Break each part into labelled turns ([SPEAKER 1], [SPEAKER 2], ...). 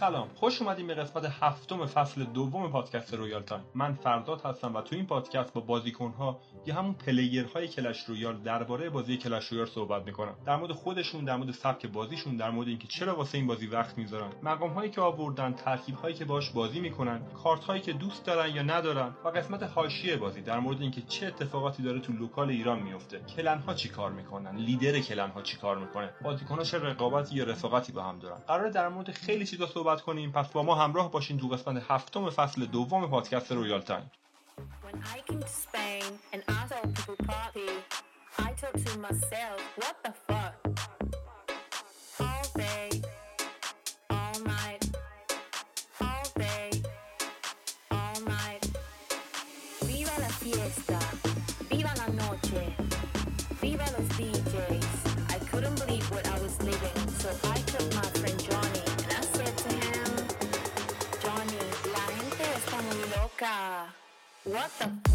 [SPEAKER 1] سلام. خوش اومدین به قسمت هفتم فصل دوم پادکست رویال تایم. من فرداد هستم و تو این پادکست با بازیکنها یا همون player های کلش رویال درباره بازی کلش رویال صحبت می‌کنم. در مورد خودشون در مورد سبک بازیشون در مورد اینکه چرا واسه این بازی وقت می‌ذارن مقام هایی که آوردن ترکیب هایی که باش بازی می‌کنن کارت هایی که دوست دارن یا ندارن و قسمت حاشیه بازی در مورد اینکه چه اتفاقاتی داره تو local ایران میفته clan ها چیکار می‌کنن؟ leader clan ها چیکار می‌کنه؟ بازیکنها چه رقابتی یا رفاقتی با هم دارن؟ قرار در مورد خیلی چیزا کنیم. پس با ما همراه باشین تو قسمت هفتم فصل دوم پادکست رویال تایم. What the?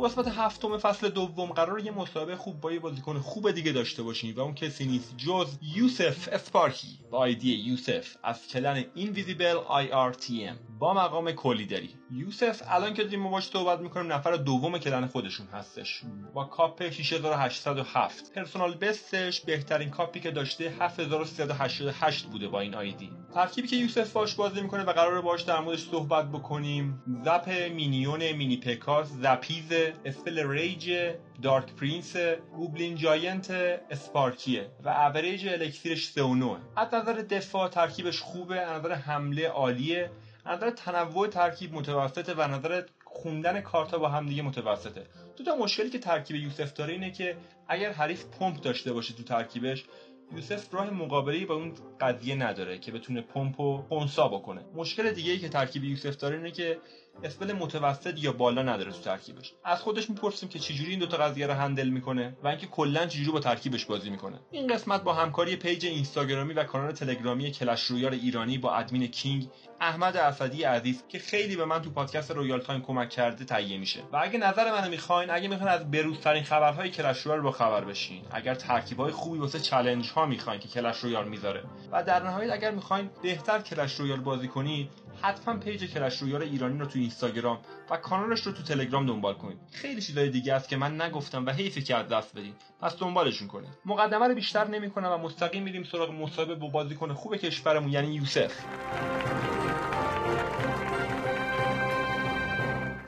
[SPEAKER 1] تو قسمت هفتم فصل دوم قرار یه مصاحبه خوب با یه بازیکن خوب دیگه داشته باشیم و اون کسی نیست جز یوسف اسپارکی. با آیدی یوسف از clan Invisible IRTM. با مقام co-leader ی. یوسف الان که داریم باش صحبت می‌کنیم نفر دوم clan خودشون هستش. با کاپ 6807 personal best ش بهترین کاپی که داشته 7388 بوده با این آیدی. ترکیبی که یوسف باش بازی می‌کنه و قرار باش در موردش صحبت بکنیم Zap Minion Mini Pekkas Zappies spell Rage Dark Prince Goblin Giant Sparky ه و average elixir ش 3 و از نظر دفاع ترکیبش خوبه از نظر حمله عالیه از نظر تنوع ترکیب متوسطه و نظر خوندن کارتا با هم دیگه متوسطه. دو تا مشکلی که ترکیب یوسف داره اینه که اگر حریف پمپ داشته باشه تو ترکیبش یوسف راه مقابله با اون قضیه نداره که بتونه پمپ و خونسا بکنه. مشکل دیگه ای که ترکیب یوسف داره اینه که spell متوسط یا بالا نداره تو ترکیبش. از خودش می‌پرسیم که چجوری این دوتا قضیه رو handle می‌کنه و اینکه کلا چجوری با ترکیبش بازی می‌کنه. این قسمت با همکاری page اینستاگرامی و کانال تلگرامی کلش رویال ایرانی با ادمین کینگ احمد اسدی عزیز که خیلی به من تو پادکست رویال تایم کمک کرده تهیه میشه. و اگه نظر منو می‌خواین اگه می‌خواین از بروزترین خبرهای کلش رویال با خبر بشین. اگر ترکیبهای خوبی واسه چالش ها می‌خواین که کلش رویال می‌ذاره. و در نهایت اگر می‌خواین بهتر کلش رویال بازی کنید حتما page کلش رویال ایرانی رو تو اینستاگرام و کانالش رو تو تلگرام دنبال کنید. خیلی چیزای دیگه است که من نگفتم و حیفه که از دست بدین. پس دنبالشون کنید. مقدمه رو بیشتر نمی‌کنم و مستقیم میریم سراغ مصاحبه با بازیکن خوب کشورمون یعنی یوسف.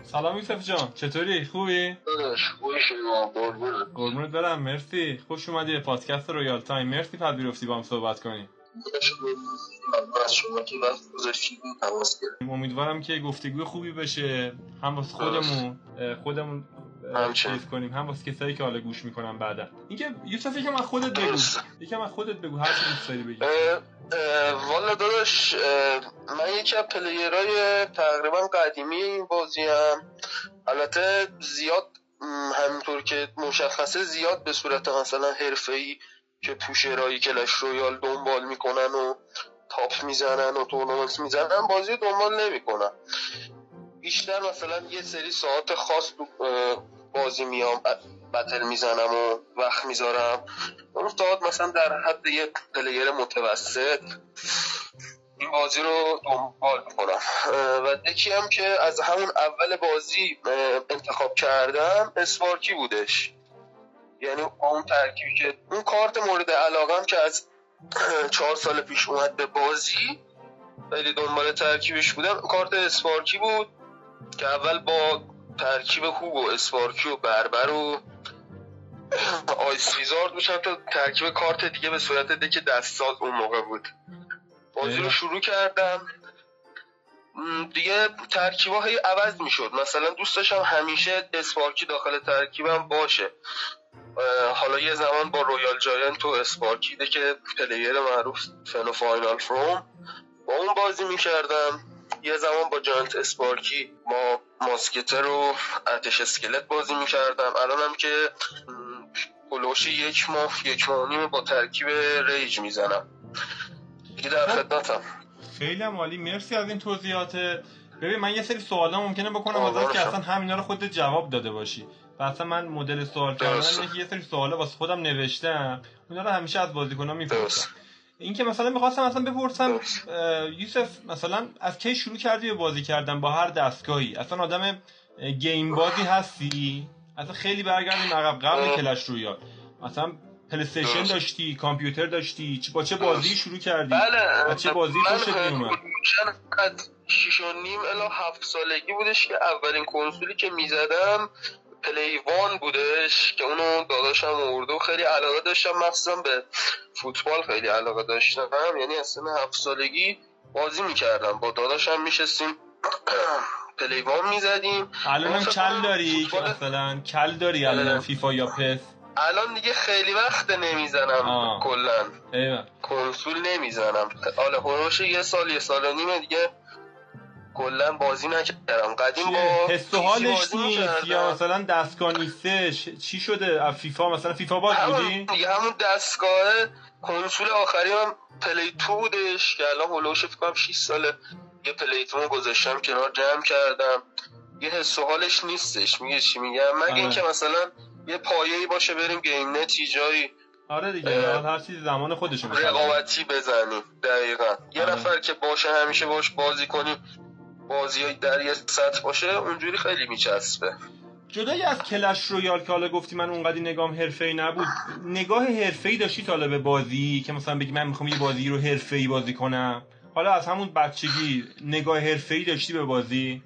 [SPEAKER 1] سلام یوسف جان چطوری؟ خوبی؟
[SPEAKER 2] خوبی شما؟
[SPEAKER 1] قربونت برم مرسی. خوش اومدی به پادکست رویال تایم. مرسی پذیرفتی با هم صحبت کنیم. امیدوارم که گفتگو خوبی بشه. هم واسه خودمون خودمون چیز کنیم. هم واسه کسایی که حالا گوش می‌کنن بعدا. اینکه یوسف یکم از خودت بگو. یکم از خودت بگو. هر چی دوست داری بگی.
[SPEAKER 2] والا داداش من یکی از پلیرهای تقریبا قدیمی این بازی هم. البته زیاد همینطور که مشخصه زیاد به صورت مثلا حرفه‌ای که پوشرایی کلش رویال دنبال می‌کنن و top می‌زنن و تورنمنت می‌زنن بازی دنبال نمی‌کنن. بیشتر مثلا یه سری ساعت خاص بازی میام battle می‌زنم و وقت می‌ذارم. اون ساعت مثلا در حد یه player متوسط این بازی رو دنبال می‌کنم. و یکی هم که از همون اول بازی انتخاب کردم Sparky بودش. یعنی اون ترکیبی که اون کارت مورد علاقم که از چهار سال پیش اومد به بازی خیلی دنبال ترکیبش بودم کارت اسپارکی بود که اول با ترکیب خوب و اسپارکی و بربر و آیس ویزارد میشم تا ترکیب کارت دیگه به صورت دک دستساز اون موقع بود. بازی رو شروع کردم. دیگه ترکیب هایی عوض می‌شد. مثلا دوست داشتم همیشه اسپارکی داخل ترکیبم باشه. حالا یه زمان با رویال جاینت و اسپارکیده که پلیر معروف فنو فاینال فروم. با اون بازی می‌کردم. یه زمان با جاینت اسپارکی ما ماسکتر و اتش اسکلت بازی می‌کردم. الانم که پلوشی یک ماه یک ماه با ترکیب ریج می‌زنم. دیگه در خدمتم.
[SPEAKER 1] خیلی مالی مرسی از این توضیحات. ببین من یه سری سوالا ممکنه بکنم ازت که اصلا همینا رو خودت جواب داده باشی. و اصلا من مدل سوال کردن اینه که یه سری سوالا واسه خودم نوشتم. اونا رو همیشه از بازیکن‌ها می‌پرسم. این که مثلا می‌خواستم اصلا بپرسم یوسف مثلا از کی شروع کردی به بازی کردن با هر دستگاهی؟ اصلا آدم game بازی هستی؟ اصلا خیلی برگردیم عقب. قبل Clash Royale مثلا PlayStation داشتی کامپیوتر داشتی با چه بازی شروع کردی؟
[SPEAKER 2] بله.
[SPEAKER 1] چه بازی خوشت میومد
[SPEAKER 2] شیش و نیم الا هفت سالگی بودش که اولین کنسولی که می‌زدم Play One بودش که اونو داداشم آورد و خیلی علاقه داشتم مخصوصا به فوتبال خیلی علاقه داشتم. یعنی اصلا هفت سالگی بازی می‌کردم. با داداشم میشستیم Play One می‌زدیم.
[SPEAKER 1] الان هم کل داری که مثلا کل داری الان فیفا یا PES
[SPEAKER 2] الان دیگه خیلی وقت نمی‌زنم کلا. کنسول نمی‌زنم. حالا حدودش یه سال یه سال و نیمه دیگه کلا بازی نکردم. قدیم با
[SPEAKER 1] حس و حالش نیست؟ یا مثلا دستگاه نیستش چی شده؟ از فیفا؟ مثلا فیفا باز بودی؟
[SPEAKER 2] دیگه همون دستگاه کنسول آخری هم Play Two بودش که الان فکر کنم 6 ساله. یه Play Two گذاشتم کنار جمع کردم. یه حس و حالش نیستش. میگه چی میگم؟ مگه اینکه مثلا یه پایه‌ای باشه بریم گیم نتی جایی
[SPEAKER 1] آره دیگه هر چیزی زمان خودشون
[SPEAKER 2] رقابتی بزنیم. دقیقا. یه نفر که باشه همیشه باش بازی کنیم. بازی در یه سطح باشه اونجوری خیلی میچسبه.
[SPEAKER 1] جدای از کلش رویال که حالا گفتی من اونقدی نگام حرفه‌ای نبود نگاه حرفه‌ای داشتی تا به بازی که مثلا بگی من می‌خوام یه بازی رو حرفه‌ای بازی کنم؟ حالا از همون بچگی نگاه حرفه‌ای داشتی به بازی؟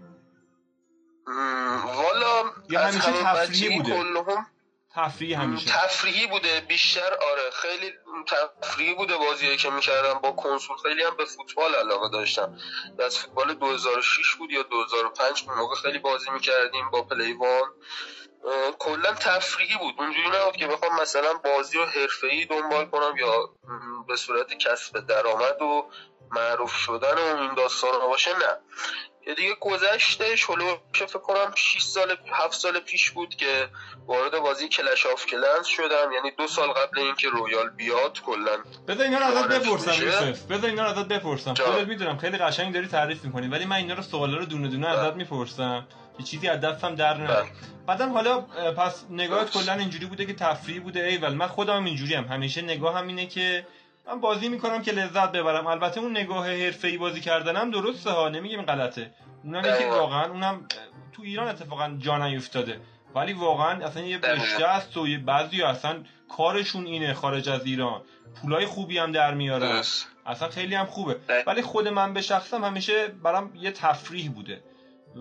[SPEAKER 2] والا
[SPEAKER 1] یا همیشه تفریحی بوده؟ تفریحی همیشه
[SPEAKER 2] تفریحی بوده بیشتر آره. خیلی تفریحی بوده بازیایی که می‌کردم با کنسول. خیلی هم به فوتبال علاقه داشتم از فوتبال 2006 بود یا 2005 موقع خیلی بازی می‌کردیم با پلیوان کلا تفریحی بود. اونجوری نبود که بخوام مثلا بازی رو حرفه‌ای دنبال کنم یا به صورت کسب درآمد و معروف شدن و این داستان باشه نه. دیگه گذشتش که فکر کنم 6 سال 7 سال پیش بود که وارد بازی Clash of Clans شدم. یعنی دو سال قبل اینکه Royale بیاد کلا
[SPEAKER 1] بذار اینا رو ازت بپرسم یوسف. بذار اینا رو ازت بپرسم. خودت می‌دونم خیلی قشنگ داری تعریف می‌کنی ولی من اینا رو سوالا رو دونه دونه ازت می‌پرسم. که چیزی از دستم در نره بله. بعدم حالا پس نگاهت کلا اینجوری بوده که تفریح بوده ایول. من خودم اینجوری هم همیشه نگاهم اینه که من بازی می‌کنم که لذت ببرم. البته اون نگاه حرفه‌ای بازی کردنم درسته ها نمیگم غلطه. اونم که واقعا اونم تو ایران اتفاقا جا نیفتاده. ولی واقعا اصلا یه رشته است و یه بعضی اصلا کارشون اینه خارج از ایران. پولای خوبی هم در میارن اصلا خیلی هم خوبه. ولی خود من به شخصم همیشه برام یه تفریح بوده.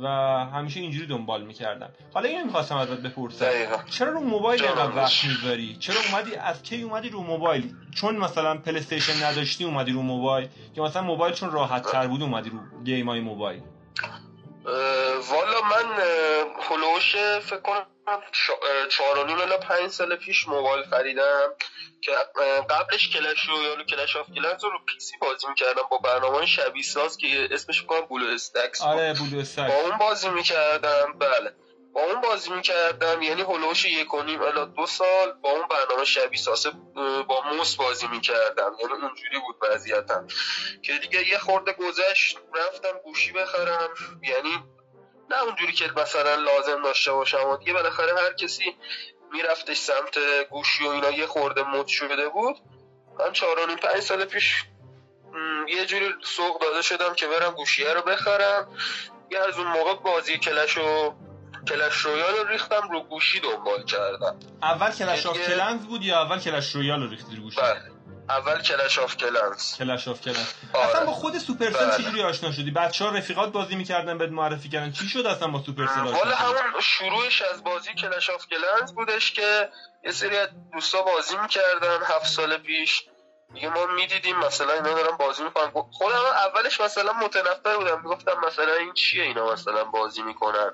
[SPEAKER 1] و همیشه اینجوری دنبال می‌کردم. حالا اینو می‌خواستم ازت بپرسم. چرا رو موبایل اینقدر وقت می‌ذاری؟ چرا اومدی از کی اومدی رو موبایل؟ چون مثلا پلی نداشتی اومدی رو موبایل. یا مثلا موبایل چون راحت تر بود اومدی رو game های موبایل.
[SPEAKER 2] والا من حدودش فکر کنم چهار و پنج سال پیش موبایل خریدم که قبلش Clash رو یا Clash of Clans رو PC بازی می‌کردم. با برنامه شبیه ساز که اسمش کنم BlueStacks
[SPEAKER 1] آره BlueStacks
[SPEAKER 2] با اون بازی می‌کردم. بله. با اون بازی می‌کردم یعنی حدودش یک و نیم الا دو سال با اون برنامه شبیه سازه با موس بازی می‌کردم. یعنی اونجوری بود وضعیتم. که دیگه یه خورده گذشت رفتم گوشی بخرم. یعنی نه اونجوری که مثلا لازم داشته باشم. و دیگه بالاخره هر کسی میرفتش سمت گوشی و اینا یه خورده مد شده بود. من چهار و پنج سال پیش یه جوری سوق داده شدم که برم گوشیه رو بخرم. یه از اون موقع بازی Clash و Clash Royale رو ریختم رو گوشی دنبال کردم.
[SPEAKER 1] اول Clash of Clans بود یا اول Clash Royale رو ریختی رو گوشی؟
[SPEAKER 2] بله. اول Clash of Clans
[SPEAKER 1] Clash of Clans آره. اصلا با خود Supercell بله. چجوری آشنا شدی؟ بچه ها رفیقات بازی می‌کردن بهت معرفی کردن. چی شد اصلا با Supercell آشنا
[SPEAKER 2] حالا همون شروعش از بازی Clash of Clans بودش که یه سری دوستا بازی می‌کردن. هفت سال پیش دیگه ما می‌دیدیم مثلا اینا دارن بازی می‌کنن. خودم اولش مثلا متنفر بودم. می‌گفتم مثلا این چیه اینا مثلا بازی می‌کنن؟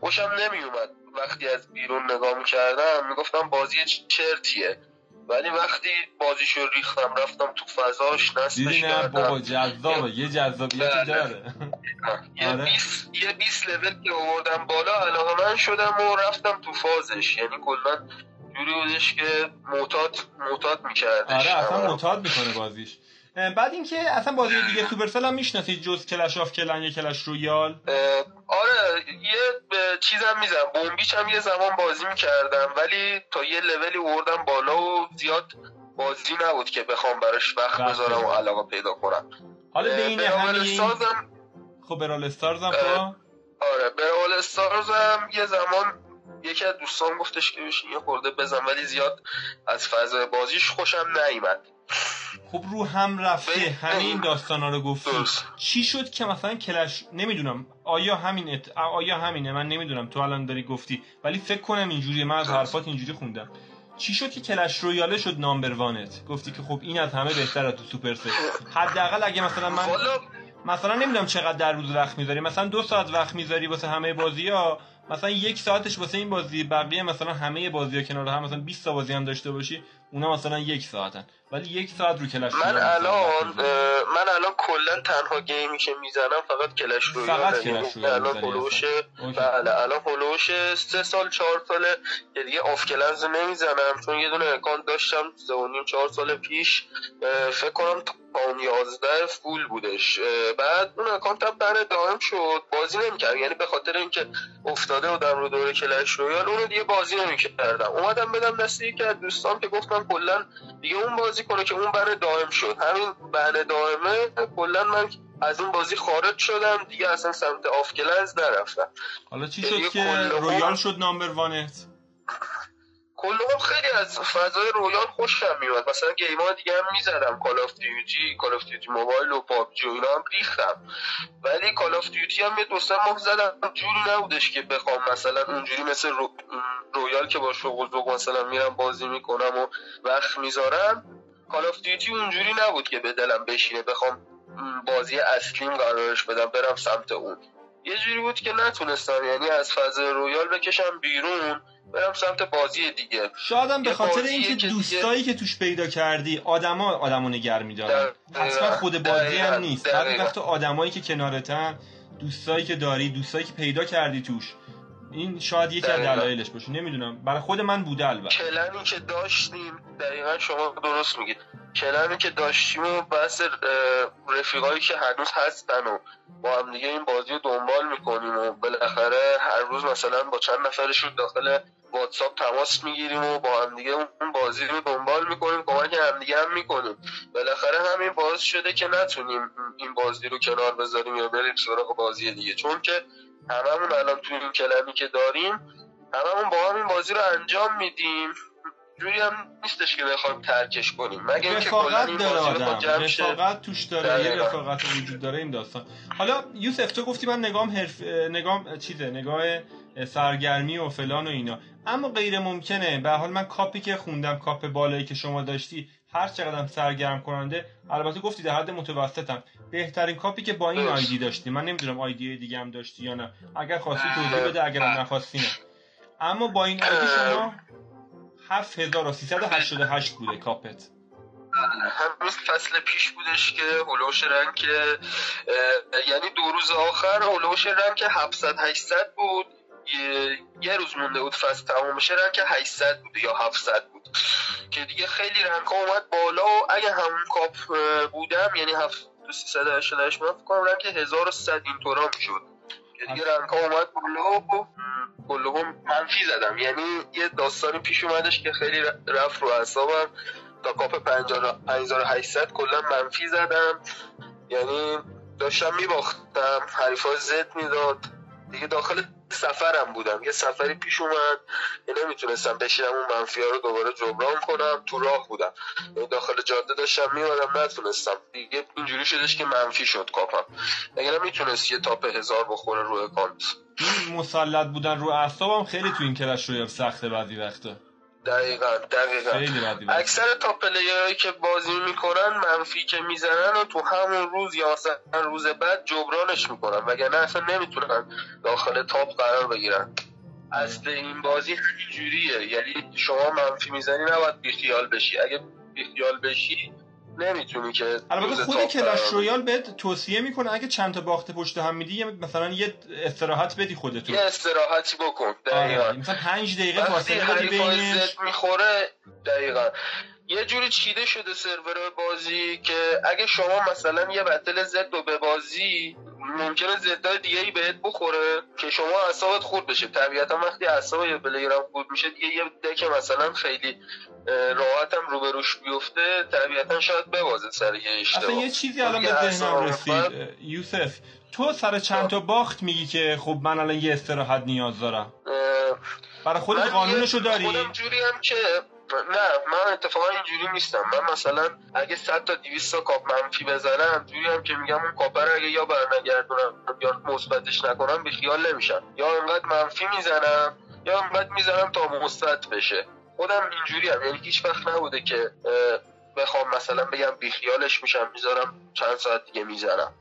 [SPEAKER 2] خوشم نمیومد. وقتی از بیرون نگاه می‌کردم می‌گفتم بازی چرتیه. ولی وقتی بازیشو ریختم رفتم تو فضاش نصفش
[SPEAKER 1] نه؟ بابا جذابه. یه جذابیتی بله. داره.
[SPEAKER 2] یه آره. یه 20 لول که آوردم بالا علاقه من شدم و رفتم تو فازش. یعنی کلا جوری بودش که معتاد معتاد میکردش
[SPEAKER 1] آره اصلا معتاد می‌کنه بازیش. بعد اینکه اصلا بازی دیگه Supercell هم می‌شناسید جز Clash of Clans یا Clash Royale؟
[SPEAKER 2] آره یه چیزم می‌زنم. بومبیچ هم یه زمان بازی می‌کردم ولی تا یه لولی وردم بالا و زیاد بازی نبود که بخوام براش وقت بذارم و علاقه پیدا کنم.
[SPEAKER 1] حالا بین همین خب برال استارز هم؟
[SPEAKER 2] آره برال استارز هم یه زمان یکی از دوستان گفتش که بشین یه خورده بزن ولی زیاد از فضای بازیش خوشم نیومد.
[SPEAKER 1] خب رو هم رفته. همین داستانا رو گفتی. چی شد که مثلا Clash نمی‌دونم. آیا همین ات... آیا همینه؟ من نمی‌دونم. تو الان داری گفتی. ولی فکر کنم اینجوری من از حرفات اینجوری خوندم. چی شد که Clash Royale ه شد number one ت؟ گفتی که خب این از همه بهتره تو Supercell حداقل اگه مثلا من مثلا نمی‌دونم چقدر در روز وقت می‌ذاری. مثلا دو ساعت وقت می‌ذاری واسه همه بازی ها مثلا یک ساعتش واسه این بازی بقیه مثلا همه بازی ها کنار هم مثلا 20 تا بازی هم داشته باشی اونا مثلا یک ساعتن. ولی یک ساعت رو Clash
[SPEAKER 2] من الان من الان کلا تنها game ی که می‌زنم فقط Clash رو
[SPEAKER 1] فقط Clash رو
[SPEAKER 2] الان حدودش بله الان حدودش سه سال چهار ساله. که دیگه of Clans نمی‌زنم چون یه دونه account داشتم سه و نیم چهار سال پیش. فکر کنم تا 11 full بودش. بعد اون account هم بره دائم شد. بازی نمی‌کرد یعنی به خاطر اینکه افتاده بودم رو دوره Clash Royale اونو دیگه بازی نمی‌کردم. اومدم بدم دست یکی از دوستان که گفتم کلا دیگه اون بازی کنه که اون ban دائم شد. همین ban دائمه کلا من از اون بازی خارج شدم. دیگه اصلا سمت of Clans نرفتم.
[SPEAKER 1] حالا چی شد که Royale شد number one ت؟
[SPEAKER 2] کلهم خیلی از فضای Royale خوشم میاد مثلا game ها دیگه هم می‌زدم. Call of Duty Call of Duty Mobile و PUBG و اینا هم ریختم. ولی Call of Duty هم یه دو سه ماه زدم. جوری نبودش که بخوام مثلا اونجوری مثل رو... Royale که با شوق ذوق مثلا میرم بازی می‌کنم و وقت می‌ذارم. Call of Duty اونجوری نبود که به دلم بشینه بخوام بازی اصلیم قرارش بدم برم سمت اون. یه جوری بود که نتونستم. یعنی از فضای Royale بکشم بیرون. برم سمت بازی دیگه.
[SPEAKER 1] شایدم به خاطر اینکه دوستایی که توش پیدا کردی آدما آدمو نگه میدارن. اصلا خود بازی هم نیست. بعضی وقت آدمایی که کنارتن دوستایی که داری دوستایی که پیدا کردی توش این شاید یکی از دلایلش باشه. نمی‌دونم. برای خود من بوده البته.
[SPEAKER 2] کلمی که داشتیم دقیقا شما درست میگید. کلمی که داشتیم و بحث رفیقایی که هنوز هستن و با هم دیگه این بازی رو دنبال می‌کنیم و بالاخره هر روز مثلا با چند نفرشون داخل واتساپ تماس می‌گیریم و با هم دیگه اون بازی رو دنبال می‌کنیم کمک هم دیگه هم می‌کنیم. بالاخره همین باعث شده که نتونیم این بازی رو کنار بذاریم یا بریم سراغ بازی دیگه. چون که هممون الان توی این کلمی که داریم هممون با هم این بازی رو انجام میدیم. جوری هم نیستش که بخوایم ترکش کنیم. مگه اینکه این
[SPEAKER 1] داره آدم. رفاقت توش داره. یه رفاقت وجود داره این داستان. حالا یوسف تو گفتی من نگام حرف نگام چیزه نگاه سرگرمی و فلان و اینا. اما غیر ممکنه. به حال من کاپی که خوندم کاپ بالایی که شما داشتی هر چقدر سرگرم کننده البته گفتی در حد متوسطم. بهترین کاپی که با این آیدی داشتی. من نمی‌دونم آیدی دیگه هم داشتی یا نه. اگر خواستی توضیح بده اگر نخواستی نه. اما با این آیدی شما 7388 بوده کاپت.
[SPEAKER 2] همین فصل پیش بودش که هلوش رنگ یعنی دو روز آخر هلوش رنگ 700 800 بود. یه روز مونده بود فصل تمام بشه رنگ 800 بود یا 700 بود. که دیگه خیلی رنگ ها اومد بالا و اگه همون کاپ بودم یعنی 7388 من فکر کنم رنگ 1100 اینطورا می‌شد. دیگه رنگ اومد بالا کلهم منفی زدم. یعنی یه داستانی پیش اومدش که خیلی رفت رو اعصابم. تا کاپ 5800 کلا منفی زدم. یعنی داشتم میباختم. حریفای زد می‌داد. دیگه داخل سفرم بودم. یه سفری پیش اومد. نمی‌تونستم بشینم اون منفی ها رو دوباره جبران کنم. تو راه بودم. یعنی داخل جاده داشتم میومدم نتونستم. دیگه اینجوری شدش که منفی شد کاپم. اگر می‌تونست یه top هزار بخوره روی اکانت
[SPEAKER 1] این مسلط بودن رو اعصابم خیلی تو این Clash Royale سخته بعضی وقتا
[SPEAKER 2] دقیقا دقیقا. اکثر top player هایی که بازی می‌کنن منفی که می‌زنن و تو همون روز یا مثلا روز بعد جبرانش می‌کنن. وگرنه اصلا نمی‌تونن داخل top قرار بگیرن. اصل این بازی همینجوریه. یعنی شما منفی می‌زنی نباید بیخیال بشی. اگه بیخیال بشی نمی‌تونی که
[SPEAKER 1] البته خود کلاش رویال بهت توصیه می‌کنه اگه چند تا باخت پشت هم میدی مثلا یه استراحت بدی خودتون
[SPEAKER 2] یه استراحتی بکن
[SPEAKER 1] دقیقاً. مثلا 5 دقیقه فاصله بدی بینش.
[SPEAKER 2] می‌خوره دقیقاً. یه جوری چیده شده سرور بازی که اگه شما مثلا یه بتل زد و به بازی ممکنه زدهای دیگه ای بهت بخوره که شما اعصابت خورد بشه. طبیعتا وقتی اعصاب یه پلیرم خورد میشه دیگه یه دک مثلا خیلی راحتم روبروش بیفته طبیعتا شاید ببازه سر یه اشتباه.
[SPEAKER 1] اصلا یه چیزی الان به ذهنم رسید. یوسف تو سر چند تا باخت میگی که خب من الان یه استراحت نیاز دارم؟ برای خودت قانونشو داری؟
[SPEAKER 2] خودم جوری هم که نه من اتفاقا اینجوری نیستم. من مثلا اگه 100 تا 200 تا کاپ منفی بزنم جوری هم که میگم اون کاپ رو اگه یا برنگردونم یا مثبتش نکنم به خیال نمیشم. یا انقدر منفی می‌زنم یا انقدر می‌زنم تا مثبت بشه. خودم اینجوری هم. یعنی هیچ وقت نبوده که بخوام مثلا بگم بیخیالش میشم می‌ذارم چند ساعت دیگه می‌زنم.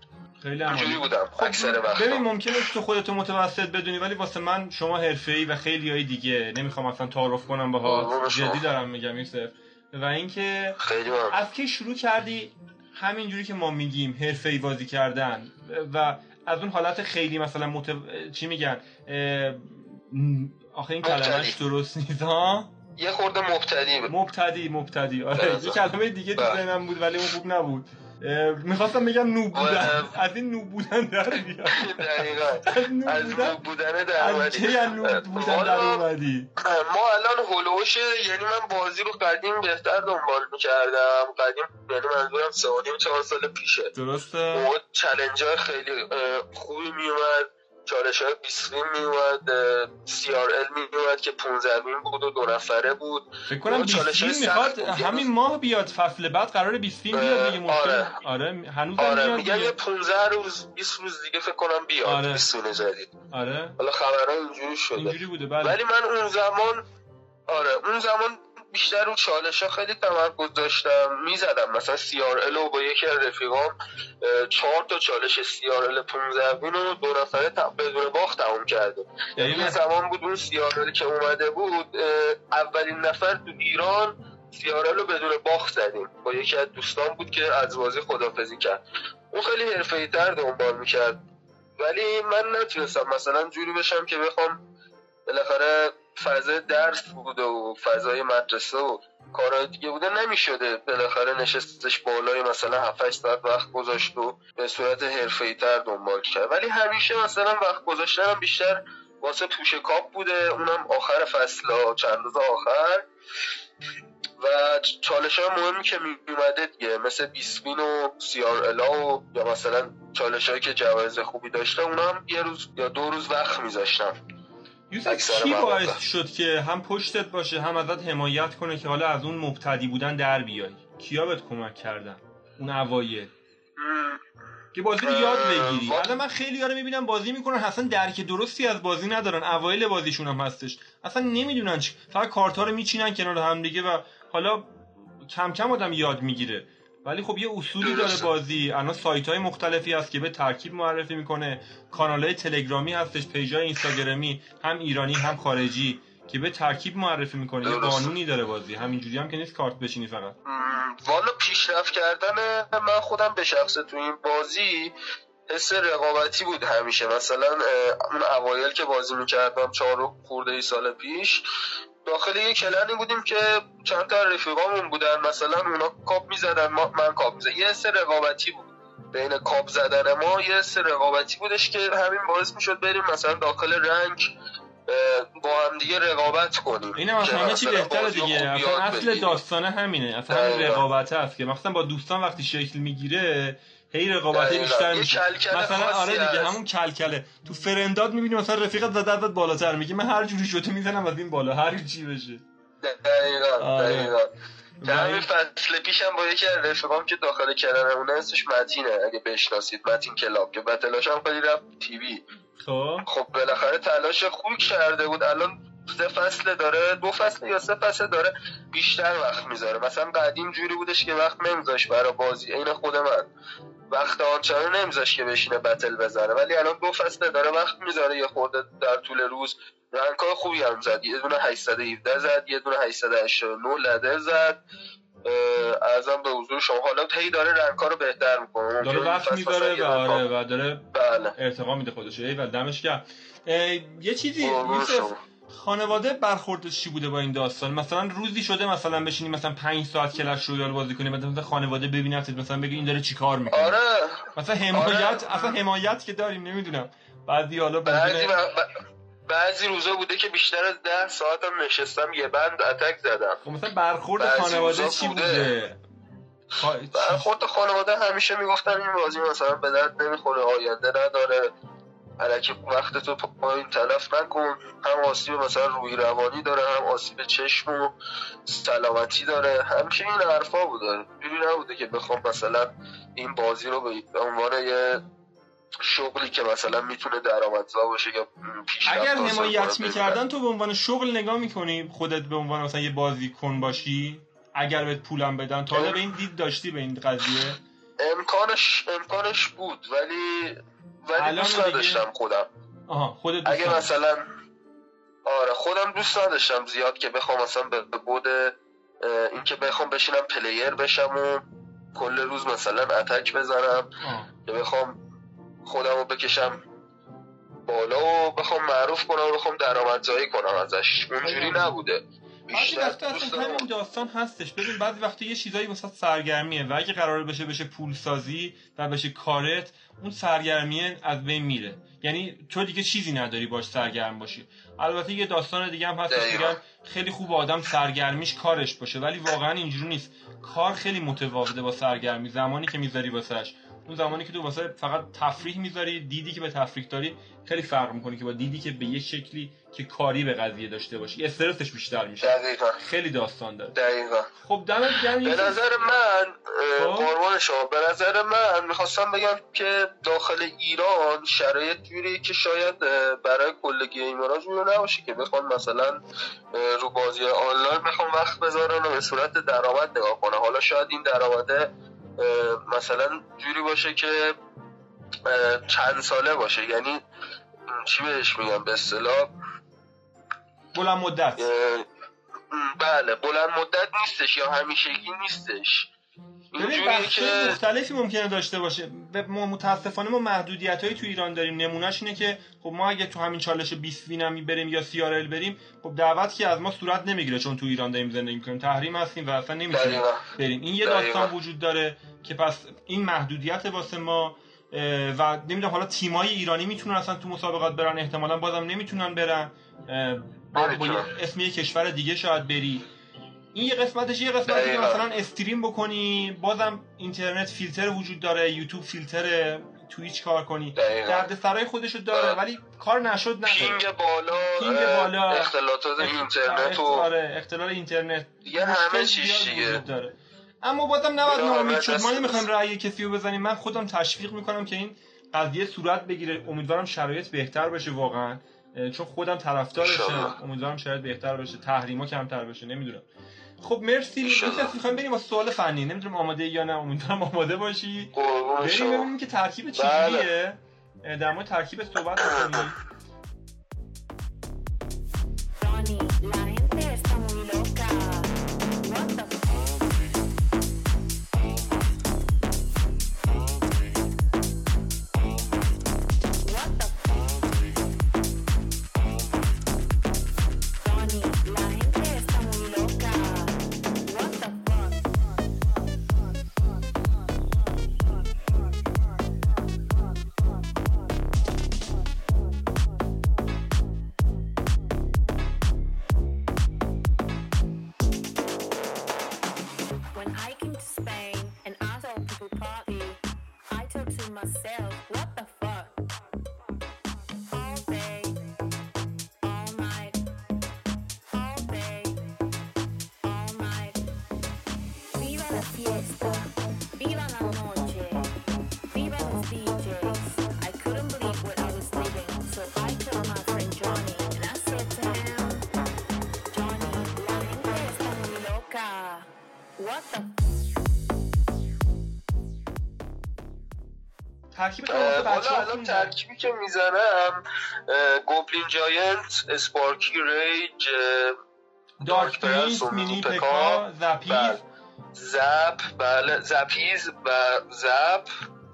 [SPEAKER 1] خیلی
[SPEAKER 2] اینجوری بودم خب اکثر وقت
[SPEAKER 1] ببین ممکنه تو خودتو متوسط بدونی ولی واسه من شما حرفه‌ای و خیلی های دیگه. نمی‌خوام اصلا تعارف کنم باها. جدی دارم میگم یوسف. و اینکه از کی شروع کردی؟ همینجوری که ما میگیم حرفه‌ای بازی کردن. و از اون حالت خیلی مثلا متو... چی میگن؟ آخه این کلمهش درست نیست ها؟
[SPEAKER 2] یه خورده مبتدی
[SPEAKER 1] مبتدی مبتدی. آره یه کلمه دیگه تو ذهنم بود ولی اون خوب نبود. می‌خواستم بگم نوب بودن. از این نوب بودن در بیاد
[SPEAKER 2] دقیقا. از نوب بودن؟ در اومدی.
[SPEAKER 1] از نوب بودن در اومدی؟
[SPEAKER 2] ما الان هلوش یعنی من بازی رو قدیم بهتر دنبال می‌کردم. قدیم یعنی منظورم سه و چهار سال پیشه.
[SPEAKER 1] درسته.
[SPEAKER 2] موقع چلنج خیلی خوبی میومد چالش های بیسوین میومد سی آر ال میومد که 15 بود و دو نفره بود.
[SPEAKER 1] فکر کنم بیسوین می‌خواد همین ماه بیاد فصل بعد قرار بیسوین بیاد دیگه
[SPEAKER 2] آره.
[SPEAKER 1] آره هنوز
[SPEAKER 2] آره میگن یه 15 روز 20 روز دیگه فکر کنم بیاد آره. بیسوین جدید.
[SPEAKER 1] آره.
[SPEAKER 2] حالا خبرها اینجوری شده.
[SPEAKER 1] اینجوری بوده بله.
[SPEAKER 2] ولی من اون زمان آره اون زمان بیشتر رو چالش ها خیلی تمرکز داشتم. می‌زدم. مثلا CRL با یکی از رفیقام چهار تا چالش CRL 15 رو دو نفره بدون باخت تموم کرده یعنی یه زمان بود اون CRL که اومده بود اولین نفر تو ایران CRL رو بدون باخت زدیم. با یکی از دوستان بود که از بازی خدافظی کرد. اون خیلی حرفه‌ای تر دنبال می‌کرد. ولی من نتونستم. مثلا جوری بشم که بخوام بالاخره فضای درس بوده و فضای مدرسه و کارهای دیگه بوده نمی‌شده. بالاخره نشستش بالای مثلا 7 ساعت وقت گذاشت و به صورت حرفه‌ای تر دنبال کرد. ولی همیشه مثلا وقت گذاشتنم بیشتر واسه پوش کاپ بوده اونم آخر فصل ها چند روز آخر. و چالش های مهمی که می اومده دیگه مثل بیسپین و سیار الا و یا مثلا چالش هایی که جوایز خوبی داشته اونم یه روز یا دو روز وقت میذاشتم.
[SPEAKER 1] یوسف چی باعث شد که هم پشتت باشه هم ازت حمایت کنه که حالا از اون مبتدی بودن در بیای؟ کیا بهت کمک کردن؟ اون اوایل. که بازی رو یاد بگیری. الان من خیلی رو می‌بینم بازی می‌کنن اصلا درک درستی از بازی ندارن. اوایل بازیشون هم هستش. اصلا نمی‌دونن چی فقط کارت رو میچینن کنار هم دیگه و حالا کم کم آدم یاد می‌گیره. ولی خب یه اصولی داره بازی. الان سایت های مختلفی هست که به ترکیب معرفی می‌کنه. کانال های تلگرامی هستش page های اینستاگرامی هم ایرانی هم خارجی که به ترکیب معرفی می‌کنه. یه قانونی داره بازی. همینجوری هم که نیست کارت بچینی فقط.
[SPEAKER 2] والا پیشرفت کردن من خودم به شخص تو این بازی حس رقابتی بود همیشه. مثلا اون اوایل که بازی می‌کردم چهار خورده ای سال پیش داخل یه clan ی بودیم که چند تا رفیقامون بودن. مثلا اونا کاپ می‌زدن من کاپ می‌زدن یه سر رقابتی بود بین کاپ زدن ما یه سر رقابتی بودش که همین باعث می‌شد بریم مثلا داخل رنگ با هم دیگه رقابت کنیم.
[SPEAKER 1] این هم چی بهتره دیگه. اصلا اصل داستانه همینه. اصلا همین رقابت هست که مثلا با دوستان وقتی شکل می‌گیره هی رقابتی بیشتر میشه مثلا آره دیگه همون کلکله. تو فرنداد می‌بینی مثلا رفیقت زده ازت بالاتر میگه. من هر جوری شده می‌زنم از این بالا. هر چی بشه.
[SPEAKER 2] دقیقا آره. دقیقا. که همین فصل پیشم با یکی از رفیقام که داخل اونه اسمش متینه. اگه بشناسید متین کلاب که بتلاش هم خیلی رفت تیوی.
[SPEAKER 1] خب.
[SPEAKER 2] خب بالاخره تلاش خوب کرده بود. الان سه فصل داره. دو فصل یا سه فصل داره بیشتر وقت می‌ذاره. مثلا قدیم جوری بودش که وقت نمیذاش برای بازی. عین خود من. وقت آنچنان نمیذاش که بشینه بتل بزنه. ولی الان دو فصل داره وقت می‌ذاره یه خورده در طول روز رنگای خوبی هم زد. یه دونه 817 زد یه دونه 889 لده زد. ازم به حضور شما. حالا هی داره رنگا رو بهتر می‌کنه.
[SPEAKER 1] داره وقت می‌ذاره و آره و داره بله. ارتقا میده خودش ای و دمش گرم. یه چیزی خانواده برخوردش چی بوده با این داستان؟ مثلا روزی شده مثلا بشینی مثلا 5 ساعت کلش رویال بازی کنی مثلا خانواده ببینتت مثلا بگی این داره چیکار می‌کنه؟
[SPEAKER 2] آره.
[SPEAKER 1] مثلا حمایت اصلا حمایت که داریم نمی‌دونم. بعضی حالا
[SPEAKER 2] بعضی, ب- بعضی روزا بوده که بیشتر از ده ساعتم نشستم یه بند اتک زدم.
[SPEAKER 1] خب مثلا برخورد خانواده چی
[SPEAKER 2] بوده.
[SPEAKER 1] بوده؟ خا-
[SPEAKER 2] برخورد خانواده همیشه می‌گفتن این بازی مثلا به درد نمی‌خوره آینده نداره. علکی وقت تو پایین تلف نکن. هم آسیب مثلا روی روانی داره هم آسیب چشم و سلامتی داره. همیشه این حرفا بوده. جوری نبوده که بخوام مثلا این بازی رو به عنوان یه شغلی که مثلا می‌تونه درآمدزا باشه یا پیشرفت
[SPEAKER 1] اگر حمایت می‌کردن تو به عنوان شغل نگاه می‌کنی؟ خودت به عنوان مثلا یه بازیکن باشی؟ اگر بهت پولم بدن. تا به این دید داشتی به این قضیه؟
[SPEAKER 2] امکانش امکانش بود. ولی ولی دوست نداشتم خودم
[SPEAKER 1] آها خودت دوست
[SPEAKER 2] اگه. مثلا آره خودم دوست نداشتم زیاد که بخوام مثلا به بود اه، اینکه بخوام بشینم پلیر بشم و کل روز مثلا اتک بزنم. که بخوام خودم رو بکشم بالا و بخوام معروف کنم و بخوام درآمدزایی کنم ازش اونجوری نبوده
[SPEAKER 1] بعضی وقتا اصلا همین داستان هستش. ببین بعضی وقتا یه چیزایی واسه سرگرمیه و اگه قرار بشه بشه پول سازی و بشه کارت اون سرگرمیه از بین میره. یعنی تو دیگه چیزی نداری باش سرگرم باشی. البته یه داستان دیگه هم
[SPEAKER 2] دقیقاً.
[SPEAKER 1] میگن خیلی خوب آدم سرگرمیش کارش باشه ولی واقعا اینجوری نیست. کار خیلی متفاوته با سرگرمی زمانی که می‌ذاری واسش اون زمانی که تو واسه فقط تفریح می‌ذاری دیدی که به تفریح داری خیلی فرق می‌کنه که با دیدی که به یه شکلی که کاری به قضیه داشته باشی. استرسش بیشتر میشه.
[SPEAKER 2] دقیقا.
[SPEAKER 1] خیلی داستان داره.
[SPEAKER 2] دقیقا.
[SPEAKER 1] خب دمت گرم.
[SPEAKER 2] به نظر من
[SPEAKER 1] خب.
[SPEAKER 2] قربان شما به نظر من می‌خواستم بگم که داخل ایران شرایط جوری که شاید برای کل گیمرها جوری نباشه که بخوان مثلا رو بازی آنلاین بخوان وقت بذارن و به صورت درآمد نگاه کنه حالا شاید این درآمده مثلا جوری باشه که چند ساله باشه. یعنی چی بهش میگم؟ به اصطلاح
[SPEAKER 1] بلند مدت.
[SPEAKER 2] بله بلند مدت نیستش یا همیشگی نیستش.
[SPEAKER 1] ببین بخش
[SPEAKER 2] که
[SPEAKER 1] مختلفی ممکنه داشته باشه. ما متاسفانه ما محدودیت هایی تو ایران داریم. نمونهش اینه که خب ما اگه تو همین چالش 20 وینمی بریم یا سی بریم خب دعوت که از ما صورت نمی‌گیره چون تو ایران داریم زندگی می‌کنیم. تحریم هستیم و اصلا نمی‌تونیم بریم. این یه. داستان وجود داره که پس این محدودیت واسه ما و نمی‌دونم حالا تیمای ایرانی می‌تونن اصلا تو مسابقات برن احتمالا بازم نمی‌تونن برن با. اسم یه کشور دیگه شاید بری این یه قسمتش یه قسمتی که. مثلا استریم بکنی بازم اینترنت فیلتر وجود داره یوتیوب فیلتر Twitch کار کنی. درد سرای خودشو داره
[SPEAKER 2] آره.
[SPEAKER 1] ولی کار نشد نداره
[SPEAKER 2] ping بالا ping
[SPEAKER 1] بالا.
[SPEAKER 2] اختلالات اینترنت و
[SPEAKER 1] آره اختلال اینترنت
[SPEAKER 2] یه همه چیز دیگه.
[SPEAKER 1] داره اما بازم نباید ناامید شد ما نمی‌خوایم. رأی کسی رو بزنیم. من خودم تشویق می‌کنم که این قضیه صورت بگیره. امیدوارم شرایط بهتر بشه واقعا. چون خودم طرفدارشم.
[SPEAKER 2] انشالله.
[SPEAKER 1] امیدوارم شرایط بهتر بشه تحریما کمتر بشه نمی‌دونم. خب مرسی. یکی می‌خوایم بریم با سوال فنی. نمی‌دونم آماده یا نه. امیدوارم آماده باشی. بریم ببینیم که ترکیب
[SPEAKER 2] بله.
[SPEAKER 1] چجوریه اه، در مورد ترکیب صحبت کنیم
[SPEAKER 2] الان. ترکیبی که می‌زنم اه، Goblin Giant
[SPEAKER 1] Sparky
[SPEAKER 2] Rage
[SPEAKER 1] Dark
[SPEAKER 2] Prince
[SPEAKER 1] Mini
[SPEAKER 2] PEKKA،
[SPEAKER 1] PEKKA Zappies
[SPEAKER 2] بله. Zap بله Zappies و Zap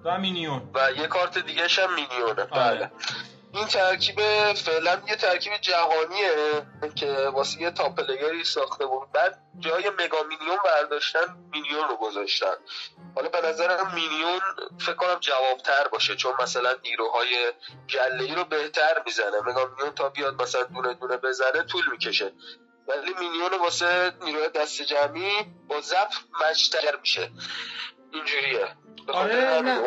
[SPEAKER 1] و Minion
[SPEAKER 2] و یه کارت دیگه هم Minion ه
[SPEAKER 1] آره.
[SPEAKER 2] بله این ترکیب فعلا یه ترکیب جهانیه که واسه یه top player ی ساخته بود. بعد جای Mega Minion برداشتن Minion رو گذاشتن. حالا به نظرم Minion فکر کنم جوابتر باشه چون مثلا نیروهای گله رو بهتر می‌زنه. Mega Minion تا بیاد مثلا دونه دونه بزنه طول می‌کشه. ولی Minion واسه نیروی دست جمعی با Zap match تر میشه. اینجوریه.
[SPEAKER 1] آره، نه.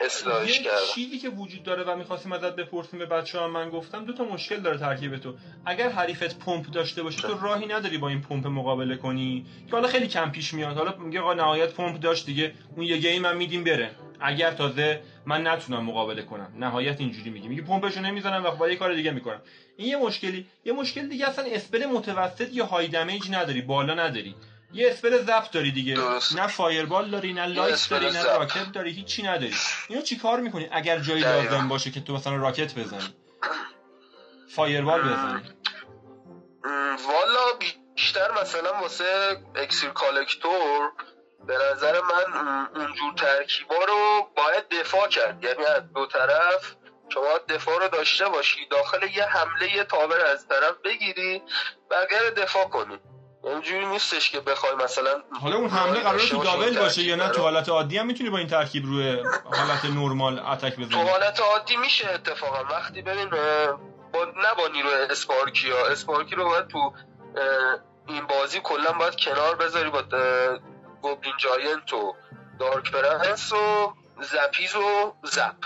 [SPEAKER 2] اصلاحش
[SPEAKER 1] یه چیزی که وجود داره و می‌خواستیم ازت بپرسیم به بچه ها من گفتم دو تا مشکل داره ترکیب تو. اگر حریفت پمپ داشته باشه تو راهی نداری با این پمپ مقابله کنی. که حالا خیلی کم پیش میاد. حالا میگه آقا نهایت پمپ داشت دیگه اون یه game رو میدیم بره. اگر تازه من نتونم مقابله کنم. نهایت اینجوری میگه. میگه پمپشو نمی‌زنم و با یه کار دیگه می‌کنم. این یه مشکلی. یه مشکل دیگه اصلا spell متوسط یا high damage نداری بالا نداری. یه spell Zap داری دیگه.
[SPEAKER 2] درست.
[SPEAKER 1] نه Fireball داری نه
[SPEAKER 2] light
[SPEAKER 1] داری نه. Rocket داری هیچی نداری. اینو چیکار می‌کنی؟ اگر جایی. لازم باشه که تو مثلا Rocket بزنی. Fireball بزنی.
[SPEAKER 2] والا بیشتر مثلا واسه اکسیر collector به نظر من اونجور ترکیبا رو باید دفاع کرد. یعنی از دو طرف شما دفاع رو داشته باشی داخل یه حمله یه تابر از طرف بگیری بقیه دفاع کنی. اینجوری نیستش که بخوای مثلا
[SPEAKER 1] حالا اون حمله قرار تو دابل باشه یا نه. تو حالت عادی هم می‌تونی با این ترکیب روی حالت نرمال اتک
[SPEAKER 2] تو
[SPEAKER 1] بزنی.
[SPEAKER 2] حالت عادی میشه اتفاقا. وقتی ببین با نه با نیروی اسپارکی ها اسپارکی رو باید تو این بازی کلا باید کنار بذاری با Goblin Giant و Dark Prince و Zappies و Zap.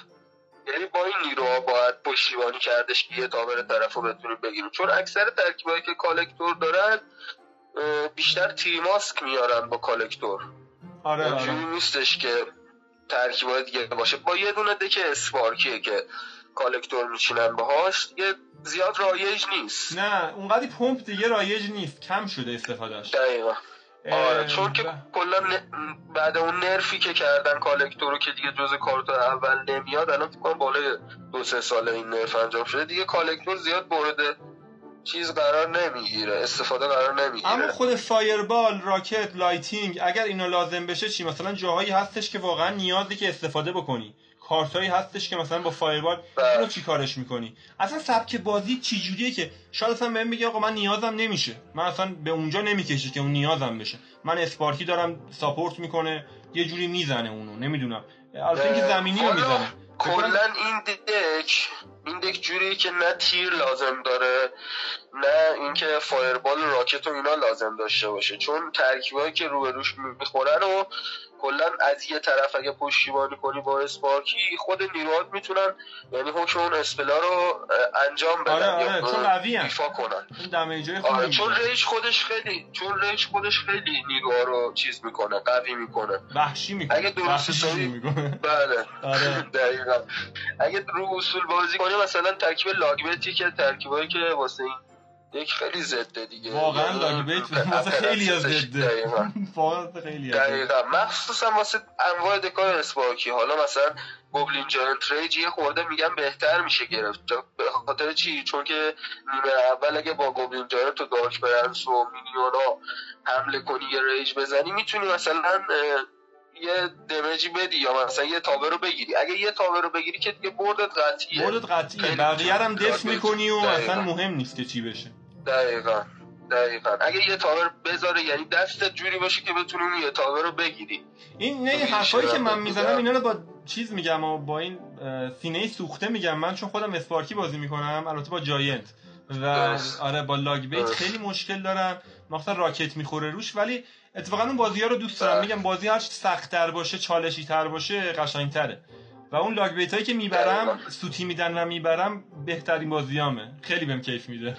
[SPEAKER 2] یعنی با این نیروها باید پشتیبانی کردش که یه tower طرف رو بتونیم بگیریم. چون اکثر ترکیبایی که collector دارن بیشتر three musk میارن با collector.
[SPEAKER 1] آره
[SPEAKER 2] اینجوری
[SPEAKER 1] آره.
[SPEAKER 2] نیستش که ترکیبای دیگه باشه. با یه دونه deck Sparky ه که collector میچینن باهاش دیگه زیاد رایج نیست.
[SPEAKER 1] نه اونقدی پمپ دیگه رایج نیست. کم شده استفادهش
[SPEAKER 2] دقیقا. آره چون که کلا ن- بعد اون nerf ی که کردن collector رو که دیگه جز کارت اول نمیاد الان فکر کنم بالای دو سه ساله این nerf انجام شده. دیگه collector زیاد مورد چیز قرار نمی‌گیره استفاده قرار نمی‌گیره.
[SPEAKER 1] اما خود Fireball Rocket Lightning اگر اینا لازم بشه چی؟ مثلا جاهایی هستش که واقعا نیازه که استفاده بکنی. کارتایی هستش که مثلا با فایربال
[SPEAKER 2] بله.
[SPEAKER 1] اینو چی کارش می‌کنی؟ اصلا سبک بازی چی جوریه که؟ شاید اصلا بهم بگی آقا من نیازم نمیشه. من اصلا به اونجا نمی‌کشه که اون نیازم بشه. من اسپارکی دارم ساپورت می‌کنه یه جوری می‌زنه اونو نمی‌دونم. البته اینکه زمینی رو می‌زنه.
[SPEAKER 2] کلا این دک این دک جوریه که نه تیر لازم داره نه اینکه فایربال و راکت و اینا لازم داشته باشه. چون ترکیبایی که روبروش می‌خورن و کلا از یه طرف اگه پشتیبانی کنی با اسپارکی خود نیروهات می‌تونن یعنی حکم اون اسپلا رو انجام بدن
[SPEAKER 1] آره، آره،
[SPEAKER 2] یا
[SPEAKER 1] چون قوی.
[SPEAKER 2] دفاع کنن. آره چون. ریش خودش خیلی چون ریش خودش خیلی نیروها رو چیز می‌کنه قوی می‌کنه.
[SPEAKER 1] وحشی می‌کنه.
[SPEAKER 2] اگه درست حسابی- بله.
[SPEAKER 1] آره.
[SPEAKER 2] دقیقا. اگه رو اصول بازی کنی مثلا ترکیب لاگبتی که ترکیبایی که واسه این یک خیلی ضده دیگه.
[SPEAKER 1] واقعا
[SPEAKER 2] پ-
[SPEAKER 1] واسه خیلی از
[SPEAKER 2] دقیقا.
[SPEAKER 1] واقعا خیلی از.
[SPEAKER 2] دقیقا. مخصوصا واسه انواع deck ای Sparky. حالا مثلا Goblin Giant Rage یه خورده میگن بهتر میشه گرفت. به خاطر چی؟ چون که نیمه اول اگه با Goblin Giant و Dark Prince و Minion ا حمله کنی یه Rage بزنی می‌تونی مثلا یه damage ی بدی یا مثلا یه tower رو بگیری. اگه یه tower رو بگیری که دیگه بردت قطعیه.
[SPEAKER 1] بردت قطعیه. بقیه هم
[SPEAKER 2] def.
[SPEAKER 1] می‌کنی و. اصلا مهم نیست که چی بشه.
[SPEAKER 2] دقیقا دقیقا اگه یه تابه بذاره یعنی دستت جوری باشه که بتونی اون یه تابه رو بگیری
[SPEAKER 1] این نه
[SPEAKER 2] میشه
[SPEAKER 1] حرفایی که من می‌زنم. اینا رو با چیز میگم و با این سینه سوخته میگم من چون خودم اسپارکی بازی می‌کنم البته با جاینت و
[SPEAKER 2] درست.
[SPEAKER 1] آره با لاگ بیت
[SPEAKER 2] درست.
[SPEAKER 1] خیلی مشکل دارم مثلا راکت می‌خوره روش ولی اتفاقا اون بازی ها رو دوست دارم
[SPEAKER 2] بله.
[SPEAKER 1] میگم بازی هر سخت تر باشه چالشی تر باشه قشنگ تره و اون لاگ بیت هایی که می‌برم. سوتی میدن و می‌برم بهترین بازیامه. خیلی بهم کیف میده.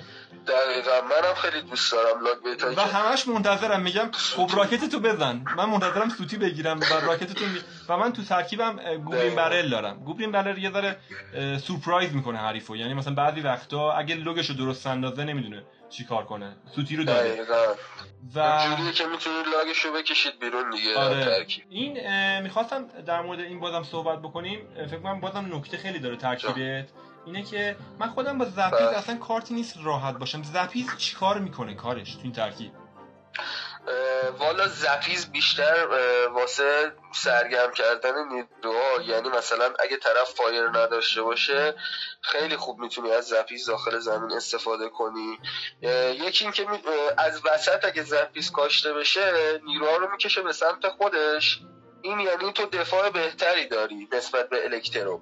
[SPEAKER 2] دقیقا. منم خیلی دوست دارم لاگ بیت
[SPEAKER 1] و همش منتظرم. میگم خب راکت تو بزن. من منتظرم سوتی بگیرم و راکت تو می... و من تو ترکیبم گوبلین. برل دارم. گوبلین برل یه ذره سورپرایز می‌کنه حریفو. یعنی مثلا بعضی وقتا اگه لوگشو درست اندازه نمی‌دونه. چی کار کنه؟ سوتی رو داده.
[SPEAKER 2] دقیقا.
[SPEAKER 1] و
[SPEAKER 2] جوریه که می‌تونی لاگشو بکشید بیرون دیگه
[SPEAKER 1] آره.
[SPEAKER 2] ترکیب.
[SPEAKER 1] این می‌خواستم در مورد این بازم صحبت بکنیم. فکر کنم بازم نکته خیلی داره ترکیبت اینه که من خودم با زپیز
[SPEAKER 2] بله.
[SPEAKER 1] اصلا کارتی نیست راحت باشم. زپیز چیکار می‌کنه کارش تو این ترکیب؟
[SPEAKER 2] والا زپیز بیشتر واسه سرگرم کردن نیروها یعنی مثلا اگه طرف فایر نداشته باشه خیلی خوب می‌تونی از زپیز داخل زمین استفاده کنی. یکی اینکه از وسط اگه زپیز کاشته بشه نیروها رو می‌کشه به سمت خودش. این یعنی تو دفاع بهتری داری نسبت به الکترو.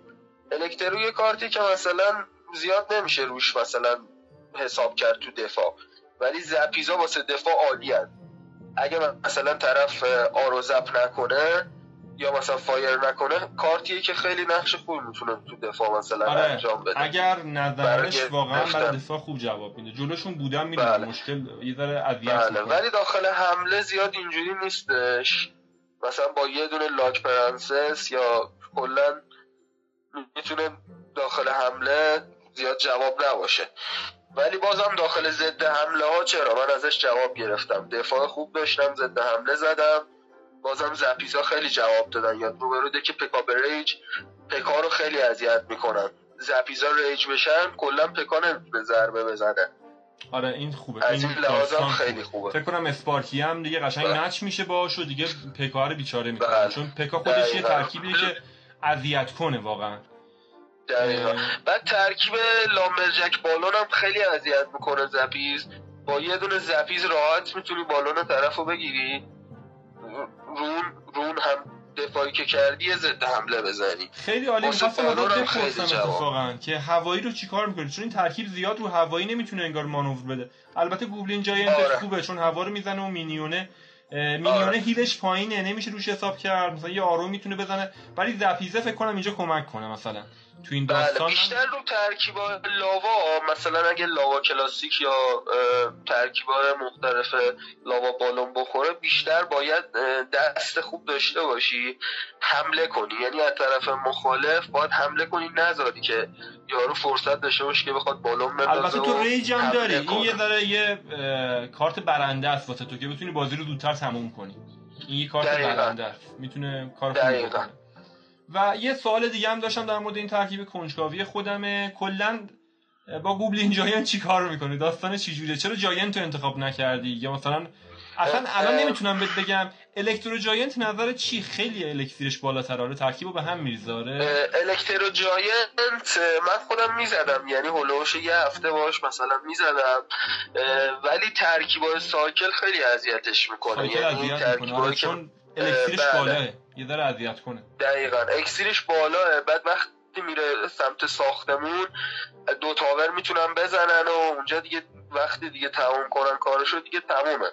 [SPEAKER 2] الکترو یه کارتی که مثلا زیاد نمیشه روش مثلا حساب کرد تو دفاع. ولی زپیزا واسه دفاع عالی اگه مثلا طرف آرو زپ نکنه یا مثلا فایر نکنه کارتیه که خیلی نقش خوبی می‌تونه تو دفاع مثلا
[SPEAKER 1] آره
[SPEAKER 2] انجام بده.
[SPEAKER 1] اگر
[SPEAKER 2] برای
[SPEAKER 1] واقعا برای. دفاع خوب جواب میده. جلوشون بودم می‌دونم
[SPEAKER 2] بله.
[SPEAKER 1] مشکل یه ذره
[SPEAKER 2] بله. ولی داخل حمله زیاد اینجوری نیستش. مثلا با یه دونه لاک پرنسس یا کلا می‌تونه داخل حمله زیاد جواب نباشه. ولی بازم داخل ضد حمله ها چرا؟ من ازش جواب گرفتم. دفاع خوب داشتم ضد حمله زدم. بازم زپیزا خیلی جواب دادن. یا روبرو که پکا به ریج پکا رو خیلی اذیت می‌کنن. زپیزا ریج بشن کلا پکا نمی‌تونه ضربه بزنه.
[SPEAKER 1] آره این خوبه.
[SPEAKER 2] از این لحاظم خیلی خوبه.
[SPEAKER 1] فکر کنم اسپارکی هم دیگه قشنگ
[SPEAKER 2] بله.
[SPEAKER 1] مچ میشه باش و دیگه پکا رو بیچاره می‌کنه
[SPEAKER 2] بله.
[SPEAKER 1] چون پکا خودش یه. ترکیبیه که اذیت کنه واقعا.
[SPEAKER 2] دقیقا. بعد ترکیب لامبرجک بالون هم خیلی اذیت می‌کنه زپیز. با یه دونه زپیز راحت می‌تونی بالون طرف رو بگیری. رون رون هم دفاعی که کردی یه ضد حمله بزنی.
[SPEAKER 1] خیلی عالی می‌خواستم ازت بپرسم. اتفاقا که هوایی رو چیکار می‌کنی؟ چون این ترکیب زیاد رو هوایی نمی‌تونه انگار مانور بده. البته گوبلین جاینتش
[SPEAKER 2] آره.
[SPEAKER 1] خوبه چون هوا رو می‌زنه و مینیونه اه، مینیونه
[SPEAKER 2] آره.
[SPEAKER 1] هیلش پایینه نمیشه روش حساب کرد. مثلا یه آرو می‌تونه بزنه. ولی زپیزه فکر کنم اینجا کمک کنه مثلا. تو این
[SPEAKER 2] بله
[SPEAKER 1] داستان
[SPEAKER 2] بیشتر رو ترکیبا لاوا مثلا اگه لاوا کلاسیک یا ترکیبا مختلف لاوا بالون بخوره بیشتر باید دست خوب داشته باشی حمله کنی یعنی از طرف مخالف باید حمله کنی نذاری که یارو فرصت داشته باشه که بخواد بالون بندازه
[SPEAKER 1] البته تو rage هم داری این
[SPEAKER 2] کنه.
[SPEAKER 1] یه ذره یه کارت برنده است واسه تو که بتونی بازی رو زودتر تموم کنی این یه کارت
[SPEAKER 2] دقیقاً.
[SPEAKER 1] برنده است می‌تونه کار
[SPEAKER 2] دقیقاً.
[SPEAKER 1] و یه سوال دیگه هم داشتم در مورد این ترکیب کنجکاوی خودمه. کلا با goblin giant چی کار می‌کنه؟ داستان چی جوریه؟ چرا giant رو انتخاب نکردی؟ یا مثلا اصلا الان. نمی‌تونم بهت بگم electro giant نظر چی؟ خیلی elixir ش بالاتر آره ترکیب رو به هم میریزاره.
[SPEAKER 2] اه، electro giant من خودم می‌زدم. یعنی health ش یه هفته باش مثلا می‌زدم. ولی ترکیبای cycle خیلی اذیتش می‌کنه. یعنی
[SPEAKER 1] آره
[SPEAKER 2] ترکیبایی که
[SPEAKER 1] چون elixir ش
[SPEAKER 2] بله.
[SPEAKER 1] بالاه یه ذره اذیت کنه.
[SPEAKER 2] دقیقا. elixir ش بالاه بعد وقتی میره سمت ساختمون دو tower می‌تونن بزنن و اونجا دیگه وقتی دیگه تموم کنن کارشو دیگه تمومه.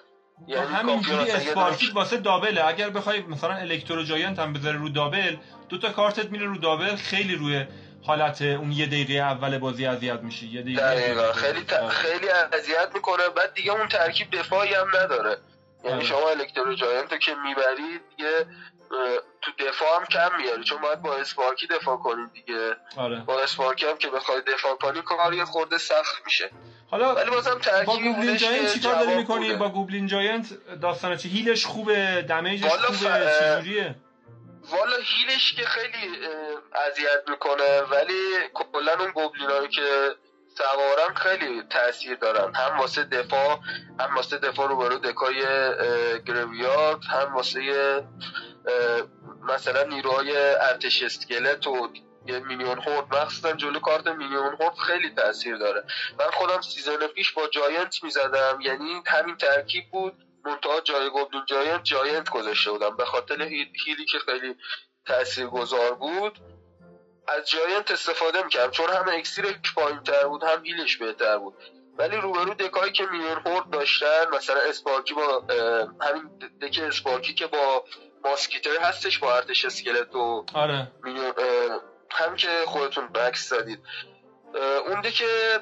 [SPEAKER 1] همینجوری
[SPEAKER 2] کافیه مثلا یه
[SPEAKER 1] Sparky
[SPEAKER 2] ت
[SPEAKER 1] واسه double ه. اگر بخوای مثلا electro giant هم بذاره رو double دو تا کارتت میره رو double خیلی روی حالت اون یه دقیقه اول بازی اذیت میشی. یه دقیقه
[SPEAKER 2] دقیقا. خیلی ت...
[SPEAKER 1] آره.
[SPEAKER 2] خیلی اذیت می‌کنه. بعد دیگه اون ترکیب دفاعی هم نداره. یعنی
[SPEAKER 1] آره.
[SPEAKER 2] شما electro giant رو که می‌برید دیگه اه، تو دفاع هم کم میاری چون باید با Sparky دفاع کنید دیگه.
[SPEAKER 1] آره.
[SPEAKER 2] با Sparky هم که بخوای دفاع کنی کار یه خورده سخت میشه.
[SPEAKER 1] حالا
[SPEAKER 2] ولی بازم
[SPEAKER 1] با goblin
[SPEAKER 2] giant
[SPEAKER 1] چیکار داری می‌کنی. با goblin giant داستان چی؟ هیلش خوبه دمیجش خوبه
[SPEAKER 2] ف-
[SPEAKER 1] چجوریه
[SPEAKER 2] والا هیلش که خیلی اذیت می‌کنه ولی کلا اون گوبلینایی که سوارن خیلی تاثیر دارن. هم واسه دفاع هم واسه دفاع رو برو دکای گرویارد هم واسه مثلا نیروهای ارتش اسکلت و یه میلیون هورد مخصوصا جلو کارت میلیون هورد خیلی تاثیر داره. من خودم season پیش با giant می‌زدم. یعنی همین ترکیب بود. منتها جای goblin giant giant گذاشته بودم. به خاطر heal- heal ی که خیلی تأثیر گذار بود. از giant استفاده می‌کردم. چون هم elixir ش پایین تر بود هم heal ش بهتر بود. ولی روبرو deck ایی که minion horde داشتن مثلا Sparky با همین deck Sparky که با musketeer هستش با ارتش اسکلت و
[SPEAKER 1] آره.
[SPEAKER 2] هم که خودتون بکس زدید. اون که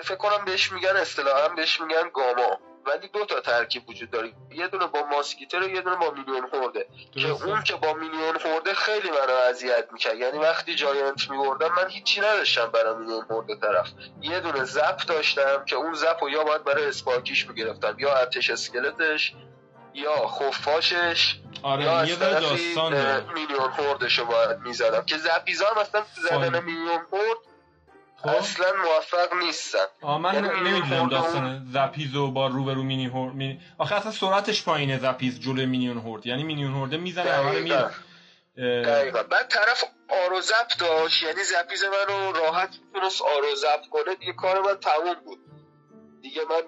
[SPEAKER 2] فکر کنم بهش میگن اصطلاحا بهش میگن گاما. ولی دو تا ترکیب وجود داره. یه دونه با ماسکیتر و یه دونه با میلیون هورده که اون که با میلیون خورده خیلی منو اذیت می‌کرد. یعنی وقتی جاینت میبردم من هیچی نداشتم برای میلیون خورده طرف. یه دونه زپ داشتم که اون زپ رو یا باید برای اسپارکیش می‌گرفتم. یا ارتش اسکلتش یا خفاشش یا
[SPEAKER 1] آره
[SPEAKER 2] از
[SPEAKER 1] یه داستان
[SPEAKER 2] میلیون خوردش رو باید می‌زدم. که زپیزا هم اصلا زدن. میلیون خورد اصلا موفق نیستن.
[SPEAKER 1] آه من
[SPEAKER 2] یعنی
[SPEAKER 1] نمی‌دونم داستان زپیزو با روبرو مینی هورد مینی... آخه اصلا سرعتش پایینه زپیز جلوی مینیون هورد. یعنی مینیون هورده می‌زنه رو میره
[SPEAKER 2] دقیقا. بعد طرف آرو زب داشت. یعنی زپیز من رو راحت می‌تونست آرو زب کنه. دیگه کار من تموم بود. دیگه من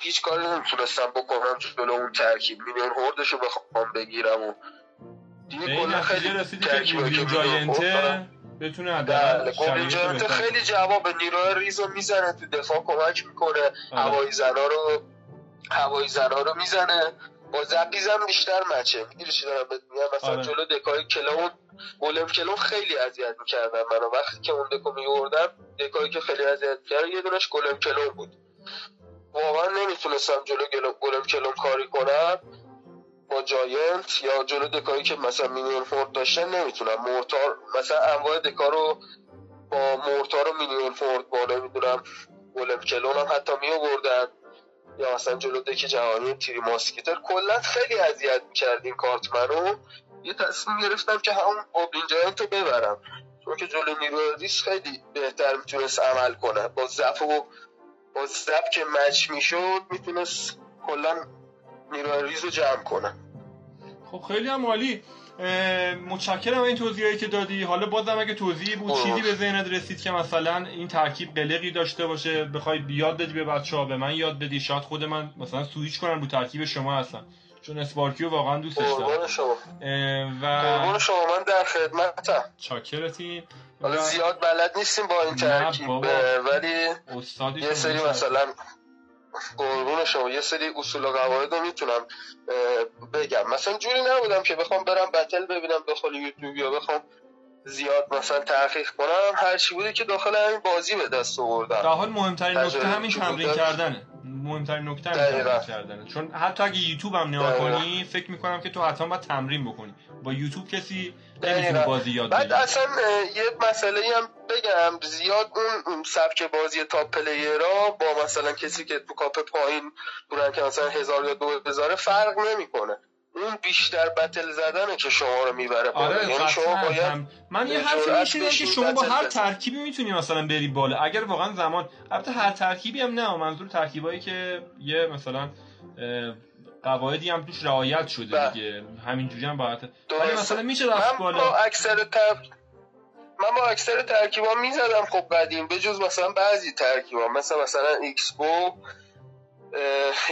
[SPEAKER 2] هیچ کاری نمی‌تونستم بکنم جلو اون ترکیب. میلیون هوردش رو بخوام بگیرم و دیگه کلا خیلی
[SPEAKER 1] رسیدی که جاینته. بتونه
[SPEAKER 2] بله
[SPEAKER 1] حداقل شرایط رو
[SPEAKER 2] جاینته
[SPEAKER 1] بهتر
[SPEAKER 2] خیلی جواب نیروهای ریز رو می‌زنه تو دفاع کمک می‌کنه
[SPEAKER 1] آره.
[SPEAKER 2] هوایی زنا رو هوایی زنا رو می‌زنه. با زپیزم بیشتر مچه. می‌گیری چی دارم بهت میگم؟ مثلا
[SPEAKER 1] آره.
[SPEAKER 2] جلو دکای کلون گلم کلون خیلی اذیت می‌کردن منو. وقتی که اون دکو میوردم deck ایی که خیلی اذیت می‌کردن یه دونش golem clone بود. واقعا نمی‌تونستم جلو golem, golem clone کاری کنم. با giant یا جلو deck ایی که مثلا minion horde داشتن نمی‌تونم. mortar مثلا انواع deck ا رو با mortar و minion horde با نمی‌دونم golem clone هم حتی می یا مثلا جلو deck جهانی three musketeer. کلا خیلی اذیت می‌کرد این کارت منو. یه تصمیم گرفتم که همون goblin giant رو ببرم. چون که جلو نیرو ریز خیلی بهتر می‌تونست عمل کنه. با zap و با zap که match می‌شد می‌تونست کلا نیرو ریز رو جمع کنه.
[SPEAKER 1] خب خیلی هم عالی. متشکرم این توضیحایی که دادی. حالا بازم اگه توضیحی بود
[SPEAKER 2] اوه.
[SPEAKER 1] چیزی به ذهنت رسید که مثلا این ترکیب قلقی داشته باشه بخوای بیاد بدی به بچه ها به من یاد بدی. شاید خود من مثلا سویچ کنم رو ترکیب شما هستم چون Sparky و واقعا دوستش دارم
[SPEAKER 2] شما. قربان
[SPEAKER 1] و
[SPEAKER 2] شما. من در خدمتم.
[SPEAKER 1] چاکرتیم
[SPEAKER 2] حالا
[SPEAKER 1] و
[SPEAKER 2] زیاد بلد نیستیم با این ترکیب. ولی یه سری. مثلا قربون شما. یه سری اصول و قواعد رو می‌تونم بگم. مثلا جوری نبودم که بخوام برم بتل ببینم داخل یوتیوب یا بخوام زیاد مثلا تحقیق کنم. هر چی بوده که داخل همین بازی به دست
[SPEAKER 1] در
[SPEAKER 2] آوردم
[SPEAKER 1] حال مهمترین نکته همین تمرین. کردنه. مهمترین نکته. تمرین کردنه چون حتی اگه یوتیوب هم نگاه
[SPEAKER 2] دقیقاً.
[SPEAKER 1] کنی فکر می‌کنم که تو حتما باید تمرین بکنی با یوتیوب کسی. نمی‌تونه بازی یاد
[SPEAKER 2] بعد اصلا یه مسئله هم بگم زیاد اون سبک بازی تاپ پلیرها با مثلا کسی که تو کاپ پایین بودن که مثلا هزار یا دو هزاره فرق نمی‌کنه اون بیشتر بتل زدنه که شما رو می‌بره
[SPEAKER 1] آره
[SPEAKER 2] یعنی شما. باید
[SPEAKER 1] هم- من یه حرفی میشنم که شما با هر. ترکیبی می‌تونی مثلا بری بالا اگر واقعا زمان البته هر ترکیبی هم نه منظور ترکیبایی که یه مثلا قواعدی هم توش رعایت شده
[SPEAKER 2] بله.
[SPEAKER 1] دیگه همینجوری هم باید ولی. مثلا میشه رفت
[SPEAKER 2] من
[SPEAKER 1] بالا
[SPEAKER 2] با اکثر تر... من با اکثر ترکیبا می‌زدم خب قدیم به جز مثلا بعضی ترکیبا مثل مثلا X-Bow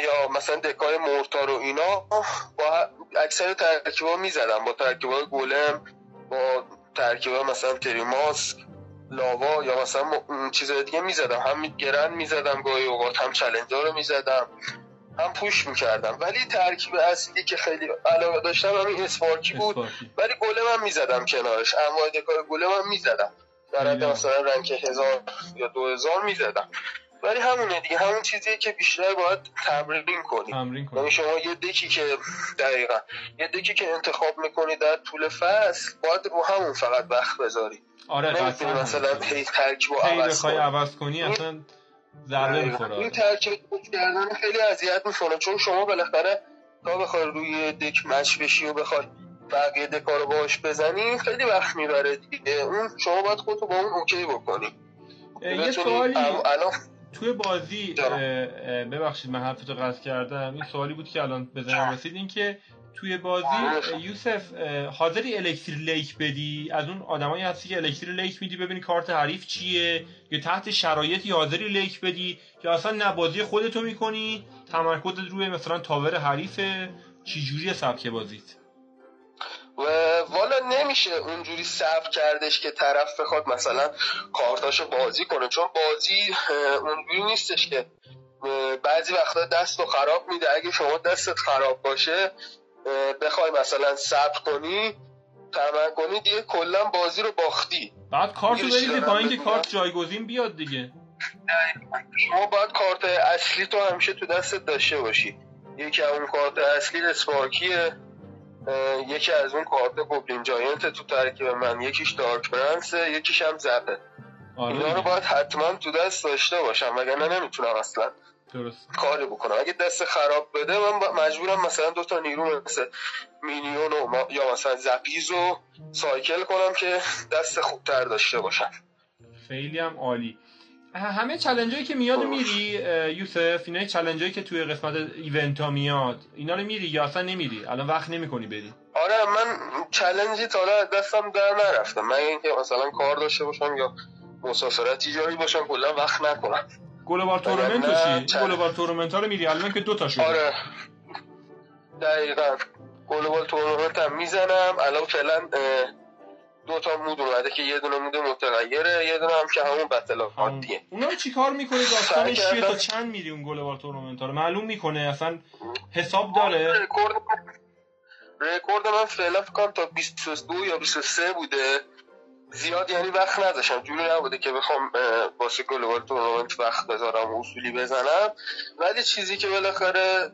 [SPEAKER 2] یا مثلا deck ای mortar و اینا با اکثر ترکیبا می‌زدم. با ترکیبای golem با ترکیبا مثلا three musk lava یا مثلا چیزای دیگه می‌زدم. هم grand می‌زدم گاهی اوقات هم challenge رو می‌زدم هم پوش می‌کردم. ولی ترکیب اصلی که خیلی علاقه داشتم همین اسپارکی بود.
[SPEAKER 1] اسپارکی.
[SPEAKER 2] ولی گلم هم می‌زدم کنارش. انواع دکای گلم هم می‌زدم. در حد مثلا رنگ هزار یا دو هزار می‌زدم. ولی همونه دیگه همون چیزیه که بیشتر باید تمرین کنی.
[SPEAKER 1] تمرین کنی.
[SPEAKER 2] یعنی شما یه دکی که دقیقا یه دکی که انتخاب می‌کنی در طول فصل باید رو همون فقط وقت بذاری.
[SPEAKER 1] آره
[SPEAKER 2] مثلا هی ترکیب عوض
[SPEAKER 1] عوض کنی اصلا ضربه. می‌خوره.
[SPEAKER 2] این. ترکیب کردن خیلی اذیت می‌کنه چون شما بالاخره تا بخوای روی deck match بشی و بخوای بقیه deck ا رو باش بزنی خیلی وقت می‌بره دیگه. اون شما باید خودتو با اون OK بکنی.
[SPEAKER 1] یه سوالی
[SPEAKER 2] الان
[SPEAKER 1] توی بازی ببخشید من حرفتو قطع کردم. این سوالی بود که الان به ذهنم رسید. این که توی بازی یوسف حاضری elixir leak بدی؟ از اون آدمایی هستی که elixir leak میدی ببینی کارت حریف چیه؟ یا تحت شرایطی حاضری لیک بدی یا اصلا نه بازی خودتو می‌کنی تمرکزت روی مثلا تاور حریفه؟ چی جوری سبک بازیت؟
[SPEAKER 2] و والا نمیشه اونجوری صبر کردش که طرف بخواد مثلا کارتاشو بازی کنه چون بازی اونجوری نیستش که بعضی وقتا دست رو خراب میده. اگه شما دستت خراب باشه بخوای مثلا صبر کنی تمرین کنی دیگه کلا بازی رو باختی.
[SPEAKER 1] بعد کارتو
[SPEAKER 2] می‌دونی چی
[SPEAKER 1] بریزی
[SPEAKER 2] دارم
[SPEAKER 1] پایین که
[SPEAKER 2] بهت
[SPEAKER 1] کارت؟ جایگزین بیاد دیگه.
[SPEAKER 2] شما باید کارت اصلی تو همیشه تو دستت داشته باشی. یکی اون کارت اصلی اسپارکیه. یکی از اون کارت گوبلین جاینت تو ترکیب من یکیش دارک برنسه یکیش هم زپه.
[SPEAKER 1] آره
[SPEAKER 2] اینا رو. باید حتما تو دست داشته باشم وگرنه نمی‌تونم اصلا
[SPEAKER 1] درست
[SPEAKER 2] کاری بکنم. اگه دست خراب بده من با- مجبورم مثلا دو تا نیرو مثل minion و ما- یا مثلا Zappies رو cycle کنم که دست خوبتر داشته باشم.
[SPEAKER 1] خیلی هم عالی. همه challenge ایی که میاد رو میری یوسف اینا challenge ایی که توی قسمت event ها میاد اینا رو میری یا اصلا نمیری؟ الان وقت نمی‌کنی بری.
[SPEAKER 2] آره من challenge ی تا حالا از دستم در نرفتم. من اینکه مثلا کار داشته باشم یا مسافرتی جایی باشم کلا وقت نکنم. global
[SPEAKER 1] tournament چی؟
[SPEAKER 2] چند-
[SPEAKER 1] global tournament ها رو میری الان که دو تا شده.
[SPEAKER 2] آره. دقیقا. global tournament هم می‌زنم. الان فعلا دو تا mode اومده که یه دونه mode متغیره یه دونه هم که همون battle
[SPEAKER 1] همون.
[SPEAKER 2] عادیه
[SPEAKER 1] اونا رو چیکار می‌کنی داستانش چیه؟ تا. چند میری اون global tournament ها رو؟ معلوم می‌کنه اصلا حساب داره.
[SPEAKER 2] رکورد رکورد من فعلا فکر تا 22 یا 23 بوده. زیاد یعنی وقت نذاشتم جوری نبوده که بخوام واسه global tournament وقت بذارم و اصولی بزنم. ولی چیزی که بالاخره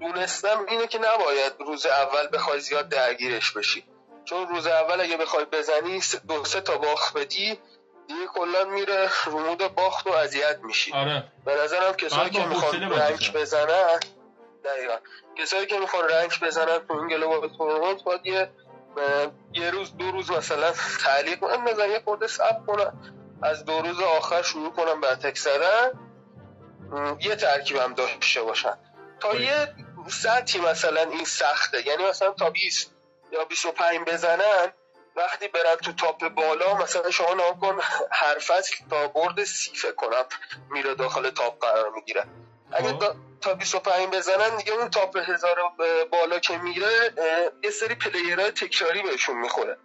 [SPEAKER 2] دونستم اینه که نباید روز اول بخوای زیاد درگیرش بشی. چون روز اول اگه بخوای بزنی دو سه تا باخت بدی دیگه کلا میره رمود باخت و اذیت میشی.
[SPEAKER 1] آره.
[SPEAKER 2] به نظرم کسایی که می‌خوان رنگ. بزنن دقیقا. کسایی که می‌خوان رنگ بزنن تو این گلوبال تورنمنت باید یه یه روز دو روز مثلا تعلیق کنن بزن یه خورده صبر کنن. از دو روز آخر شروع کنن به attack زدن. یه ترکیب هم داشته باشن. تا
[SPEAKER 1] آره.
[SPEAKER 2] یه سطحی مثلا این سخته. یعنی مثلا تا 20 یا 25 بزنن وقتی برن تو top بالا مثلا شما نام کن هر فصل تا برد سی فکر کنم میره داخل top قرار می‌گیره. اگه
[SPEAKER 1] خب.
[SPEAKER 2] دا- تا 25 بزنن دیگه اون top هزار بالا که میره یه سری player های تکراری بهشون می‌خوره.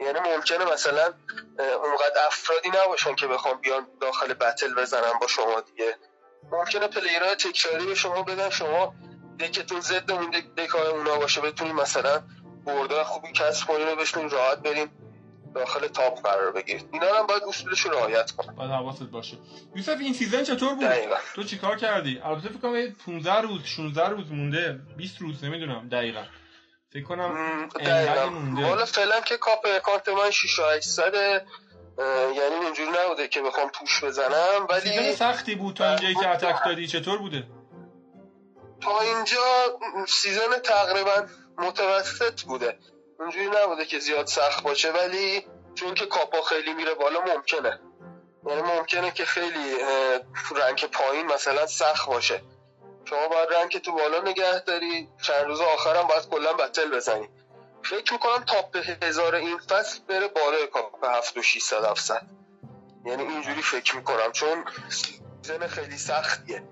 [SPEAKER 2] یعنی ممکنه مثلا اونقدر افرادی نباشن که بخوام بیان داخل battle بزنن با شما دیگه. ممکنه player های تکراری به شما بدن شما deck تون ضد اون deck- deck ای اونا باشه بتونین مثلا برد خوبی کسب کنین و بشین راحت برین داخل top قرار بگیرید اینا هم باید اصولش رو رعایت کنن.
[SPEAKER 1] باید حواست باشه. یوسف این season چطور بود؟
[SPEAKER 2] دقیقا.
[SPEAKER 1] تو چیکار کردی؟ البته فکر کنم یه 15 روز 16 روز مونده. 20 روز نمی‌دونم. دقیقا. فکر کنم.
[SPEAKER 2] حالا فعلا که cup account من 6800 یعنی اونجوری نبوده که بخوام push بزنم
[SPEAKER 1] season
[SPEAKER 2] ولی
[SPEAKER 1] سختی بود تا اینجایی که attack دادی. چطور بوده؟
[SPEAKER 2] تا اینجا season تقریبا متوسط بوده. اونجوری نبوده که زیاد سخت باشه ولی چون که کاپا خیلی میره بالا ممکنه. یعنی ممکنه که خیلی rank پایین مثلا سخت باشه. شما باید rank تو بالا نگه داری چند روز آخرم باید کلا battle بزنی. فکر می‌کنم top هزار این فصل بره بالا کاپ هفت و 600 700 یعنی اینجوری فکر می‌کنم چون season خیلی سختیه.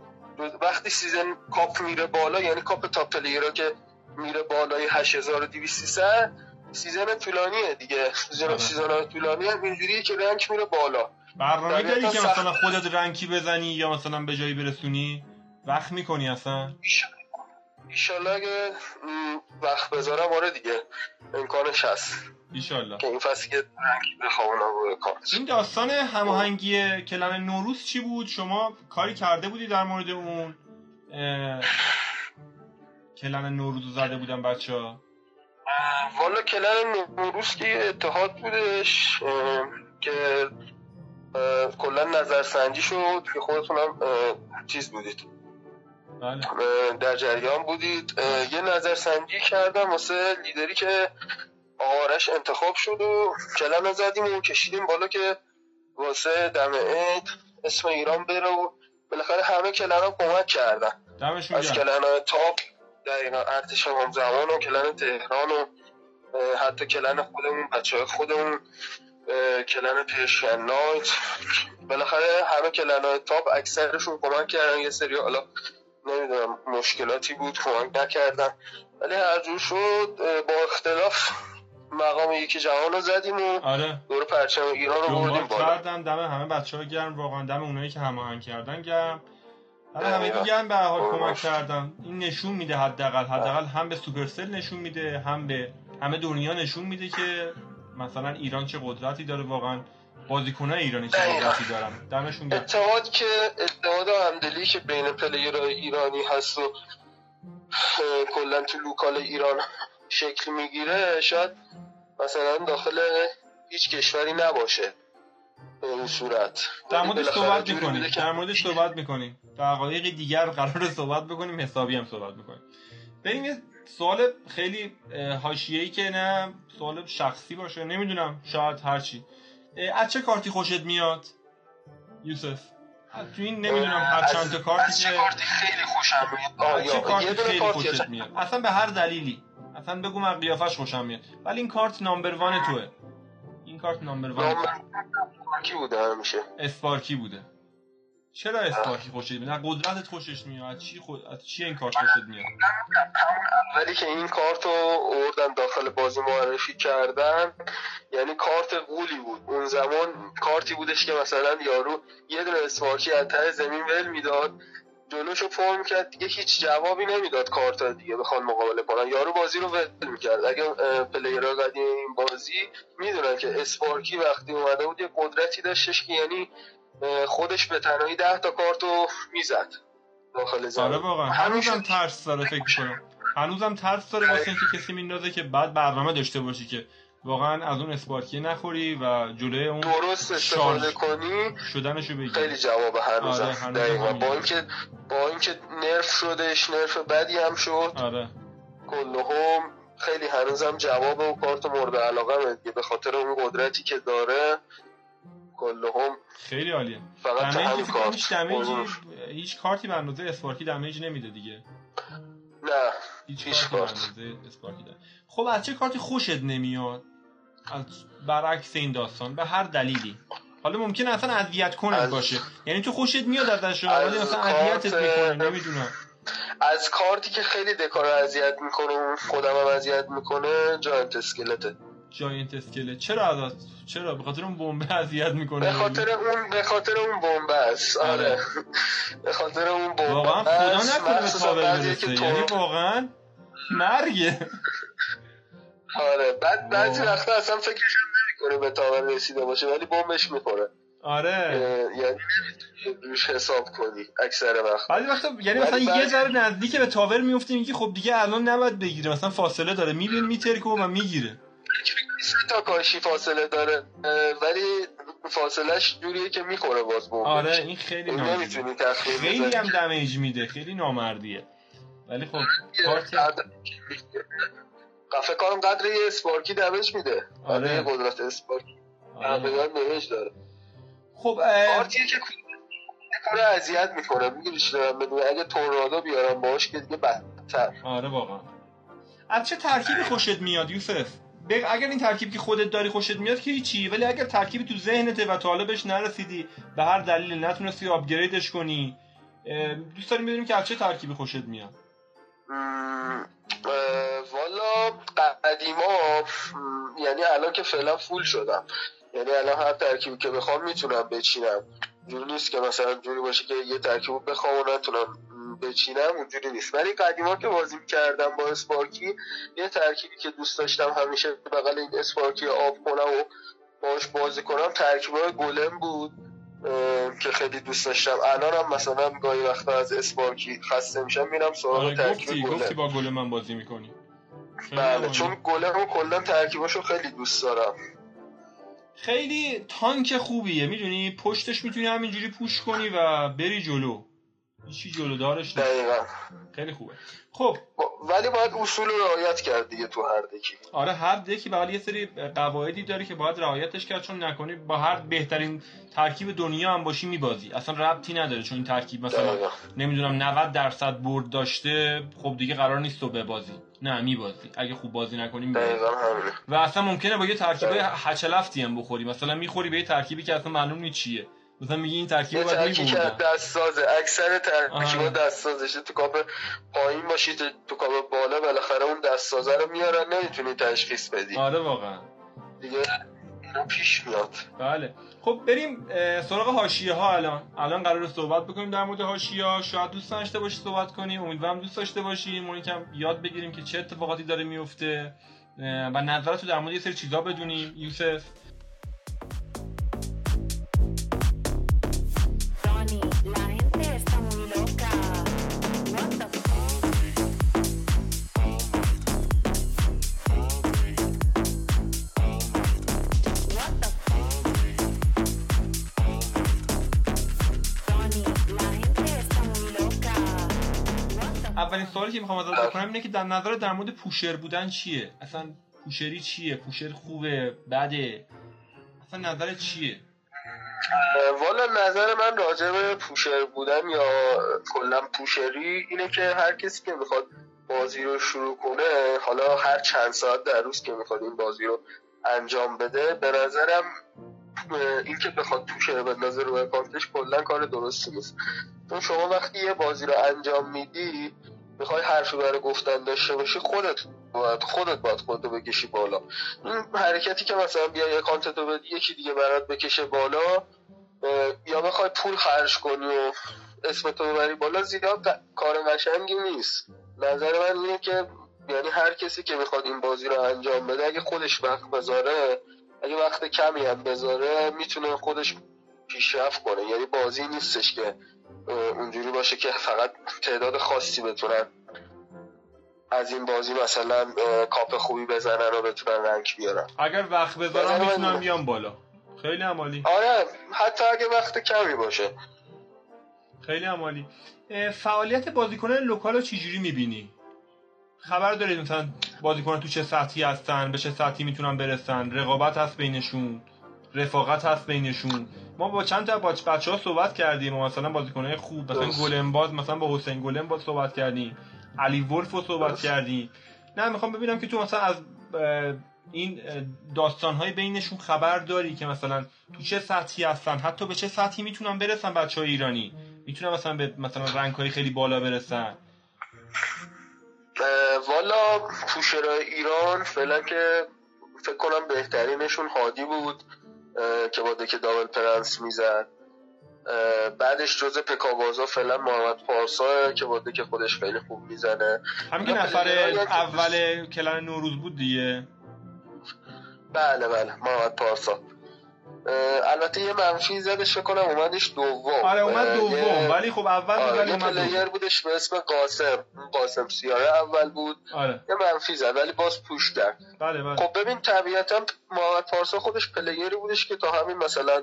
[SPEAKER 2] وقتی season cup میره بالا یعنی cup top player ها که میره بالای 8200 season طولانیه دیگه. season
[SPEAKER 1] آره.
[SPEAKER 2] season طولانی هم اینجوریه که rank میره بالا.
[SPEAKER 1] برنامه
[SPEAKER 2] دقیقاً
[SPEAKER 1] داری که
[SPEAKER 2] سخت.
[SPEAKER 1] مثلا خودت رنکی بزنی یا مثلا به جایی برسونی وقت می‌کنی اصلا؟
[SPEAKER 2] ایشالله اگه وقت بذارم آره دیگه. امکانش هست.
[SPEAKER 1] ایشالله
[SPEAKER 2] که این فصل که رنگی
[SPEAKER 1] این داستان هماهنگی کلن نوروز چی بود؟ شما کاری کرده بودی در مورد اون اه، کلن نوروز رو زده بودن بچه ها
[SPEAKER 2] والا کلن نوروز که اتحاد بودش اه، که کلا نظرسنجی شد که خودتونم اه، چیز بودید.
[SPEAKER 1] بله.
[SPEAKER 2] در جریان بودید. یه نظرسنجی کردم واسه لیدری که آرش انتخاب شد و کلن زدیم و کشیدیم بالا که واسه دم عید اسم ایران بره و بالاخره همه کلن ها کمک کردن. از کلن تاپ دقیقا ارتش همزمان و کلن تهران و حتی کلن خودمون بچه های خودمون کلن پرشین نایت. بالاخره همه کلن های تاپ اکثرشون کمک کردن. یه سری حالا نمی‌دونم مشکلاتی بود کمک نکردن. ولی هر جور شد با اختلاف مقام یکی جهان رو زدیم و
[SPEAKER 1] آره.
[SPEAKER 2] دور پرچم ایران رو بردیم بالا.
[SPEAKER 1] کردم دم همه بچه ها گرم واقعا دم اونایی که هماهنگ کردن گرم. دم همه
[SPEAKER 2] دقیقا.
[SPEAKER 1] گرم به حال کمک. کردن. این نشون میده حداقل حداقل هم به سوپرسل نشون میده هم به همه دنیا نشون میده که مثلا ایران چه قدرتی داره. واقعا بازیکنای ایرانی چه. قدرتی دارن. دمشون گرم.
[SPEAKER 2] اتحاد که اتحاد و همدلی که بین player های ایرانی هست و کلا تو local ایران شکل می‌گیره شاید مثلا داخل هیچ کشوری نباشه به این صورت.
[SPEAKER 1] در موردش
[SPEAKER 2] بالاخره
[SPEAKER 1] صحبت می‌کنیم. در موردش صحبت می‌کنیم. دقایق دیگر قرار صحبت بکنیم حسابی هم صحبت می‌کنیم بریم یه سوال خیلی حاشیه‌ای که نه سوال شخصی باشه نمی‌دونم شاید هرچی از چه کارتی خوشت میاد؟ یوسف. تو این نمی‌دونم هر چند تا کارتی
[SPEAKER 2] از چه کارتی خیلی خوشم میاد؟
[SPEAKER 1] چه کارتی خیلی خوشت
[SPEAKER 2] یا-
[SPEAKER 1] میاد؟ اصلا به هر دلیلی. اصلا بگو من قیافش خوشم میاد. ولی این کارت نامبر وان توه. این کارت نامبر وان
[SPEAKER 2] نام کی بوده همیشه؟
[SPEAKER 1] اسپارکی بوده. چرا اسپارکی خوشت میاد؟ قدرتت خوشش میاد. چی خود از چی این کارت خوشت میاد؟
[SPEAKER 2] ولی که این کارت رو اوردن داخل بازی معرفی کردن یعنی کارت قولی بود. اون زمان کارتی بودش که مثلا یارو یه دونه اسپارکی از ته زمین ول می‌داد جلوشو پر می‌کرد دیگه هیچ جوابی نمی‌داد کارت دیگه بخوان مقابله کنن. یارو بازی رو ول می‌کرد. اگه پلیرها قدیم این بازی می‌دونن که اسپارکی وقتی اومده بود یه قدرتی داشتش که یعنی خودش به تنهایی ده تا کارت رو می‌زد داخل زمین.
[SPEAKER 1] آره واقعا. هنوزم. ترس داره فکر کنم هنوزم ترس داره واسه اینکه کسی میندازه که بعد برنامه داشته باشی که واقعا از اون اسپارکی نخوری و جلوی اون
[SPEAKER 2] درست استفاده کنی
[SPEAKER 1] شدنشو بگیری
[SPEAKER 2] خیلی جواب هنوزم
[SPEAKER 1] آره، هنوزم
[SPEAKER 2] دقیقا. با اینکه با اینکه نرف شدش نرف بدی هم شد.
[SPEAKER 1] آره.
[SPEAKER 2] کلهم خیلی هنوزم جواب و کارت مورد علاقه دیگه. به خاطر اون قدرتی که داره کلهم.
[SPEAKER 1] خیلی عالیه.
[SPEAKER 2] فقط
[SPEAKER 1] کنم
[SPEAKER 2] کارت.
[SPEAKER 1] هیچ دمیجی
[SPEAKER 2] قربون.
[SPEAKER 1] هیچ کارتی به اندازه اسپارکی دمیج نمیده دیگه.
[SPEAKER 2] نه
[SPEAKER 1] هیچ
[SPEAKER 2] هیچ کارت.
[SPEAKER 1] اسپارکی داره. خب از چه کارتی خوشت نمیاد؟ از برعکس این داستان به هر دلیلی. حالا ممکنه اصلا اذیت
[SPEAKER 2] از-
[SPEAKER 1] باشه. یعنی تو خوشت میاد ازش
[SPEAKER 2] از
[SPEAKER 1] ولی مثلا
[SPEAKER 2] کارت-
[SPEAKER 1] اذیتت می‌کنه نمی‌دونم.
[SPEAKER 2] از کارتی که خیلی دکار اذیت می‌کنه و خودم هم اذیت می‌کنه جاینت اسکلته.
[SPEAKER 1] جاینت اسکله چرا ازت چرا؟ به خاطر اون بمب اذیت می‌کنه
[SPEAKER 2] به خاطر اون به خاطر اون بمب است. آره.
[SPEAKER 1] آره.
[SPEAKER 2] به خاطر اون بمب
[SPEAKER 1] واقعا خدا نکنه به
[SPEAKER 2] بعضی
[SPEAKER 1] برسه. یعنی واقعا مرگه.
[SPEAKER 2] آره. بعد بعضی. وقتا اصلا فکرش هم نمی‌کنه به تاور رسیده باشه ولی بمبش می‌خوره.
[SPEAKER 1] آره.
[SPEAKER 2] یعنی روش حساب کنی اکثر وقت.
[SPEAKER 1] بعضی وقتا یعنی مثلا یه ذره نزدیک به تاور میفته میگی خب دیگه الان نباید بگیره. مثلا فاصله داره. میبین میترکه و می‌گیره.
[SPEAKER 2] تا کاشی فاصله داره ولی فاصلهش جوریه که می‌خوره باز بمبش
[SPEAKER 1] آره این خیلی
[SPEAKER 2] نمی‌تونی تخمین
[SPEAKER 1] خیلی. هم دمیج میده خیلی نامردیه. ولی خب کارت
[SPEAKER 2] فکر کنم قدر یه اسپارکی دمج میده.
[SPEAKER 1] آره.
[SPEAKER 2] یه قدرت اسپارکی
[SPEAKER 1] آره.
[SPEAKER 2] دمج داره.
[SPEAKER 1] خب
[SPEAKER 2] کارتیه که کار اذیت می‌کنه. می‌گیری چی دارم اگه تورنادو بیارم باش که دیگه بدتر.
[SPEAKER 1] آره واقعا. از چه ترکیبی خوشت میاد یوسف؟ اگر این ترکیب که خودت داری خوشت میاد که هیچی ولی اگر ترکیبی تو ذهنته و تا نرسیدی به هر دلیل نتونستی آپگریدش کنی دوست داریم بدونیم که از چه ترکیبی خوشت میاد.
[SPEAKER 2] والا قدیما یعنی الان که فعلا فول شدم. یعنی الان هر ترکیبی که بخوام می‌تونم بچینم. جوری نیست که مثلا جوری باشه که یه ترکیب بخوام و نتونم بچینم اونجوری نیست. ولی قدیما که بازی کردم با اسپارکی یه ترکیبی که دوست داشتم همیشه بغل این اسپارکی آب کنم و باش بازی کنم ترکیب های گلم بود که خیلی دوست داشتم. الان هم مثلا گاهی وقتا از اسپارکی خسته میشم میرم سراغ
[SPEAKER 1] آره
[SPEAKER 2] ترکیب
[SPEAKER 1] گفتی گفتی
[SPEAKER 2] گلم
[SPEAKER 1] با گل من بازی می‌کنی.
[SPEAKER 2] بله چون گلم رو کلا ترکیباشو خیلی دوست دارم.
[SPEAKER 1] خیلی تانک خوبیه. می‌دونی پشتش می‌تونی همینجوری پوش کنی و بری جلو. هیچی جلو دارش نیست.
[SPEAKER 2] دقیقا.
[SPEAKER 1] خیلی خوبه. خب.
[SPEAKER 2] ولی باید اصول رو رعایت کرد دیگه تو هر دکی.
[SPEAKER 1] آره هر دکی به یه سری قواعدی داره که باید رعایتش کرد چون نکنی با هر بهترین ترکیب دنیا هم باشی میبازی. اصلا ربطی نداره چون این ترکیب مثلا
[SPEAKER 2] دقیقا.
[SPEAKER 1] نمی‌دونم 90 درصد برد داشته خب دیگه قرار نیست تو ببازی. نه میبازی. اگه خوب بازی نکنی میبازی. و اصلا ممکنه با یه ترکیب. هچلفتی هم بخوری. مثلا می‌خوری به یه ترکیبی که اصلا معلوم نیست چیه. مثلا میگی این ترکیب باید
[SPEAKER 2] ترکیب که دست سازه اکثر ترکیبا
[SPEAKER 1] آره.
[SPEAKER 2] دست سازشه تو کاپ پایین باشی تو کاپ بالا بالاخره اون دست سازه رو میارن نمی‌تونی تشخیص بدی.
[SPEAKER 1] آره واقعا.
[SPEAKER 2] دیگه پیش میاد.
[SPEAKER 1] بله. خب بریم سراغ حاشیه ها الان. الان قرار صحبت بکنیم در مورد حاشیه ها. شاید دوست داشته باشی صحبت کنیم. امیدوارم دوست داشته باشیم اون یکم یاد بگیریم که چه اتفاقاتی داره میفته. و نظرتو در مورد یه سری چیزا بدونیم. یوسف. سوالی که می‌خوام ازت بکنم اینه که در نظر در مورد پوشر بودن چیه؟ اصلا پوشری چیه؟ پوشر خوبه؟ بده؟ اصلا نظرت چیه؟
[SPEAKER 2] والا نظر من راجع به پوشر بودن یا کلا پوشری اینه که هر کسی که می‌خواد بازی رو شروع کنه حالا هر چند ساعت در روز که می‌خواد این بازی رو انجام بده به نظرم اینکه بخواد توشه بندازه رو اکانتش کلا کار درستی نیست. چون شما وقتی یه بازی رو انجام میدی می‌خوای حرفی برای گفتن داشته باشی خودت باید خودت باید خودتو بکشی بالا. این حرکتی که مثلا بیا اکانتتو بدی یکی دیگه برات بکشه بالا یا بخوای پول خرج کنی و اسمتو ببری بالا زیاد کار قشنگی نیست. نظر من اینه که یعنی هر کسی که می‌خواد این بازی رو انجام بده اگه خودش وقت بذاره اگه وقت کمی هم بذاره می‌تونه خودش پیشرفت کنه. یعنی بازی نیستش که اونجوری باشه که فقط تعداد خاصی بتونن از این بازی مثلا کاپ خوبی بزنن و بتونن rank بیارن.
[SPEAKER 1] اگر وقت بذارم
[SPEAKER 2] من
[SPEAKER 1] می‌تونم
[SPEAKER 2] اینه.
[SPEAKER 1] بیام بالا. خیلی عالی.
[SPEAKER 2] آره حتی اگه وقت کمی باشه.
[SPEAKER 1] خیلی عالی. فعالیت بازیکنان local رو چجوری می‌بینی؟ خبر دارید مثلا بازیکنان تو چه سطحی هستن به چه سطحی می‌تونن برسن؟ رقابت هست بینشون؟ رفاقت هست بینشون. ما با چند تا بچه ها صحبت کردیم و مثلا بازیکنهای خوب مثلا
[SPEAKER 2] درست.
[SPEAKER 1] گلنباز مثلا با حسین گلنباز صحبت کردیم. علی ولف رو صحبت
[SPEAKER 2] درست.
[SPEAKER 1] کردیم. نه می‌خوام ببینم که تو مثلا از این داستان های بینشون خبر داری که مثلا تو چه سطحی هستن؟ حتی به چه سطحی می‌تونن برسن بچه های ایرانی؟ می‌تونن مثلا به مثلا رنگ های خیلی بالا برسن؟
[SPEAKER 2] والا پوشرهای ایران فعلا که فکر کنم بهترینشون هادی بود. که با deck double prince می‌زد. بعدش جز Pekka بازا فعلا محمد پارسا که با deck خودش خیلی خوب می‌زنه.
[SPEAKER 1] همین که نفر اول clan نوروز بود دیگه.
[SPEAKER 2] بله بله محمد پارسا. البته یه منفی زدش فکر کنم اومدش دوم.
[SPEAKER 1] آره اومد دوم. ولی خب اول بود
[SPEAKER 2] آره
[SPEAKER 1] ولی
[SPEAKER 2] یه
[SPEAKER 1] اومد player
[SPEAKER 2] بودش به اسم قاسم. قاسم سیاره اول بود.
[SPEAKER 1] آره.
[SPEAKER 2] یه منفی زد ولی باز پوش کرد.
[SPEAKER 1] بله بله.
[SPEAKER 2] خب ببین طبیعتا محمد پارسا خودش پلیری بودش که تا همین مثلا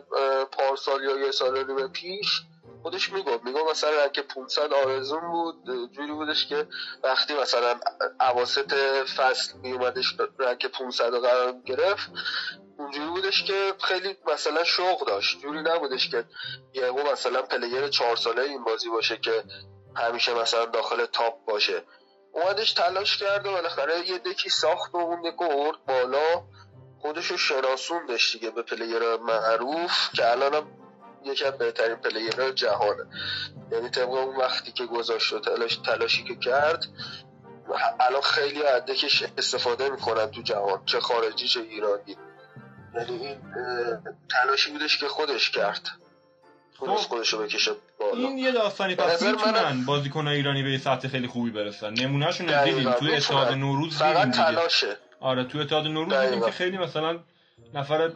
[SPEAKER 2] پارسال یا یه سال و نیم پیش خودش می‌گفت. می‌گفت مثلا رنگ 500 آرزون بود جوری بودش که وقتی مثلا عواسط فصل میومدش رنگ 500 رو قرار گرفت اونجوری بودش که خیلی مثلا شوق داشت. جوری نبودش که یهو مثلا player چهار ساله این بازی باشه که همیشه مثلا داخل top باشه. اومدش تلاش کرد و بالاخره یه deck ی ساخت و اون deck و بالا. خودشو شناسوندش دیگه به player معروف که الان هم یکی از بهترین player های جهانه. یعنی طبق اون وقتی که گذاشت و تلاش تلاشی که کرد الان خیلی از deck ش استفاده می‌کنن تو جهان چه خارجی چه ایرانی. یعنی این تلاشی بودش که خودش کرد. تونست
[SPEAKER 1] خب.
[SPEAKER 2] بکشه بالا.
[SPEAKER 1] این یه داستانی. پس می‌تونن
[SPEAKER 2] منم-
[SPEAKER 1] بازیکن ایرانی به سطح خیلی خوبی برسن. نمونهشون رو دیدیم. توی. اتحاد نوروز دیدیم
[SPEAKER 2] فقط
[SPEAKER 1] دیگه.
[SPEAKER 2] تلاشه.
[SPEAKER 1] آره توی اتحاد نوروز دیدیم. که خیلی مثلا نفر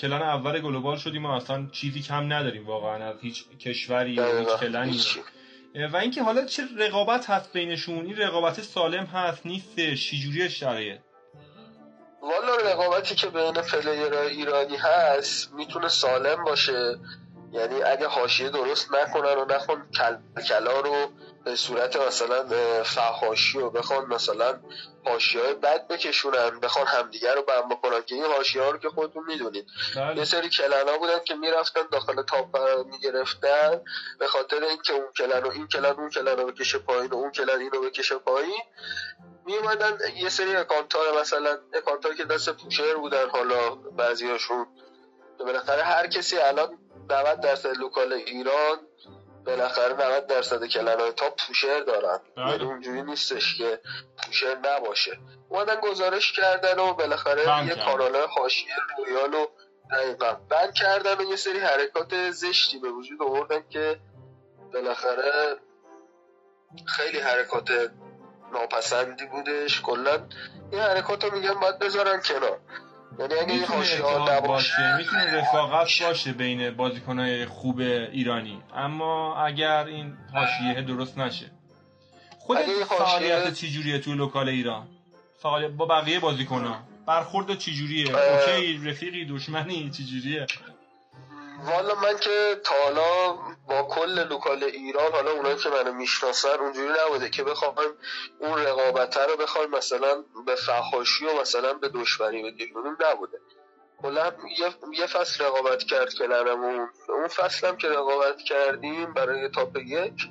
[SPEAKER 1] کلن اول گلوبال شدیم و اصلا چیزی کم نداریم واقعا از هیچ کشوری یا هیچ. کلنی
[SPEAKER 2] هیچی.
[SPEAKER 1] و اینکه حالا چه رقابت هست بینشون این رقابت سالم هست نیستش چجوری شرایط
[SPEAKER 2] والا رقابتی که بین پلیرهای ایرانی هست می‌تونه سالم باشه یعنی اگه حاشیه درست نکنن و نخون کل کلا رو به صورت مثلا فحاشی و بخوان مثلا حاشیه های بد بکشونن بخوان همدیگه رو بم بکنن. که این حاشیه ها رو که خودتون می‌دونید. یه
[SPEAKER 1] بله
[SPEAKER 2] سری کلنا بودن که می‌رفتن داخل تاپ می‌گرفتن به خاطر اینکه اون کلن و این کلن اون کلن رو بکشه پایین و اون کلن اینو بکشه پایین. میومدن یه سری account مثلا account که دست pusher بودن حالا بعضیاشون بالاخره هر کسی الان 90 درصد local ایران بالاخره 90 درصد clan ای top pusher دارن
[SPEAKER 1] بله.
[SPEAKER 2] یعنی اونجوری نیستش که pusher نباشه اومدن گزارش کردن و بالاخره یه. کانال حاشیه Royale و دقیقا ban کردن و یه سری حرکات زشتی به وجود آوردن که بالاخره خیلی حرکات ناپسندی بودش کلا این حرکات رو میگن باید بذارن کنار یعنی اگه
[SPEAKER 1] می‌تونه اتحاد
[SPEAKER 2] نباشه
[SPEAKER 1] باشه می‌تونه رفاقت باشه بین بازیکنهای خوب ایرانی. اما اگر این حاشیه درست نشه. خودت
[SPEAKER 2] اگه
[SPEAKER 1] فعالیت چجوریه توی local ایران؟ فعالیت با بقیه بازیکنها. برخورد چجوریه. OK رفیقی دشمنی چجوریه؟
[SPEAKER 2] والا من که تا حالا با کل local ایران حالا اونایی که منو می‌شناسن اونجوری نبوده که بخوایم اون رقابت رو بخوایم مثلا به فحاشی و مثلا به دشمنی بگیریم. نبوده. کلا یه, فصل رقابت کرد clan مون اون فصل هم که رقابت کردیم برای top یک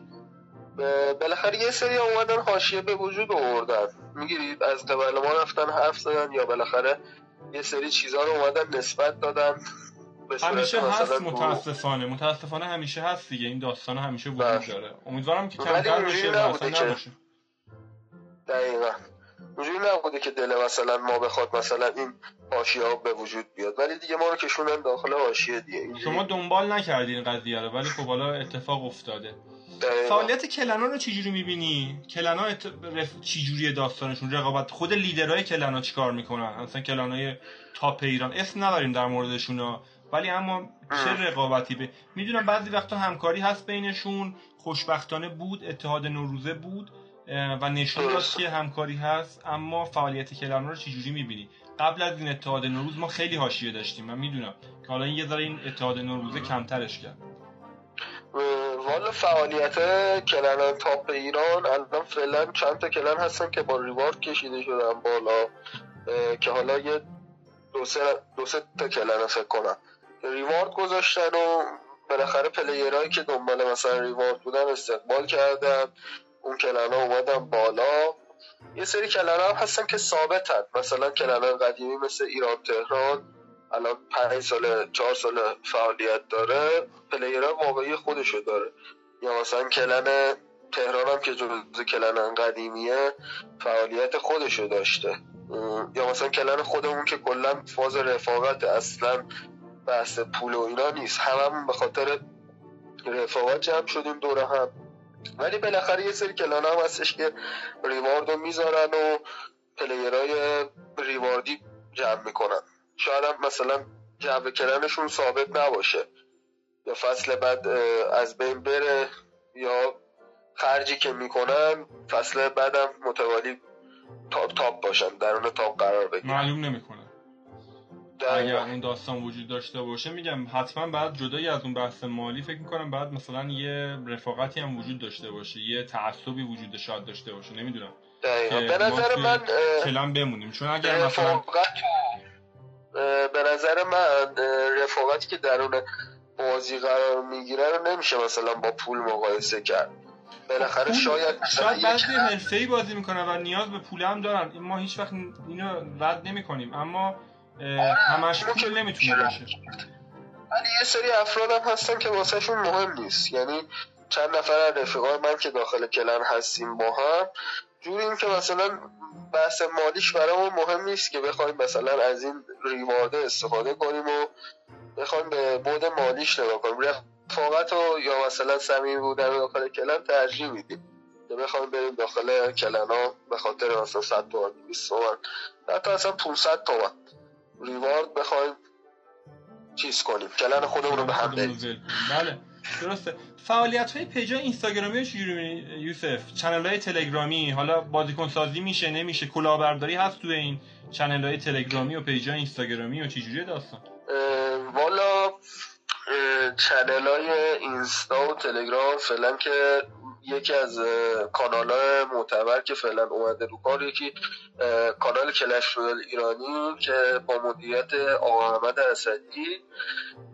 [SPEAKER 2] بالاخره یه سری اومدن حاشیه به وجود آوردن. می‌گیرید از قبل ما رفتن حرف زدن یا بالاخره یه سری چیزها رو اومدن نسبت دادن.
[SPEAKER 1] همیشه هست. متاسفانه متاسفانه همیشه هست دیگه این داستان همیشه وجود
[SPEAKER 2] بله.
[SPEAKER 1] داره امیدوارم که کمتر بشه اصلا نباشه
[SPEAKER 2] دقیقا اونجوری نبوده که دل مثلا ما بخواد مثلا این حاشیه ها به وجود بیاد ولی دیگه ما رو کشوندن داخل حاشیه دیگه اینجوری.
[SPEAKER 1] شما دنبال نکردین قضیه رو ولی خب حالا اتفاق افتاده. فعالیت کلنا رو چجوری می‌بینی؟ کلنا ات... رف... چجوریه داستانشون رقابت خود لیدرهای کلنا چیکار می‌کنن مثلا کلانای تاپ ایران اسم نبریم در موردشون. ولی اما چه رقابتی به می‌دونم بعضی وقتا همکاری هست بینشون خوشبختانه بود اتحاد نوروزه بود و نشون داد. که همکاری هست اما فعالیت کلنا رو چجوری می‌بینی؟ قبل از این اتحاد نوروز ما خیلی حاشیه داشتیم من می‌دونم. که حالا این یه ذره این اتحاد نوروزه کمترش کرد.
[SPEAKER 2] والا فعالیت کلن تاپ ایران الان فعلا چند تا کلن هستن که با ریوارد کشیده شدن بالا که حالا یه دو سه, دو سه تا کلن فکر کنم. ریوارد گذاشتن و بالاخره پلیرهایی که دنبال مثلا ریوارد بودن استقبال کردن. اون کلن ها اومدن بالا. یه سری کلن هم هستن که ثابتن. مثلا کلن قدیمی مثل ایران تهران الان پنج سال چهار سال فعالیت داره. پلیرها واقعی خودشو داره. یا مثلا کلن تهران هم که جزو کلن قدیمیه فعالیت خودشو داشته. یا مثلا کلن خودمون که کلا فاز رفاقت اصلا بحث پول و اینا نیست. هممون به خاطر رفاقت جمع شدیم دوره هم. ولی بالاخره یه سری کلان هم هستش که ریوارد رو می‌ذارن و پلیرهای ریواردی جمع می‌کنن. شاید هم مثلا جو کلنشون ثابت نباشه. یا فصل بعد از بین بره یا خرجی که می‌کنن فصل بعدم متوالی تاپ تاپ باشن درون تاپ قرار بگیرن.
[SPEAKER 1] معلوم نمی‌کنه. اگر. اون داستان وجود داشته باشه میگم حتما بعد جدای از اون بحث مالی فکر می‌کنم بعد مثلا یه رفاقتی هم وجود داشته باشه یه تعصبی وجود شاید داشته باشه نمی‌دونم
[SPEAKER 2] دقیقاً. به نظر من
[SPEAKER 1] کلم بمونیم چون اگر مثلا
[SPEAKER 2] به نظر من رفاقتی که درون بازی قرار می‌گیره رو نمیشه مثلا با پول مقایسه کرد بالاخره شاید
[SPEAKER 1] شاید بعضی حرفه‌ای بازی می‌کنن و نیاز به پول هم دارن ما هیچ وقت اینو رد نمی‌کنیم اما همش پول نمی‌تونه باشه.
[SPEAKER 2] ولی یه سری افراد هم هستن که واسهشون مهم نیست. یعنی چند نفر از رفیقای من که داخل کلن هستیم با هم جوریم که مثلا بحث مالیش برامون مهم نیست که بخوایم مثلا از این ریوارده استفاده کنیم و بخوایم به بود مالیش نگاه کنیم. رفاقت و یا مثلا صمیمی بودن داخل کلن ترجیح میدیم که بخوایم بریم داخل کلن ها به خاطر مثلا 100 تومن 200 تومن حتی اصلا 500 تومن. ریوارد بخوایم چیز کنیم کلن خودمون رو به هم بریم.
[SPEAKER 1] بله درسته. فعالیت های پیجا اینستاگرامی یوسف؟ چنل های تلگرامی حالا بازیکن سازی میشه نمیشه کلاهبرداری هست تو این channel های تلگرامی و page ا اینستاگرامی و چجوری داستان؟
[SPEAKER 2] والا channel های اینستا و تلگرام فعلا که یکی از کانال معتبر که فعلا اومده رو کار یکی کانال Clash Royale ایرانی که با مدیریت آقا احمد اسدی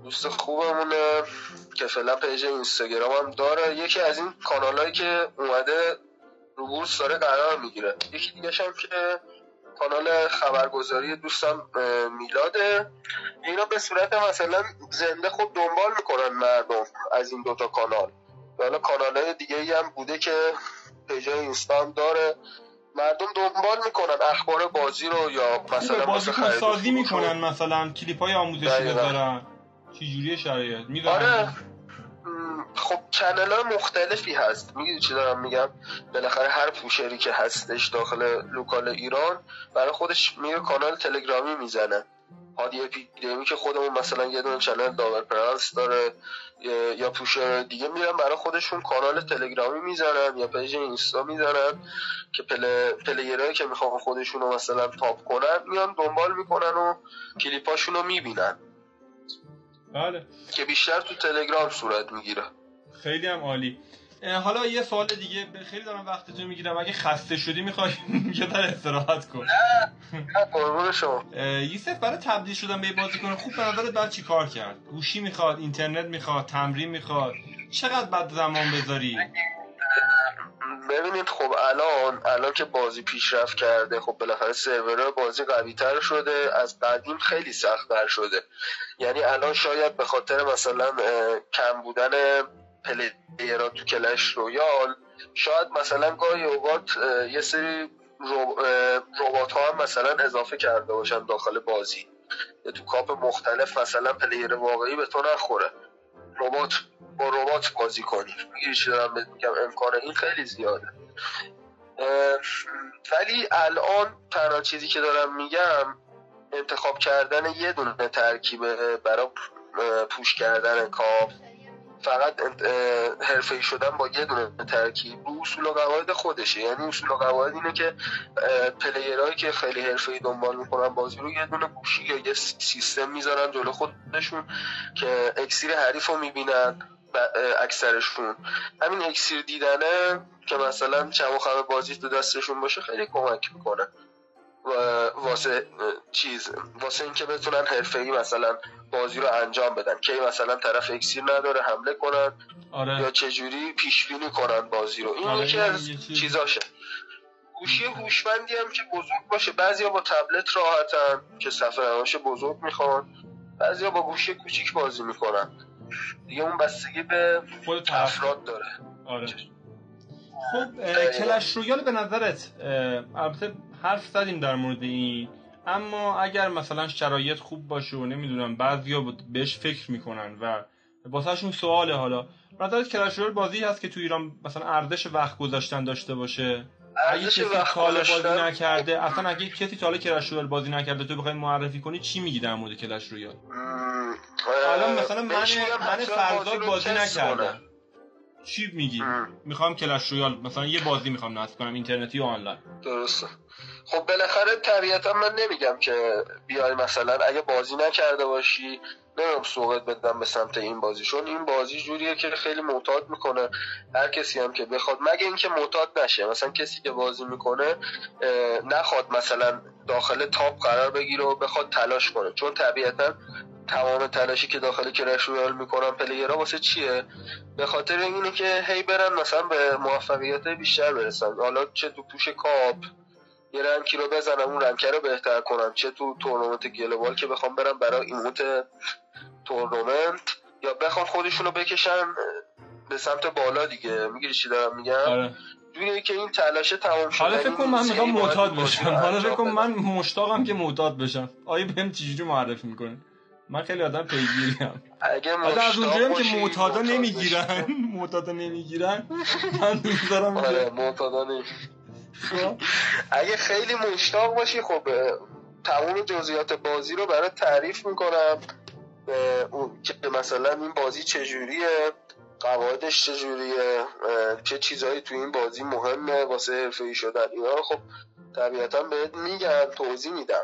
[SPEAKER 2] دوست خوبمونه که فعلا page اینستاگرام هم داره. یکی از این کانال هایی که اومده رو بورس داره قرار می‌گیره. یکی دیگه هم که کانال خبرگزاری دوستم میلاده. اینا به صورت مثلا زنده خود دنبال می‌کنن مردم از این دوتا کانال. حالا کانال های دیگه ای هم بوده که پیج اینستا هم داره. مردم دنبال می‌کنن اخبار بازی رو یا
[SPEAKER 1] خوبه
[SPEAKER 2] مثلا و
[SPEAKER 1] سازی. می‌کنن مثلا کلیپ های آموزشی. بذارن. چجوری شرایط؟
[SPEAKER 2] آره. خب channel های مختلفی هست. می‌دونی چی دارم میگم؟ بالاخره هر pusher ی که هستش داخل local ایران برای خودش میره کانال تلگرامی می‌زنه. هادی اپیدمی که خودمون مثلا یه دونه channel double prince داره یا- pusher دیگه میرن برای خودشون کانال تلگرامی می‌زنن یا page اینستا می‌زنن که pl... player هایی که می‌خوان خودشون رو مثلا top کنن میان دنبال می‌کنن و کلیپاشون رو می‌بینن.
[SPEAKER 1] بله.
[SPEAKER 2] که بیشتر تو تلگرام صورت می‌گیره.
[SPEAKER 1] خیلی هم عالی. حالا یه سوال دیگه خیلی دارم وقتتون می‌گیرم. اگه خسته شدی می‌خوای یه در استراحت کن.
[SPEAKER 2] قربون شما.
[SPEAKER 1] یوسف برای تبدیل شدن به بازیکن خوب به نظرت باید چی کار کرد؟ گوشی می‌خواد اینترنت می‌خواد تمرین می‌خواد. چقدر بعد زمان بذاری؟
[SPEAKER 2] ببینید خب الان الان که بازی پیشرفت کرده خب بالاخره سرورها بازی قوی تر شده از قدیم خیلی سختتر شده. یعنی الان شاید به خاطر مثلا کم بودن پلیرها تو کلش رویال. شاید مثلا گاهی اوقات یه سری ربات ها هم مثلا اضافه کرده باشن داخل بازی. تو کاپ مختلف مثلا پلیر واقعی به تو نخوره. ربات با ربات بازی کنی. می‌گیری چی دارم میگم؟ امکان این خیلی زیاده. ولی الان تنها چیزی که دارم میگم انتخاب کردن یه دونه ترکیب برای پوش کردن کاپ. فقط حرفه‌ای شدن با یه دونه ترکیب رو اصول و قواعد خودشه. یعنی اصول و قواعد اینه که پلیرهایی که خیلی حرفه‌ای دنبال می‌کنن بازی رو یه دونه گوشی یا یه سیستم می‌ذارن جلو خودشون که اکسیر حریف رو می‌بینن اکثرشون. همین اکسیر دیدنه که مثلا چم و خم بازی تو دستشون باشه خیلی کمک می‌کنه. واسه چیز واسه اینکه بتونن حرفه‌ای مثلا بازی رو انجام بدن. که مثلا طرف اکسیر نداره حمله کنن یا
[SPEAKER 1] آره
[SPEAKER 2] چجوری پیش بینی کنن بازی رو. این
[SPEAKER 1] آره،
[SPEAKER 2] یکی از چیزاشه. گوشی هوشمندی هم که بزرگ باشه. بعضیا با تبلت راحتن که صفحه نمایش بزرگ می‌خوان. بعضیا با گوشی کوچیک بازی می‌کنن. دیگه اون بستگی به
[SPEAKER 1] خود طرف.
[SPEAKER 2] افراد داره.
[SPEAKER 1] آره. خب کلش رویال به نظرت البته حرف زدیم در مورد این. اما اگر مثلا شرایط خوب باشه و نمی‌دونم بعضیا بهش فکر می‌کنن و واسهشون سواله حالا. نظرت کلش رویال بازی هست که تو ایران مثلا ارزش وقت گذاشتن داشته باشه. اگه کسی
[SPEAKER 2] وقت
[SPEAKER 1] تا حالا بازی نکرده اصلا اگه کسی تا حالا کلش رویال بازی نکرده تو بخوای معرفی کنی چی میگی در مورد کلش رویال الان مثلا من من فرزاد
[SPEAKER 2] رو
[SPEAKER 1] بازی نکردم. چی میگی. می‌خوام کلش رویال مثلا یه بازی می‌خوام نصب کنم اینترنتی و آنلاین.
[SPEAKER 2] درسته. خب بالاخره طبیعتا من نمیگم که بیای مثلا اگه بازی نکرده باشی نمی‌دونم سوقت بدم به سمت این بازی چون این بازی جوریه که خیلی معتاد می‌کنه هر کسی هم که بخواد. مگه اینکه معتاد نشه مثلا کسی که بازی می‌کنه نخواد مثلا داخل تاپ قرار بگیره و بخواد تلاش کنه. چون طبیعتا تمام تلاشی که داخل کلش رویال می‌کنن پلیرها واسه چیه؟ به خاطر اینه که هی برن مثلا به موفقیت بیشتر برسن. حالا چه تو push cup یه rank ی رو بزنم اون rank ه رو بهتر کنم. چه تو تورنمنت گلوبال که بخوام برم برای ایموت تورنمنت یا بخوام خودشونو بکشن به سمت بالا دیگه. می‌گیری چی دارم میگم؟
[SPEAKER 1] آره.
[SPEAKER 2] که این تلاشه تمام شده.
[SPEAKER 1] حالا فکر کن من می‌خوام معتاد بشم. حالا فکر کن
[SPEAKER 2] من
[SPEAKER 1] مشتاقم که معتاد بشم. آیا بهم چجوری معرفی می‌کنه من خیلی آدم پیگیریم.
[SPEAKER 2] اگه
[SPEAKER 1] از
[SPEAKER 2] مشتاق
[SPEAKER 1] اونجایی که معتادا
[SPEAKER 2] معتاد
[SPEAKER 1] نمی‌گیرن. معتادا نمی‌گیرن. من دوست دارم
[SPEAKER 2] آره معتادا نمی-
[SPEAKER 1] خب،
[SPEAKER 2] اگه خیلی مشتاق باشی خب تمام جزئیات بازی رو برات تعریف می‌کنم. اون که مثلا این بازی چجوریه قواعدش چجوریه چه چیزهایی تو این بازی مهمه واسه حرفه‌ای شدن. اینا رو خب طبیعتا بهت میگم توضیح میدم.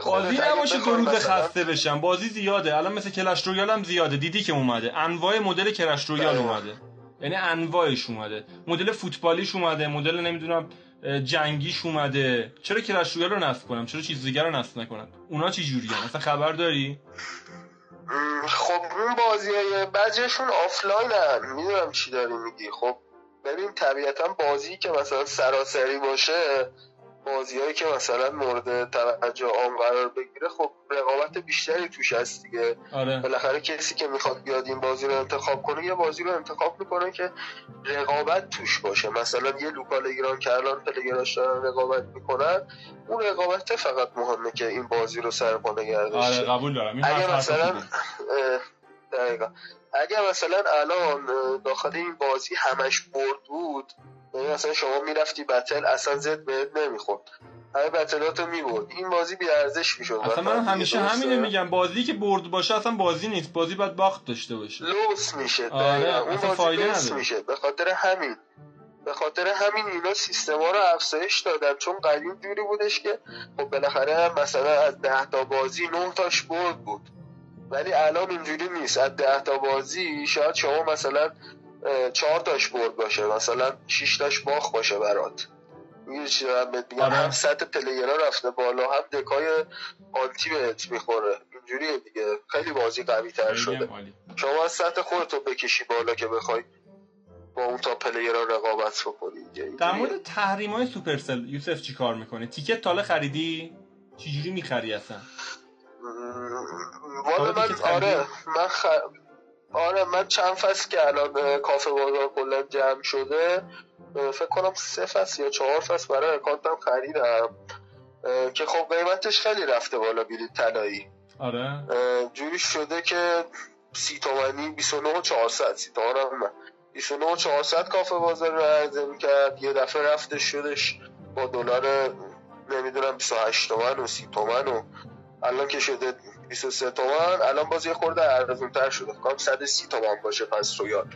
[SPEAKER 2] خودت
[SPEAKER 1] بازی نباشه روز خسته بشم. بازی زیاده. الان مثل کلش رویال هم زیاده. دیدی که اومده. انواع مدل کلش رویال. اومده. یعنی انواعش اومده. مدل فوتبالیش اومده مدل نمی‌دونم جنگیش اومده. چرا رویال رو نصب کنم؟ چرا چیز دیگر رو نصب نکنم؟ اونا چی جوریه مثلا خبر داری؟
[SPEAKER 2] خب اون بازی های بعضیشون آفلاین هم می‌دونم چی داری میگی. خب ببین طبیعتا بازی که مثلا سراسری باشه بازیهایی که مثلا مورد توجه عام قرار بگیره خب رقابت بیشتری توش هست دیگه.
[SPEAKER 1] آره.
[SPEAKER 2] بالاخره کسی که می‌خواد بیاد این بازی رو انتخاب کنه یه بازی رو انتخاب می‌کنه که رقابت توش باشه. مثلا یه لوکال ایران که الان پلیگراش دارن رقابت می‌کنن اون رقابت فقط مهمه که این بازی رو سر پا نگه.
[SPEAKER 1] آره قبول دارم.
[SPEAKER 2] اگه مثلا دقیقا. اگه مثلا الان داخل این بازی همش برد بود یعنی مثلا شما می‌رفتی بتل اصلا زد بهت نمی‌خورد. همه بتلاتو می‌برد. این بازی بی ارزش می‌شد.
[SPEAKER 1] اصلا من همیشه همینه میگم. بازی که برد باشه اصلا بازی نیست. بازی باید باخت داشته باشه.
[SPEAKER 2] لوس میشه.
[SPEAKER 1] آره،.
[SPEAKER 2] اون
[SPEAKER 1] اصلا
[SPEAKER 2] بازی
[SPEAKER 1] فایده
[SPEAKER 2] لوس
[SPEAKER 1] نداره.
[SPEAKER 2] میشه. به خاطر همین. به خاطر همین اینا سیستما رو افزایش دادن. چون قدیم جوری بودش که خب بالاخره مثلا از ده تا بازی نه تاش برد بود. ولی الان اینجوری نیست. از ده تا بازی شاید شما مثلا چهار تاش برد باشه مثلا شش تاش باخ باشه برات میگه چی دارم بهت میگم
[SPEAKER 1] آره.
[SPEAKER 2] هم سطح پلیرها رفته بالا هم دکای آنتی بهت می‌خوره اینجوریه دیگه خیلی بازی قوی تر شده. شما از سطح خودتو بکشی بالا که بخوای با اون تا پلیرها رقابت بکنی.
[SPEAKER 1] در. مورد تحریم های سوپرسل یوسف چی کار می‌کنه تیکت تاله خریدی چجوری می‌خری اصلا
[SPEAKER 2] والا من آره؟ من خ... آره من چند فصل که الان کافه بازار کلا جمع شده فکر کنم سه فصل یا چهار فصل برای اکانتم خریدم. که خب قیمتش خیلی رفته بالا بلیط طلایی.
[SPEAKER 1] آره.
[SPEAKER 2] جوری شده که سی تومنی 29 و 400 سی تومن هم نه. 29 و 400 کافه بازار رو عرضه می‌کرد. یه دفعه رفتش شدش با دلار نمی‌دونم 28 تومن و 30 تومن و الان که شده 23 تومن الان باز یه خورده ارزون تر شده کنم 130 تومن باشه pass royale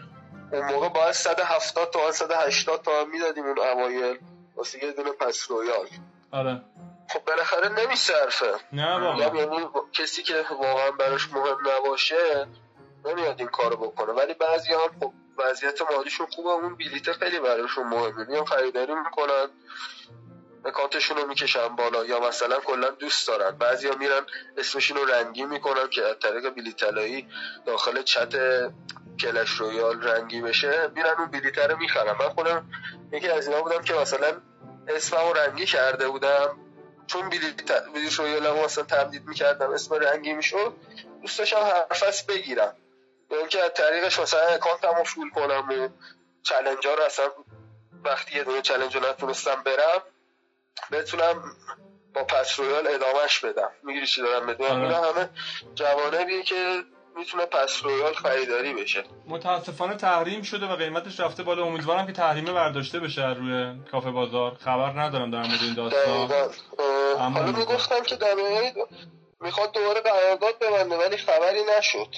[SPEAKER 2] اون موقع باید 170 تومن 180 تومن می‌دادیم اون اوایل. واسه یه دونه pass royale
[SPEAKER 1] آره.
[SPEAKER 2] خب بالاخره نمیصرفه
[SPEAKER 1] نه واقعا
[SPEAKER 2] یعنی کسی که واقعا براش مهم نباشه نمیاد این کارو بکنه. ولی بعضی هم خب وضعیت مالیشون خوبه اون بلیت خیلی براشون مهمه. میان خریداری می‌کنن. اکانتشون رو می‌کشن بالا. یا مثلا کلا دوست دارن. بعضی ها میرن اسمشون رو رنگی می‌کنن که از طریق بلیت طلایی داخل چت کلش رویال رنگی بشه. میرن اون بلیت رو می‌خرن. من خودم یکی از اینا بودم که مثلا اسمم رو رنگی کرده بودم. چون بلیت رویال هم مثلا تمدید می‌کردم اسم رنگی می‌شد. دوست داشتم فصل بگیرم. یا اینکه از طریقش مثلا اکانتم رو فول کنم و چلنج رو اصلا وقتی یه دونه چلنج رو نتونستم برم بتونم با pass royale ادامهش بدم. می‌گیری چی دارم بدونم
[SPEAKER 1] آره.
[SPEAKER 2] اینا همه جوانبیه که می‌تونه pass royale خریداری بشه.
[SPEAKER 1] متاسفانه تحریم شده و قیمتش رفته بالا. امیدوارم که تحریمه برداشته بشه روی کافه بازار. خبر ندارم در مورد این داستان.
[SPEAKER 2] حالا. می‌گفتم که در می‌خواد دوباره قرارداد ببنده ولی خبری نشد.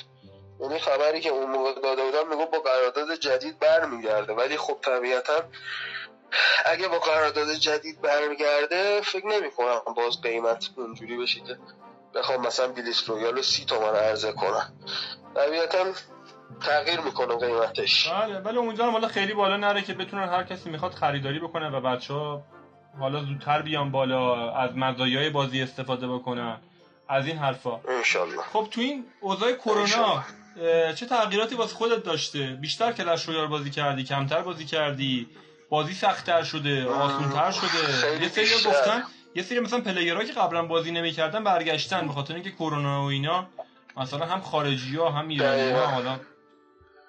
[SPEAKER 2] یعنی خبری که اون موقع داده بودم می‌گفت با قرارداد جدید برمیگرده. ولی خب طبیعتا اگه با قرارداد جدید برمیگرده فکر نمی کنم باز قیمت اونجوری بشه که بخوام مثلا بلیت رویال رو سی تومن عرضه کنم. طبیعتا تغییر می‌کنه قیمتش.
[SPEAKER 1] بله ولی امیدوارم حالا خیلی بالا نره که بتونن هر کسی می‌خواد خریداری بکنه و بچه ها حالا زودتر بیان بالا از مزایای بازی استفاده بکنن. از این حرفا.
[SPEAKER 2] انشالله.
[SPEAKER 1] خب تو این اوضاع کرونا چه تغییراتی واسه خودت داشته؟ بیشتر کلش رویال بازی کردی کمتر بازی کردی؟ بازی سختتر شده آسونتر شده یه سری. گفتن یه سری مثلا پلیرها که قبلا بازی نمی‌کردن برگشتن به خاطر اینکه کرونا و اینا مثلا هم خارجی ها هم ایرانی ها. حالا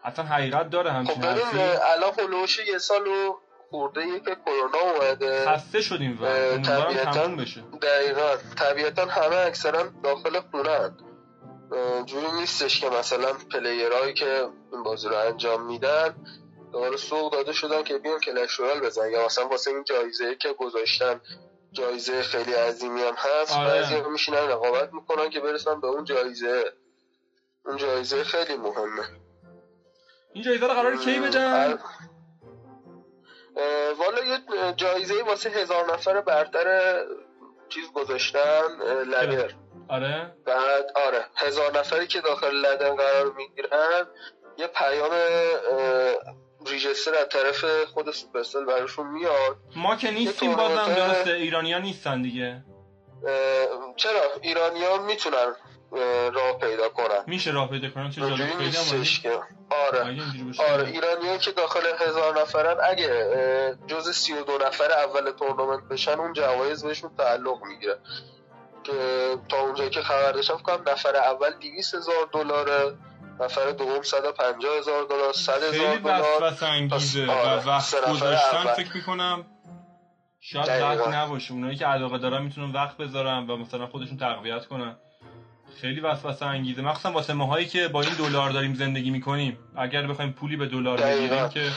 [SPEAKER 1] اصلا حقیقت داره
[SPEAKER 2] خب
[SPEAKER 1] همچین
[SPEAKER 2] ببین
[SPEAKER 1] حرفی
[SPEAKER 2] الان هلوش یه سال و خورده ای که کرونا اومده
[SPEAKER 1] خسته شدیم و امیدوارم
[SPEAKER 2] طبیعتاً.
[SPEAKER 1] تموم بشه
[SPEAKER 2] دقیقا طبیعتا همه اکثرا داخل خونه جوری نیستش که مثلا پلیرهایی که این بازی رو انجام میدن دوباره سوق داده شدن که بیان کلش رویال بزن یا مثلا واسه این جایزه که گذاشتن جایزه خیلی عظیمی هم هست
[SPEAKER 1] آره.
[SPEAKER 2] بعضی هم میشینن رقابت می‌کنن که برسن به اون جایزه. اون جایزه خیلی مهمه.
[SPEAKER 1] این جایزه رو قرار کی بدن
[SPEAKER 2] والا یه جایزه واسه هزار نفر برتر چیز گذاشتن لدر
[SPEAKER 1] آره.
[SPEAKER 2] بعد آره هزار نفری که داخل لدن قرار می‌گیرن یه پیام ریجستر از طرف خود سوپرسل براشون میاد.
[SPEAKER 1] ما که نیستیم بازم درسته؟ ایرانیا نیستن دیگه.
[SPEAKER 2] چرا؟ ایرانیان می‌تونن اه، راه پیدا کنن.
[SPEAKER 1] میشه راه پیدا کنن؟ چه جالب.
[SPEAKER 2] که. آره.
[SPEAKER 1] باشه.
[SPEAKER 2] آره ایرانیایی که داخل هزار نفرن اگه جز سی و دو نفر اول تورنمنت بشن اون جوایز بهشون تعلق می‌گیره. که تا اونجایی که خبر داشتم کنم نفر اول دیویس هزار دلاره. نفر دوم 150 هزار دلار 100 هزار
[SPEAKER 1] خیلی
[SPEAKER 2] دلار
[SPEAKER 1] وسوسه انگیزه
[SPEAKER 2] آره،
[SPEAKER 1] و وقت گذاشتن. فکر می‌کنم شاید. وقت نباشه اونایی که علاقه دارن می‌تونن وقت بذارن و مثلا خودشون تقویت کنن خیلی وسوسه انگیزه مخصوصا واسه ماهایی که با این دلار داریم زندگی می‌کنیم اگر بخوایم پولی به دلار. بگیریم که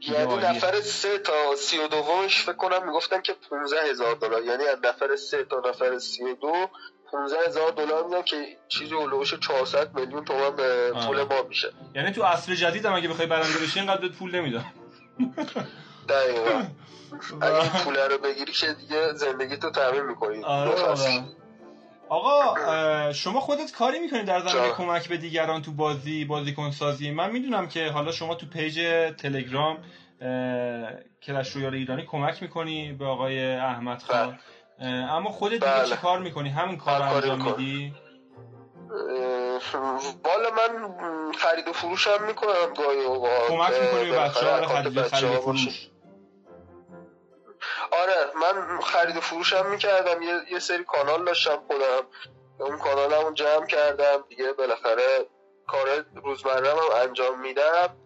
[SPEAKER 2] یعنی. نفر سه تا سی و دومش فکر کنم می‌گفتن که 15 هزار دلار یعنی از نفر سه تا نفر سی و دو 15 هزار دلار میدن که چیزی اولوش 400 میلیون تومن به پول. ما میشه
[SPEAKER 1] یعنی تو عصر جدید هم اگه بخوای برنده بشی اینقدر پول نمیدن
[SPEAKER 2] دقیقا اگه پول رو بگیری که دیگه زندگی تو تامین می‌کنی
[SPEAKER 1] آره آره. آقا شما خودت کاری می‌کنی در زمینه. کمک به دیگران تو بازی بازیکن سازی من می‌دونم که حالا شما تو پیج تلگرام کلش رویال ایرانی کمک می‌کنی به آقای احمد خان
[SPEAKER 2] بله.
[SPEAKER 1] اما خودت دیگه
[SPEAKER 2] بله.
[SPEAKER 1] چی کار می‌کنی؟ همین کار رو انجام. میدی؟
[SPEAKER 2] والا من خرید و فروش هم می‌کنم گاهی اوقات.
[SPEAKER 1] کمک می‌کنی به بچه ها برای خرید و. فروش.
[SPEAKER 2] آره من خرید و فروش هم می‌کردم. یه, یه سری کانال داشتم خودم. اون کانال هم جمع کردم. دیگه بالاخره کار روزمره هم انجام میدم.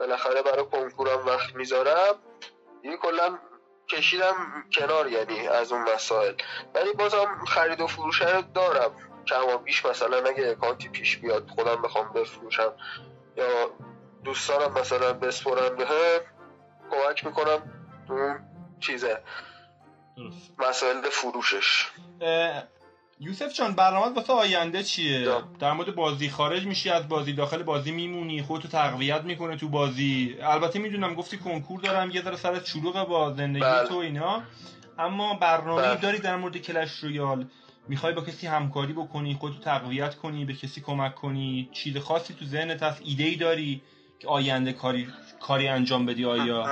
[SPEAKER 2] بالاخره برای کنکورم وقت می‌ذارم. دیگه کلا کشیدم کنار یعنی از اون مسائل. ولی بازم خرید و فروش رو دارم. کم و بیش مثلا اگه اکانتی پیش بیاد خودم بخوام بفروشم یا دوستانم مثلا بسپرن به کمک می‌کنم اون چیزه. مسائل فروشش.
[SPEAKER 1] یوسف جان برنامه واسه آینده چیه؟
[SPEAKER 2] جان.
[SPEAKER 1] در مورد بازی خارج میشی از بازی داخل بازی میمونی خودتو تقویت می‌کنه تو بازی. البته می‌دونم گفتی کنکور دارم یه ذره سرت شلوغه با زندگی
[SPEAKER 2] بله.
[SPEAKER 1] تو اینا. اما برنامه
[SPEAKER 2] بله.
[SPEAKER 1] داری در مورد کلش رویال. می‌خوای با کسی همکاری بکنی خودتو تقویت کنی به کسی کمک کنی. چیز خاصی تو ذهنت هست ایده ای داری که آینده کاری کاری انجام بدی آیا؟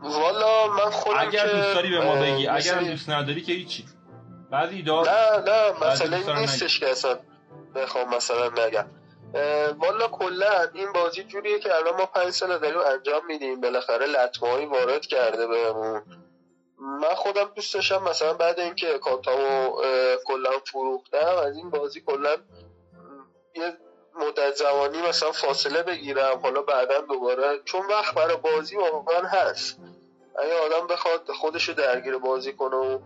[SPEAKER 2] والا من خودم
[SPEAKER 1] اگر دوست داری به ما بگی. اگر دوست نداری که هیچی. بعضی ایده
[SPEAKER 2] نه نه مسئله نیستش که اصلا بخوام مثلا نگم. والا کلا این بازی جوریه که الان ما پنج سال داریم انجام میدیم. بالاخره لطمه وارد کرده بهمون. من خودم دوست داشتم مثلا بعد اینکه اکانتامو اه، کلا فروختم از این بازی کلا یه مدت زمانی مثلا فاصله بگیرم. حالا بعدا دوباره چون وقت برای بازی واقعا هست. اگه آدم بخواد خودشو درگیر بازی کنه و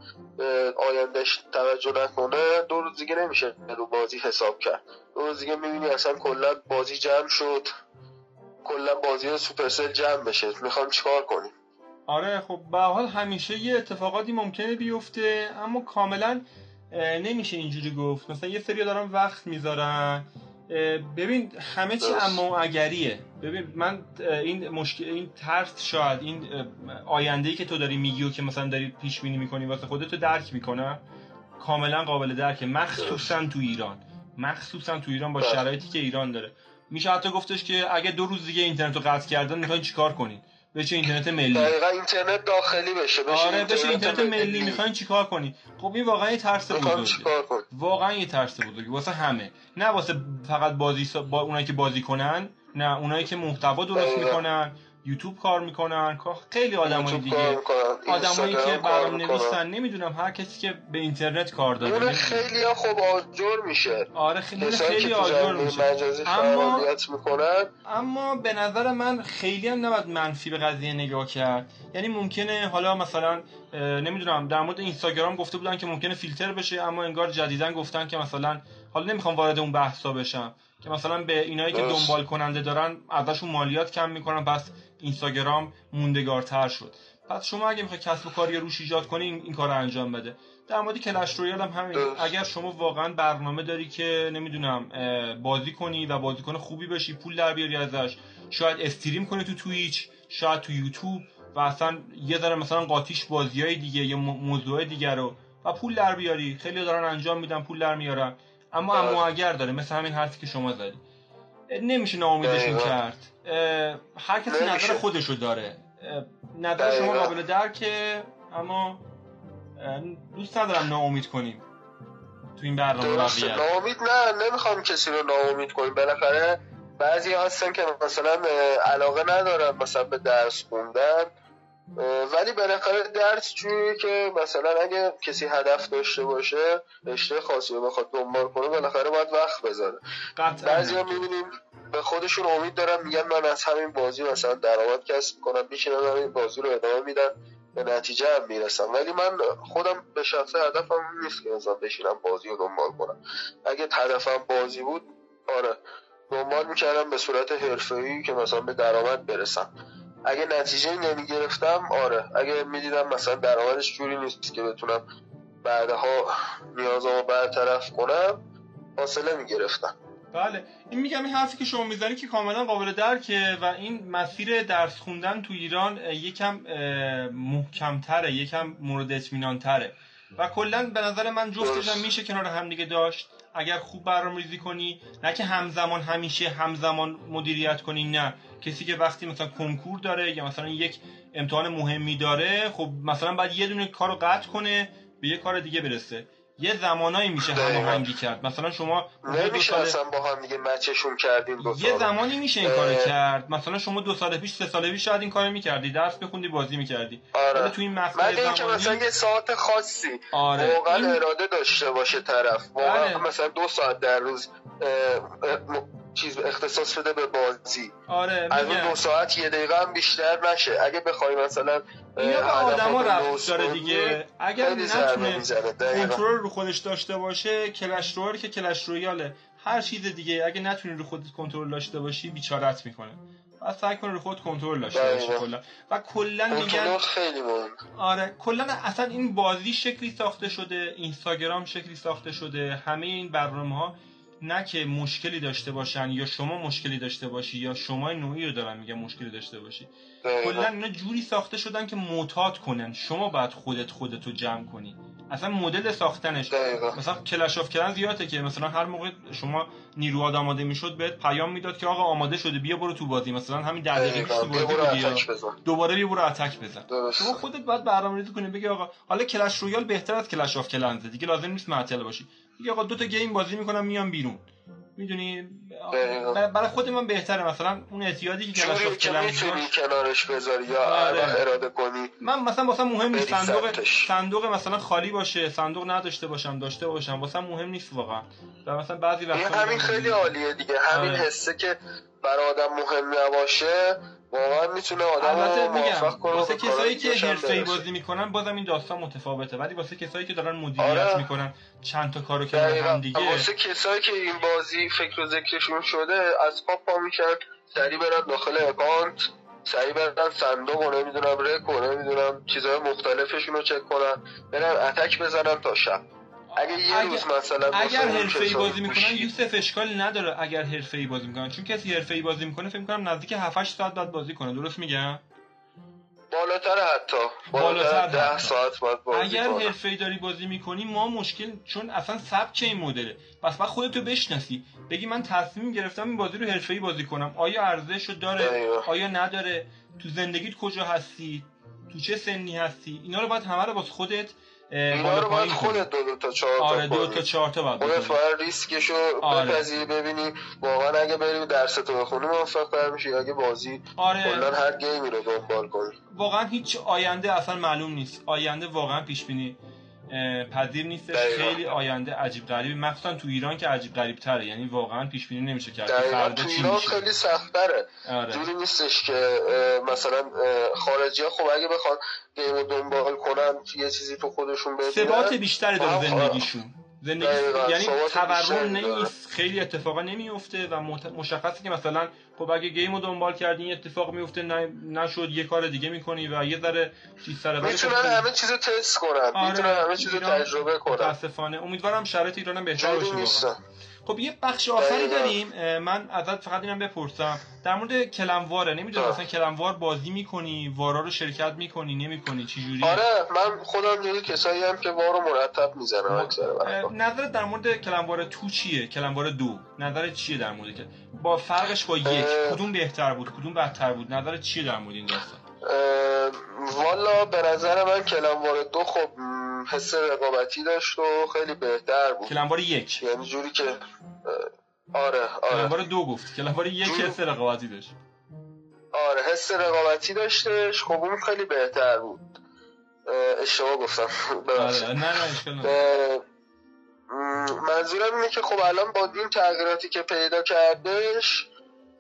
[SPEAKER 2] آیندهش توجه نکنه دو روز دیگه نمیشه رو بازی حساب کرد. دو روز دیگه می‌بینی اصلا کلا بازی جمع شد. کلا بازی سوپرسل جمع بشه. می‌خوام چیکار کنیم؟
[SPEAKER 1] آره خب به حال همیشه یه اتفاقاتی ممکنه بیفته اما کاملا نمیشه اینجوری گفت. مثلا یه سری دارن وقت می‌ذارن. ببین همه چی. اما اگریه. ببین من این مشکل این ترس شاید این آینده ای که تو داری میگی و که مثلا داری پیش بینی می‌کنی واسه خودت رو درک می‌کنم کاملا قابل درکه. مخصوصا تو ایران. مخصوصا تو ایران با
[SPEAKER 2] بله.
[SPEAKER 1] شرایطی که ایران داره. میشه حتی گفتش که اگه دو روز دیگه اینترنت رو قطع کردن می‌خواین چیکار کنین؟ بچه اینترنت ملی.
[SPEAKER 2] دقیقا اینترنت داخلی بشه بشه
[SPEAKER 1] آره بشه اینترنت ملی. می‌خواین چیکار کنی خب این واقعا یه ترس بزرگه.
[SPEAKER 2] کنیم؟
[SPEAKER 1] واقعا یه ترس بزرگی واسه همه. نه واسه فقط بازی سا... با اونایی که بازی کنن نه اونایی که محتوا درست. می‌کنن. یوتیوب کار می‌کنن. خیلی آدمای دیگه. آدمایی که برنامه. نویسن نمی‌دونم هر کسی که به اینترنت کار داره
[SPEAKER 2] اون. خیلی خب آجر میشه.
[SPEAKER 1] آره خیلی خیلی آجر میشه. اما اما به نظر من خیلی هم نباید منفی به قضیه نگاه کرد. یعنی ممکنه حالا مثلا نمی‌دونم در مورد اینستاگرام گفته بودن که ممکنه فیلتر بشه اما انگار جدیدن گفتن که مثلا حالا نمی‌خوام وارد اون بحثا بشم که مثلا به اینایی که. دنبال کننده دارن ازشون مالیات کم می‌کنن پس اینستاگرام موندگارتر شد. پس شما اگه می‌خوای کسب و کاری روش ایجاد کنی این, این کار رو انجام بده. در مورد کلش رویال هم همین. اگر شما واقعا برنامه داری که نمی‌دونم بازی کنی و بازیکن خوبی بشی پول در بیاری ازش شاید استریم کنی تو تویچ شاید تو یوتیوب و اصلا یه ذره مثلا قاطیش بازی های دیگه یا مو- موضوع دیگر رو و پول در بیاری. خیلی دارن انجام میدن پول در میارن. اما
[SPEAKER 2] آره.
[SPEAKER 1] اما اگر داره مثل همین حرفی که شما زدی نمیشه ناامیدشون. کرد هر کسی. نظر خودشو داره نظر شما. قابل درکه اما دوست ندارم ناامید کنیم تو این برنامه
[SPEAKER 2] ناامید نه نمی‌خوام کسی رو ناامید کنیم بالاخره بعضی هستن که مثلا علاقه ندارن مثلا به درس خوندن ولی بالاخره درس جوری که مثلا اگه کسی هدف داشته باشه رشته خاصی رو بخواد دنبال کنه بالاخره باید وقت بذاره. بعضی می‌بینیم به خودشون امید دارن میگن من از همین بازی مثلا درآمد کسب کنم میشینم همین بازی رو ادامه میدن به نتیجه هم می‌رسم ولی من خودم به شخص هدفم نیست که مثلا بشینم بازی رو دنبال کنم. اگه هدفم بازی بود آره. دنبال می‌کردم به صورت حرفه‌ای که مثلا به درآمد برسم. اگه نتیجه نمی‌گرفتم آره. اگه می‌دیدم مثلا درآمدش جوری نیست که بتونم بعدها نیازمو برطرف کنم فاصله می‌گرفتم.
[SPEAKER 1] بله. این میگم این حرفی که شما می‌زنی که کاملا قابل درکه و این مسیر درس خوندن تو ایران یکم محکمتره یکم مورد اطمینان تره و کلا به نظر من جفتش هم میشه کنار هم دیگه داشت. اگر خوب برنامه ریزی کنی نه که همزمان همیشه همزمان مدیریت کنی نه. کسی که وقتی مثلا کنکور داره یا مثلا یک امتحان مهمی داره خب مثلا باید یه دونه کار رو قطع کنه به یه کار دیگه برسه. یه زمانایی میشه
[SPEAKER 2] دقیقاً.
[SPEAKER 1] هماهنگی کرد. مثلا شما دو
[SPEAKER 2] نمیشه
[SPEAKER 1] سال
[SPEAKER 2] اصلا با هم دیگه مچشون کردیم دو
[SPEAKER 1] یه زمانی میشه این کارو. کرد. مثلا شما دو سال پیش سه سال پیش شاید این کارو می‌کردی. درس بخوندی بازی می‌کردی.
[SPEAKER 2] آره.
[SPEAKER 1] تو این
[SPEAKER 2] مگه اینکه مثلا
[SPEAKER 1] زمانی
[SPEAKER 2] یه ساعت خاصی
[SPEAKER 1] آره.
[SPEAKER 2] واقعا
[SPEAKER 1] این-
[SPEAKER 2] اراده داشته باشه طرف. واقعا
[SPEAKER 1] بله.
[SPEAKER 2] مثلا دو ساعت در روز اه، اه، م- چیز اختصاص بده به بازی.
[SPEAKER 1] آره
[SPEAKER 2] از اون دو ساعت یه دقیقه هم بیشتر نشه. اگه بخوای مثلا
[SPEAKER 1] اینا به آدما رفت داره دیگه. اگر نتونه. کنترل رو خودش داشته باشه کلش رویال که کلش رویاله. هر چیز دیگه اگه نتونی رو خودت کنترل داشته باشی بیچارت می‌کنه. پس سعی کن رو خود کنترل داشته باشی. کلا. و کلا میگن
[SPEAKER 2] خیلی مهم
[SPEAKER 1] آره کلا اصلا این بازی شکلی ساخته شده اینستاگرام شکلی ساخته شده همه این برنامه ها نه که مشکلی داشته باشن یا شما مشکلی داشته باشی یا شما نوعی رو دارن میگن مشکلی داشته باشی. کلا اینا جوری ساخته شدن که معتاد کنن. شما باید خودت خودتو جمع کنی. اصلا مدل ساختنش.
[SPEAKER 2] دقیقاً.
[SPEAKER 1] مثلا کلش آف کلنز یاده که مثلا هر موقع شما نیروات آماده می‌شد بهت پیام می‌داد که آقا آماده شده بیا برو تو بازی. مثلا همین ده دقیقه دوباره بیا برو attack بزن. شما خودت باید برنامه‌ریزی کنی بگی آقا حالا کلش رویال بهتر از کلش آف کلنزه دیگه لازم نیست معطل باشی. بگی آقا دو تا گیم بازی می‌کنم میام بیرون می‌دونی. برای خود من بهتره مثلا اون اعتیادی که
[SPEAKER 2] جوری که می‌تونی کنارش بذاری یا
[SPEAKER 1] آره.
[SPEAKER 2] اراده کنی
[SPEAKER 1] من مثلا واسه مهم نیست صندوق
[SPEAKER 2] سمتش.
[SPEAKER 1] صندوق مثلا خالی باشه صندوق نداشته باشم داشته باشم واسه مهم نیست واقعا و مثلا بعضی وقتا
[SPEAKER 2] همین خیلی عالیه دیگه همین
[SPEAKER 1] آره.
[SPEAKER 2] حسه که برای آدم مهم نباشه واقعا می‌تونه آدم موفق کنه
[SPEAKER 1] واسه کسایی که حرفه‌ای. بازی می‌کنن بازم این داستان متفاوته ولی واسه کسایی که دارن مدیریت
[SPEAKER 2] آره.
[SPEAKER 1] می‌کنن چند تا کارو
[SPEAKER 2] دقیقا
[SPEAKER 1] هم دیگه
[SPEAKER 2] واسه کسایی که این بازی فکر و ذکرشون شده از پا پا میشن سریع برن داخل اکانت سریع برن صندوق و نمی‌دونم رک و نمی‌دونم چیزهای مختلفشون رو چک کنن برن اتک بزنن تا شب اگه یه
[SPEAKER 1] اگه-
[SPEAKER 2] روز مثلا
[SPEAKER 1] اگر حرفه‌ای بازی می‌کنن یوسف اشکال نداره اگر حرفه‌ای بازی می‌کنن. چون کسی حرفه‌ای بازی می‌کنه فکر می‌کنم نزدیک 7 8 ساعت بعد بازی کنه. درست میگم؟
[SPEAKER 2] بالاتر حتی.
[SPEAKER 1] بالاتر
[SPEAKER 2] بالاتر ده
[SPEAKER 1] حتی.
[SPEAKER 2] ساعت باید بازی
[SPEAKER 1] اگر. حرفه‌ای داری بازی می‌کنی ما مشکل چون اصلا سبک این مدله. پس بعد خودتو بشناسی. بگی من تصمیم گرفتم این بازی رو حرفه‌ای بازی کنم. آیا ارزش رو داره. آیا نداره؟ تو زندگیت کجا هستی؟ تو چه سنی هستی؟ اینا رو باید همه رو واسه خودت
[SPEAKER 2] اینا
[SPEAKER 1] بالا
[SPEAKER 2] رو باید. خودت دو, دو تا چهار تا
[SPEAKER 1] آره دو. تا چهار تا باید
[SPEAKER 2] خودت. باید ریسکشو
[SPEAKER 1] آره.
[SPEAKER 2] بپذیری ببینی واقعا اگه بری درس تو بخونی موفق تر میشی اگه بازی
[SPEAKER 1] آره
[SPEAKER 2] کلا هر گیمی رو دنبال کنی
[SPEAKER 1] واقعا هیچ آینده اصلا معلوم نیست آینده واقعا پیش بینی پذیر نیستش.
[SPEAKER 2] دقیقاً.
[SPEAKER 1] خیلی آینده عجیب غریبی. مخصوصا تو ایران که عجیب غریب تره. یعنی واقعا پیش بینی نمیشه کرد فردا
[SPEAKER 2] تو
[SPEAKER 1] چی
[SPEAKER 2] ایران
[SPEAKER 1] میشه.
[SPEAKER 2] خیلی سختره
[SPEAKER 1] آره.
[SPEAKER 2] جوری نیستش که مثلا خارجی ها خب اگه بخوان گیم دنبال کنن یه چیزی تو خودشون ببینن
[SPEAKER 1] ثبات بیشتری داره زندگیشون. زندگی یعنی تورم. نیست خیلی اتفاقا نمیفته و مشخصه که مثلا خب اگه گیم رو دنبال کردین یه اتفاق میفته نشد یه کار دیگه می‌کنی و یه ذره چیز خب
[SPEAKER 2] می‌تونن همه چیز رو تست کنن.
[SPEAKER 1] آره،
[SPEAKER 2] می‌تونن همه چیز رو تجربه کنن.
[SPEAKER 1] متاسفانه. امیدوارم شرایط ایران بهتر
[SPEAKER 2] نیستن.
[SPEAKER 1] خب یه بخش آخری. داریم. من ازت فقط اینم بپرسم. در مورد کلمواره نمی‌دونم. مثلا کلموار بازی می‌کنی وارا رو شرکت می‌کنی نمی‌کنی چی جوری
[SPEAKER 2] آره من خودم جزو کسایی هم که وارو مرتب می‌زنم اکثر
[SPEAKER 1] نظرت در مورد کلموار تو چیه؟ کلموار دو. نظرت چیه در مورد که با فرقش با یک. کدوم بهتر بود؟ کدوم بدتر بود؟ نظرت چیه در مورد این داستان؟
[SPEAKER 2] والا به نظر من کلموار دو خب حس رقابتی داشت و خیلی بهتر بود.
[SPEAKER 1] کلموار یک.
[SPEAKER 2] یعنی جوری که آره آره.
[SPEAKER 1] کلموار دو گفت. کلموار یک
[SPEAKER 2] جور.
[SPEAKER 1] حس رقابتی داشت.
[SPEAKER 2] آره حس رقابتی داشتش. خب اون خیلی بهتر بود. اه، اشتباه گفتم.
[SPEAKER 1] آره نه نه اشکال
[SPEAKER 2] منظورم اینه که خب الان با این تغییراتی که پیدا کردش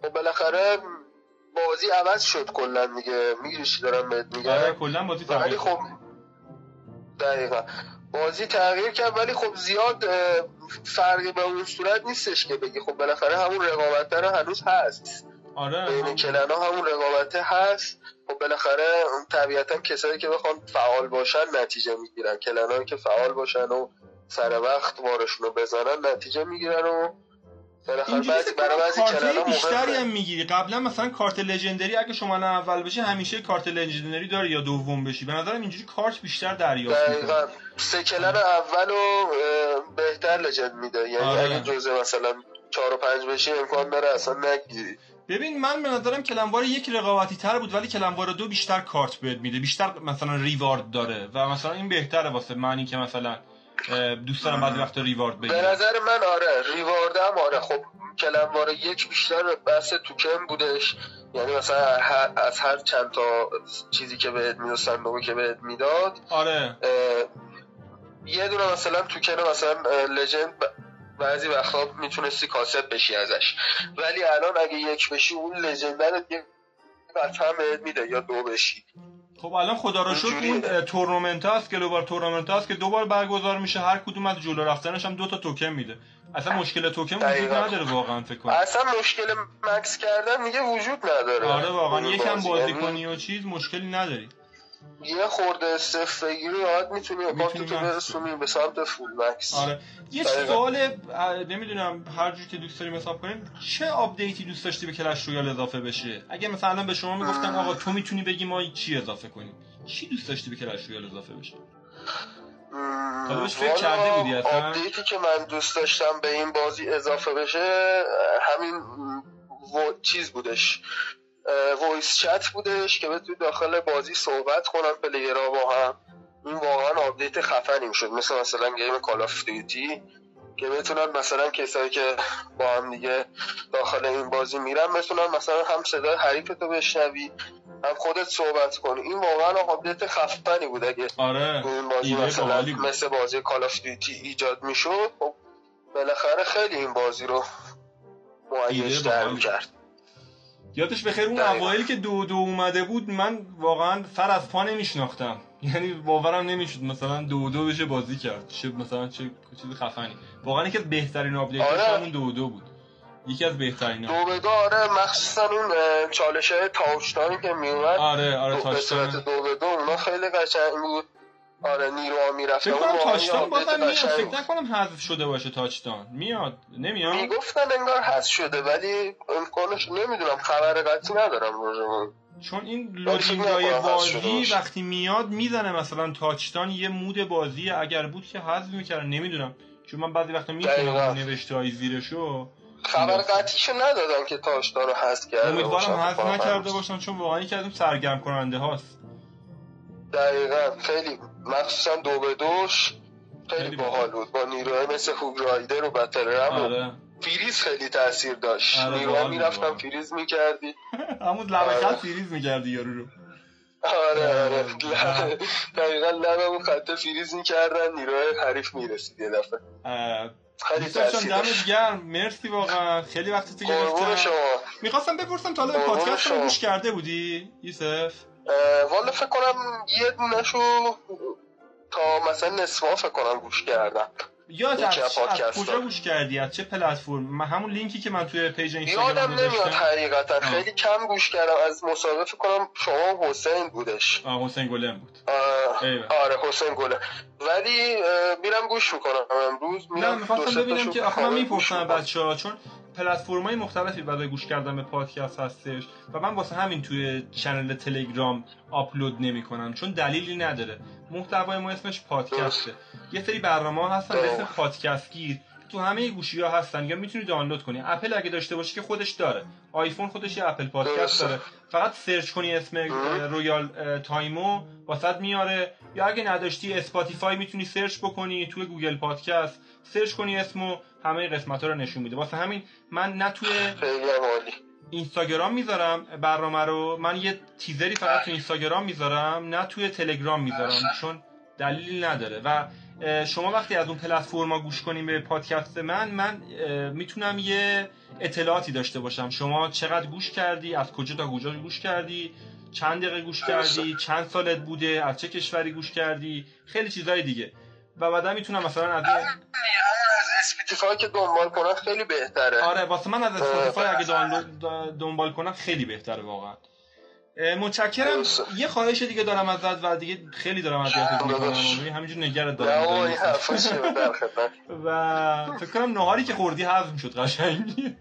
[SPEAKER 2] خب بالاخره بازی عوض شد کلا دیگه. می‌گیری چی دارم بهت میگم؟
[SPEAKER 1] آره کلا بازی تغییر
[SPEAKER 2] خب دقیقا. بازی تغییر کرد ولی خب زیاد فرقی به اون صورت نیستش که بگی. خب بالاخره همون رقابت رو هنوز هست.
[SPEAKER 1] آره
[SPEAKER 2] بین
[SPEAKER 1] هم-
[SPEAKER 2] کلن ها همون رقابته هست. خب بالاخره طبیعتا کسایی که بخوان فعال باشن نتیجه می‌گیرن. کلن که فعال باشن و سر وقت بارشون رو بزنن نتیجه می‌گیرن و
[SPEAKER 1] اینجوری
[SPEAKER 2] برای بعضی
[SPEAKER 1] بیشتری هم می‌گیری. قبلا مثلا کارت لژندری اگه شما الان اول بشی همیشه کارت لژندری داری یا دوم بشی. به نظرم اینجوری کارت بیشتر دریافت می‌کنی.
[SPEAKER 2] دقیقا سه کلن اول رو اه، بهتر لجند میده. یعنی
[SPEAKER 1] آره.
[SPEAKER 2] اگه جزء مثلا چهار و پنج بشی امکان داره اصلا نگیری.
[SPEAKER 1] ببین من به نظرم کلموار یک رقابتی تر بود ولی کلموار دو بیشتر کارت بهت میده. بیشتر مثلا ریوارد داره و مثلا این بهتره واسه معنی که مثلا دوست دارم بعضی وقتا ریوارد
[SPEAKER 2] به
[SPEAKER 1] بگیرم.
[SPEAKER 2] نظر من آره ریواردم آره. خب کلموار یک بیشتر بحث توکن بودش. یعنی مثلا هر- از هر چند تا چیزی که بهت می‌داد صندوقی که بهت می‌داد.
[SPEAKER 1] آره.
[SPEAKER 2] یه دونه مثلا توکن مثلا لژند بعضی وقتا می‌تونستی کاسب بشی ازش. ولی الان اگه یک بشی اون لژندر یه قطعا بهت میده یا دو بشی.
[SPEAKER 1] خب الان خدا رو شکر. اون تورنمنت هست گلوبال تورنمنت هست که دو بار برگزار میشه هر کدوم از جلو رفتنش هم دو تا توکن میده اصلا مشکل توکن وجود. نداره واقعا فکر کنم
[SPEAKER 2] اصلا مشکل max کردن دیگه وجود نداره
[SPEAKER 1] آره واقعا یکم
[SPEAKER 2] بازی.
[SPEAKER 1] بازی
[SPEAKER 2] یعنی
[SPEAKER 1] کنی و چیز مشکلی نداری
[SPEAKER 2] یه خورده صفر بگیری راحت می‌تونی
[SPEAKER 1] می‌تونی
[SPEAKER 2] تو
[SPEAKER 1] max
[SPEAKER 2] برسونی به سمت full max
[SPEAKER 1] آره. یه. سوال نمی‌دونم هر جور که دوست داریم حساب کنیم چه آپدیتی دوست داشتی به کلش رویال اضافه بشه؟ اگه مثلا به شما می‌گفتن آقا تو می‌تونی بگی ما چی اضافه کنیم؟ چی دوست داشتی به Clash Royale اضافه بشه؟ فکر کرده بودی؟ update
[SPEAKER 2] ی که من دوست داشتم به این بازی اضافه بشه همین و... چیز بودش. voice chat بودش که بتونی داخل بازی صحبت کنن player ها با هم. این واقعا update خفنی می‌شد. مثل مثلا game Call of Duty که بتونن مثلا کسایی که با هم دیگه داخل این بازی میرن بتونن مثلا هم صدای حریف تو بشنوی هم خودت صحبت کنی. این واقعا update خفنی بود اگه
[SPEAKER 1] آره
[SPEAKER 2] این بازی مثلا مثل بازی Call of Duty ایجاد می‌شد خب بالاخره خیلی این بازی رو
[SPEAKER 1] باحالی.
[SPEAKER 2] می‌کرد.
[SPEAKER 1] یادش بخیر اون. اوایل که دو دو اومده بود من واقعا سر از پا نمیشناختم. یعنی باورم نمی‌شد مثلا دو دو بشه بازی کرد. چه مثلا چه چیز خفنی. واقعا یکی از بهترین update
[SPEAKER 2] آره.
[SPEAKER 1] همون دو دو بود. یکی از بهترین ها
[SPEAKER 2] دو به دو آره مخصوصا اون چالش های که میومد
[SPEAKER 1] آره آره
[SPEAKER 2] دو- به صورت
[SPEAKER 1] تاچتان
[SPEAKER 2] دو به دو اونا خیلی قشنگ بود. آره نیروها می‌رفتن
[SPEAKER 1] فکر کنم تاچتان بازم میاد فکر. نکنم حذف شده باشه تاچتان میاد. نمیاد؟
[SPEAKER 2] می‌گفتن انگار هست شده ولی امکانش نمی‌دونم خبر قطعی ندارم.
[SPEAKER 1] چون این لودینگای
[SPEAKER 2] حذف
[SPEAKER 1] بازی. وقتی میاد می‌زنه مثلا تاچتان یه مود بازی اگر بود که حذف می‌کردن. نمی‌دونم. چون من بعضی وقتا می‌خونم
[SPEAKER 2] دقیقاً.
[SPEAKER 1] نوشته های زیرشو.
[SPEAKER 2] خبر قطعیشو ندادن که touchdown رو حذف کرده
[SPEAKER 1] امیدوارم. حذف. نکرده باشن. چون واقعا یکی از اون سرگرم کننده هاست.
[SPEAKER 2] دقیقا. خیلی مخصوصا دو به دوش
[SPEAKER 1] خیلی باحال.
[SPEAKER 2] بود. با نیروهای مثل Hog Rider و Battle Ram
[SPEAKER 1] آره.
[SPEAKER 2] فریز خیلی تاثیر داشت.
[SPEAKER 1] آره،
[SPEAKER 2] نیروها
[SPEAKER 1] واقعا.
[SPEAKER 2] فریز می‌کردی.
[SPEAKER 1] همون لبه
[SPEAKER 2] آره.
[SPEAKER 1] سیریز می‌کردی یارو رو.
[SPEAKER 2] آره آره.
[SPEAKER 1] آره.
[SPEAKER 2] دقیقا لبه اون خط فریز می‌کردن نیروهای حریف می‌رسید یه دفعه. خیلی
[SPEAKER 1] دمت گرم. مرسی واقعا. خیلی وقت تو گرفتم. می‌خواستم بپرسم تا حالا پادکست رو. گوش کرده بودی یوسف؟
[SPEAKER 2] والا فکر کنم یه دونشو تا مثلا نصفا فکر کنم گوش کردم.
[SPEAKER 1] یاد از, کجا. گوش کردی؟ از چه پلتفرم؟ من همون لینکی که من توی page اینستاگرام
[SPEAKER 2] یادم نمیاد حقیقتا. خیلی کم گوش کردم. از مسابقه فکر کنم شما حسین بودش.
[SPEAKER 1] آه حسین گلم بود.
[SPEAKER 2] آه،. آره حسین گله ولی میرم گوش می‌کنم امروز.
[SPEAKER 1] نه
[SPEAKER 2] میرم دو
[SPEAKER 1] می‌خواستم ببینم که آخه من می‌پرسم
[SPEAKER 2] می‌کنم.
[SPEAKER 1] بچه ها چون پلتفرم های مختلفی برای گوش کردن به پادکست هستش و من واسه همین توی چنل تلگرام آپلود نمی کنم چون دلیلی نداره. محتوای ما اسمش پادکسته. یه سری برنامه هستن
[SPEAKER 2] درست.
[SPEAKER 1] پادکست گیر تو همه گوشی ها هستن. یا می‌تونی دانلود کنی. اپل اگه داشته باشی که خودش داره. آیفون خودش یه Apple
[SPEAKER 2] Podcast.
[SPEAKER 1] داره. فقط search کنی اسم Royal Time و واست میاره. یا اگه نداشتی Spotify می‌تونی search بکنی توی Google Podcast search کنی اسمو همه قسمت ها رو نشون میده. واسه همین من نه توی اینستاگرام می‌ذارم برنامه رو. من یه تیزری فقط تو اینستاگرام می‌ذارم نه توی تلگرام می‌ذارم چون دلیلی نداره. و شما وقتی از اون پلتفرما گوش کنیم به پادکست من من می‌تونم یه اطلاعاتی داشته باشم. شما چقدر گوش کردی؟ از کجا تا کجا گوش کردی؟ چند دقیقه گوش کردی؟ چند سالت بوده؟ از چه کشوری گوش کردی؟ خیلی چیزای دیگه. و بعدا می‌تونم مثلا از این
[SPEAKER 2] Spotify که دنبال کنن خیلی بهتره.
[SPEAKER 1] آره واسه من از Spotify اگه دنبال کنم خیلی بهتره واقعا. متشکرم. یه خواهش دیگه دارم ازت و دیگه خیلی دارم اذیتت می‌کنم.
[SPEAKER 2] داداش.
[SPEAKER 1] همینجور نگرت دارم. و فکر کنم نهاری که خوردی هضم شد قشنگ.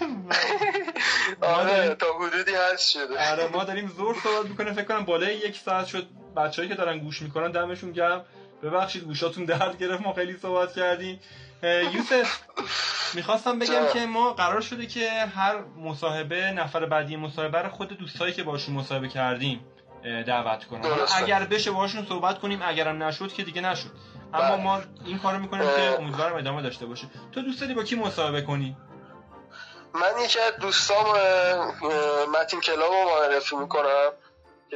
[SPEAKER 2] آره تا حدودی هست شده.
[SPEAKER 1] آره ما داریم زور صحبت می‌کنیم. فکر کنم بالای یک ساعت شد بچه‌ای که دارن گوش می‌کنن دمشون گرم. ببخشید گوشاتون درد گرفت ما خیلی صحبت کردیم. یوسف می‌خواستم بگم. که ما قرار شده که هر مصاحبه نفر بعدی مصاحبه رو خود دوستایی که باشون مصاحبه کردیم دعوت کنم. اگر بشه باشون صحبت کنیم اگرم نشد که دیگه نشد اما
[SPEAKER 2] بله.
[SPEAKER 1] ما این کارو می‌کنیم
[SPEAKER 2] اه.
[SPEAKER 1] که امیدوارم ادامه داشته باشه تو دوست داری با کی مصاحبه کنی
[SPEAKER 2] من یکی از دوستام متین کلاب رو معرفی می‌کنم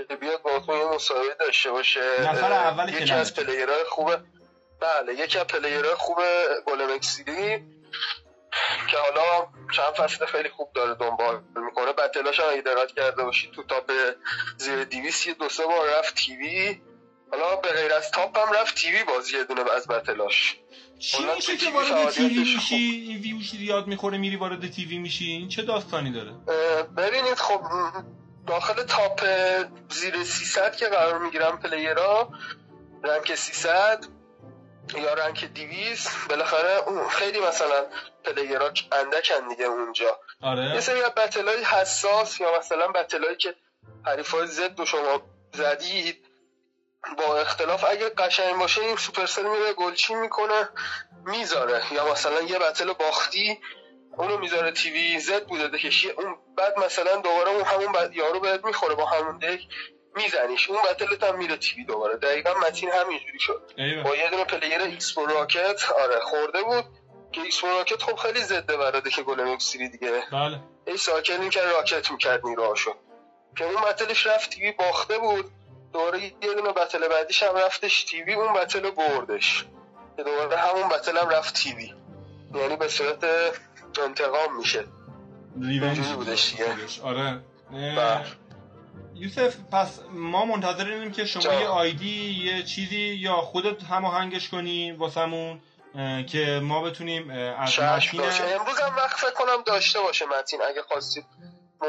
[SPEAKER 2] که بیاد با یه مصاحبه داشته باشه
[SPEAKER 1] نفر اول
[SPEAKER 2] یکی. از player های خوبه بله یکی از player های خوب گل که حالا چند فصل خیلی خوب داره دنبال می‌کنه. battle اش هم اگه دقت کرده باشید تو top زیر دویست یه دو سه بار رفت TV. حالا به غیر از top هم رفت TV بازی یه دونه از battle
[SPEAKER 1] اش.
[SPEAKER 2] چی
[SPEAKER 1] میشه که وارد
[SPEAKER 2] TV.
[SPEAKER 1] میشی؟ ویوش زیاد می‌خوره میری وارد TV میشی. این چه داستانی داره؟
[SPEAKER 2] ببینید خب داخل top زیر 300 که قرار می‌گیرن player ها rank 300 یا rank 200 بالاخره اون خیلی مثلا player ها اندکن دیگه اونجا. یه
[SPEAKER 1] آره
[SPEAKER 2] سری از battle ای حساس یا مثلا battle ایی که حریفای زد رو شما زدید با اختلاف اگه قشنگ باشه این Supercell میره گلچین می‌کنه می‌ذاره. یا مثلا یه battle باختی اونو می‌ذاره TV زد بوده deck شی اون بعد مثلا دوباره اون همون بعد یارو بهت می‌خوره با همون deck میزنیش. اون بتلت هم میره TV دوباره. دقیقا متین همینجوری شد.
[SPEAKER 1] ایوه.
[SPEAKER 2] با یه دونه player X-Bow Rocket آره خورده بود. که ایکس پرو راکت خب خیلی زده برای که گل مکسیری دیگه.
[SPEAKER 1] بله.
[SPEAKER 2] ای ساکن می‌کرد راکت می‌کرد نیروهاشو که اون بتلش رفت تیوی باخته بود. دوباره یه دونه بتل بعدیش هم رفتش تیوی اون بتل رو بردش. که دوباره همون بتل هم رفت تیوی یعنی به صورت انتقام میشه.
[SPEAKER 1] ریونج
[SPEAKER 2] بودش دیگه.
[SPEAKER 1] آره. یوسف پس ما منتظریم که شما. یه آیدی یه چیزی یا خودت هماهنگش کنی واسمون که ما بتونیم از متین
[SPEAKER 2] امروز هم وقت فکر کنم داشته باشه متین اگه خواستید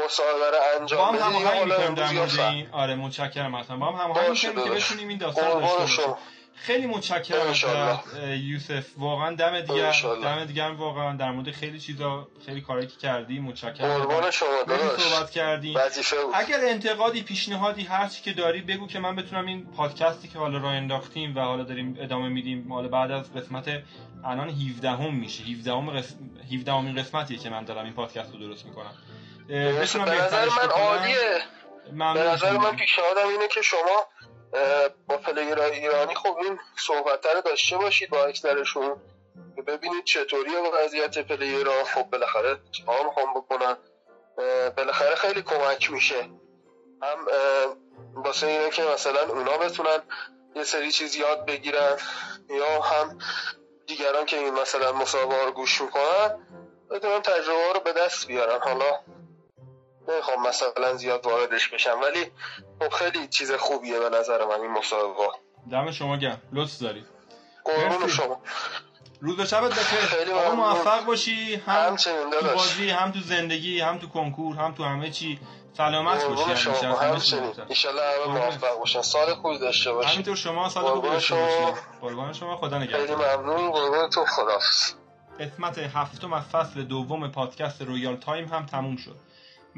[SPEAKER 2] مصاحبه رو انجام
[SPEAKER 1] هم
[SPEAKER 2] بدید یا
[SPEAKER 1] هماهنگ می‌کنیم در مورد. این آره متشکرم اصلا با هم هماهنگ می‌کنیم که. بتونیم این داستان داشته باشیم خیلی متشکرم یوسف. واقعا دم
[SPEAKER 2] انشالله.
[SPEAKER 1] دم دیگه هم واقعا در مورد خیلی چیزا خیلی کارایی که کردی متشکرم.
[SPEAKER 2] قربان شما
[SPEAKER 1] صحبت
[SPEAKER 2] بود.
[SPEAKER 1] اگر انتقادی پیشنهادی هر چی که داری بگو که من بتونم این پادکستی که حالا راه انداختیم و حالا داریم ادامه میدیم حالا بعد از قسمت الان 17 هم میشه. 17 هم قسم... 17 همین قسمتیه که من دارم این پادکست رو درست می‌کنم.
[SPEAKER 2] به نظر من عالیه. به نظر من پیشنهادم اینه که شما با پلیرهای ایرانی خب این صحبت رو داشته باشید با اکثرشون. ببینید چطوری وضعیت پلیرها. خب بالاخره چیکار می‌خوام بکنن. بالاخره خیلی کمک میشه. هم واسه اینه که مثلا اونا بتونن یه سری چیز یاد بگیرن. یا هم دیگران که این مثلا مسابقه رو گوش می‌کنن بتونن تجربه رو به دست بیارن. حالا نمی‌خوام مثلا زیاد واردش بشم ولی خب خیلی چیز خوبیه به نظر من این مسابقه.
[SPEAKER 1] دم شما گرم. لطف داری.
[SPEAKER 2] قربون. شما.
[SPEAKER 1] روز و شبت بخیر.
[SPEAKER 2] خیلی
[SPEAKER 1] آقا. موفق باشی. هم تو بازی هم تو زندگی هم تو کنکور هم تو همه چی. سلامت باشی.
[SPEAKER 2] ایشالله همه
[SPEAKER 1] قربونت.
[SPEAKER 2] موفق باشن. سال خوبی داشته باشین
[SPEAKER 1] همینطور شما سال خوبی داشته. باشی. قربان شما. خدا
[SPEAKER 2] خیلی
[SPEAKER 1] نگهدار.
[SPEAKER 2] ممنون. قربونتون خداحافظ.
[SPEAKER 1] قسمت هفتم از فصل دوم پادکست Royal Time هم تموم شد.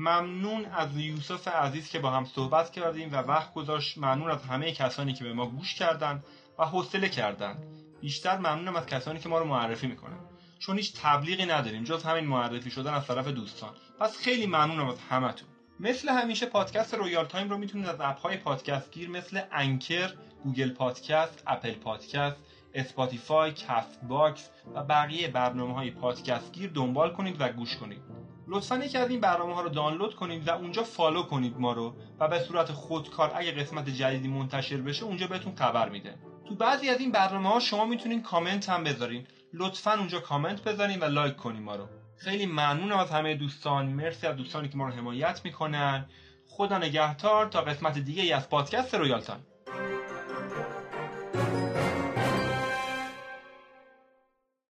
[SPEAKER 1] ممنون از یوسف عزیز که با هم صحبت کردیم و وقت گذاشت. ممنون از همه کسانی که به ما گوش کردن و حوصله کردن. بیشتر ممنونم از کسانی که ما رو معرفی می‌کنن. چون هیچ تبلیغی نداریم جز همین معرفی شدن از طرف دوستان. پس خیلی ممنونم از همتون. مثل همیشه پادکست Royal Time رو می‌تونید از app های پادکست گیر مثل Anchor، Google Podcast، Apple Podcast، Spotify، Castbox و بقیه برنامه های پادکست گیر دنبال کنید و گوش کنید. لطفا یکی از این برنامه ها رو دانلود کنید و اونجا follow کنید ما رو و به صورت خودکار اگه قسمت جدیدی منتشر بشه اونجا بهتون خبر میده. تو بعضی از این برنامه ها شما می‌تونید کامنت هم بذارین. لطفا اونجا کامنت بذارین و like کنین ما رو. خیلی ممنونم از همه دوستان مرسی از دوستانی که ما رو حمایت می‌کنن خدا نگهدار تا قسمت دیگه ای از پادکست Royal Time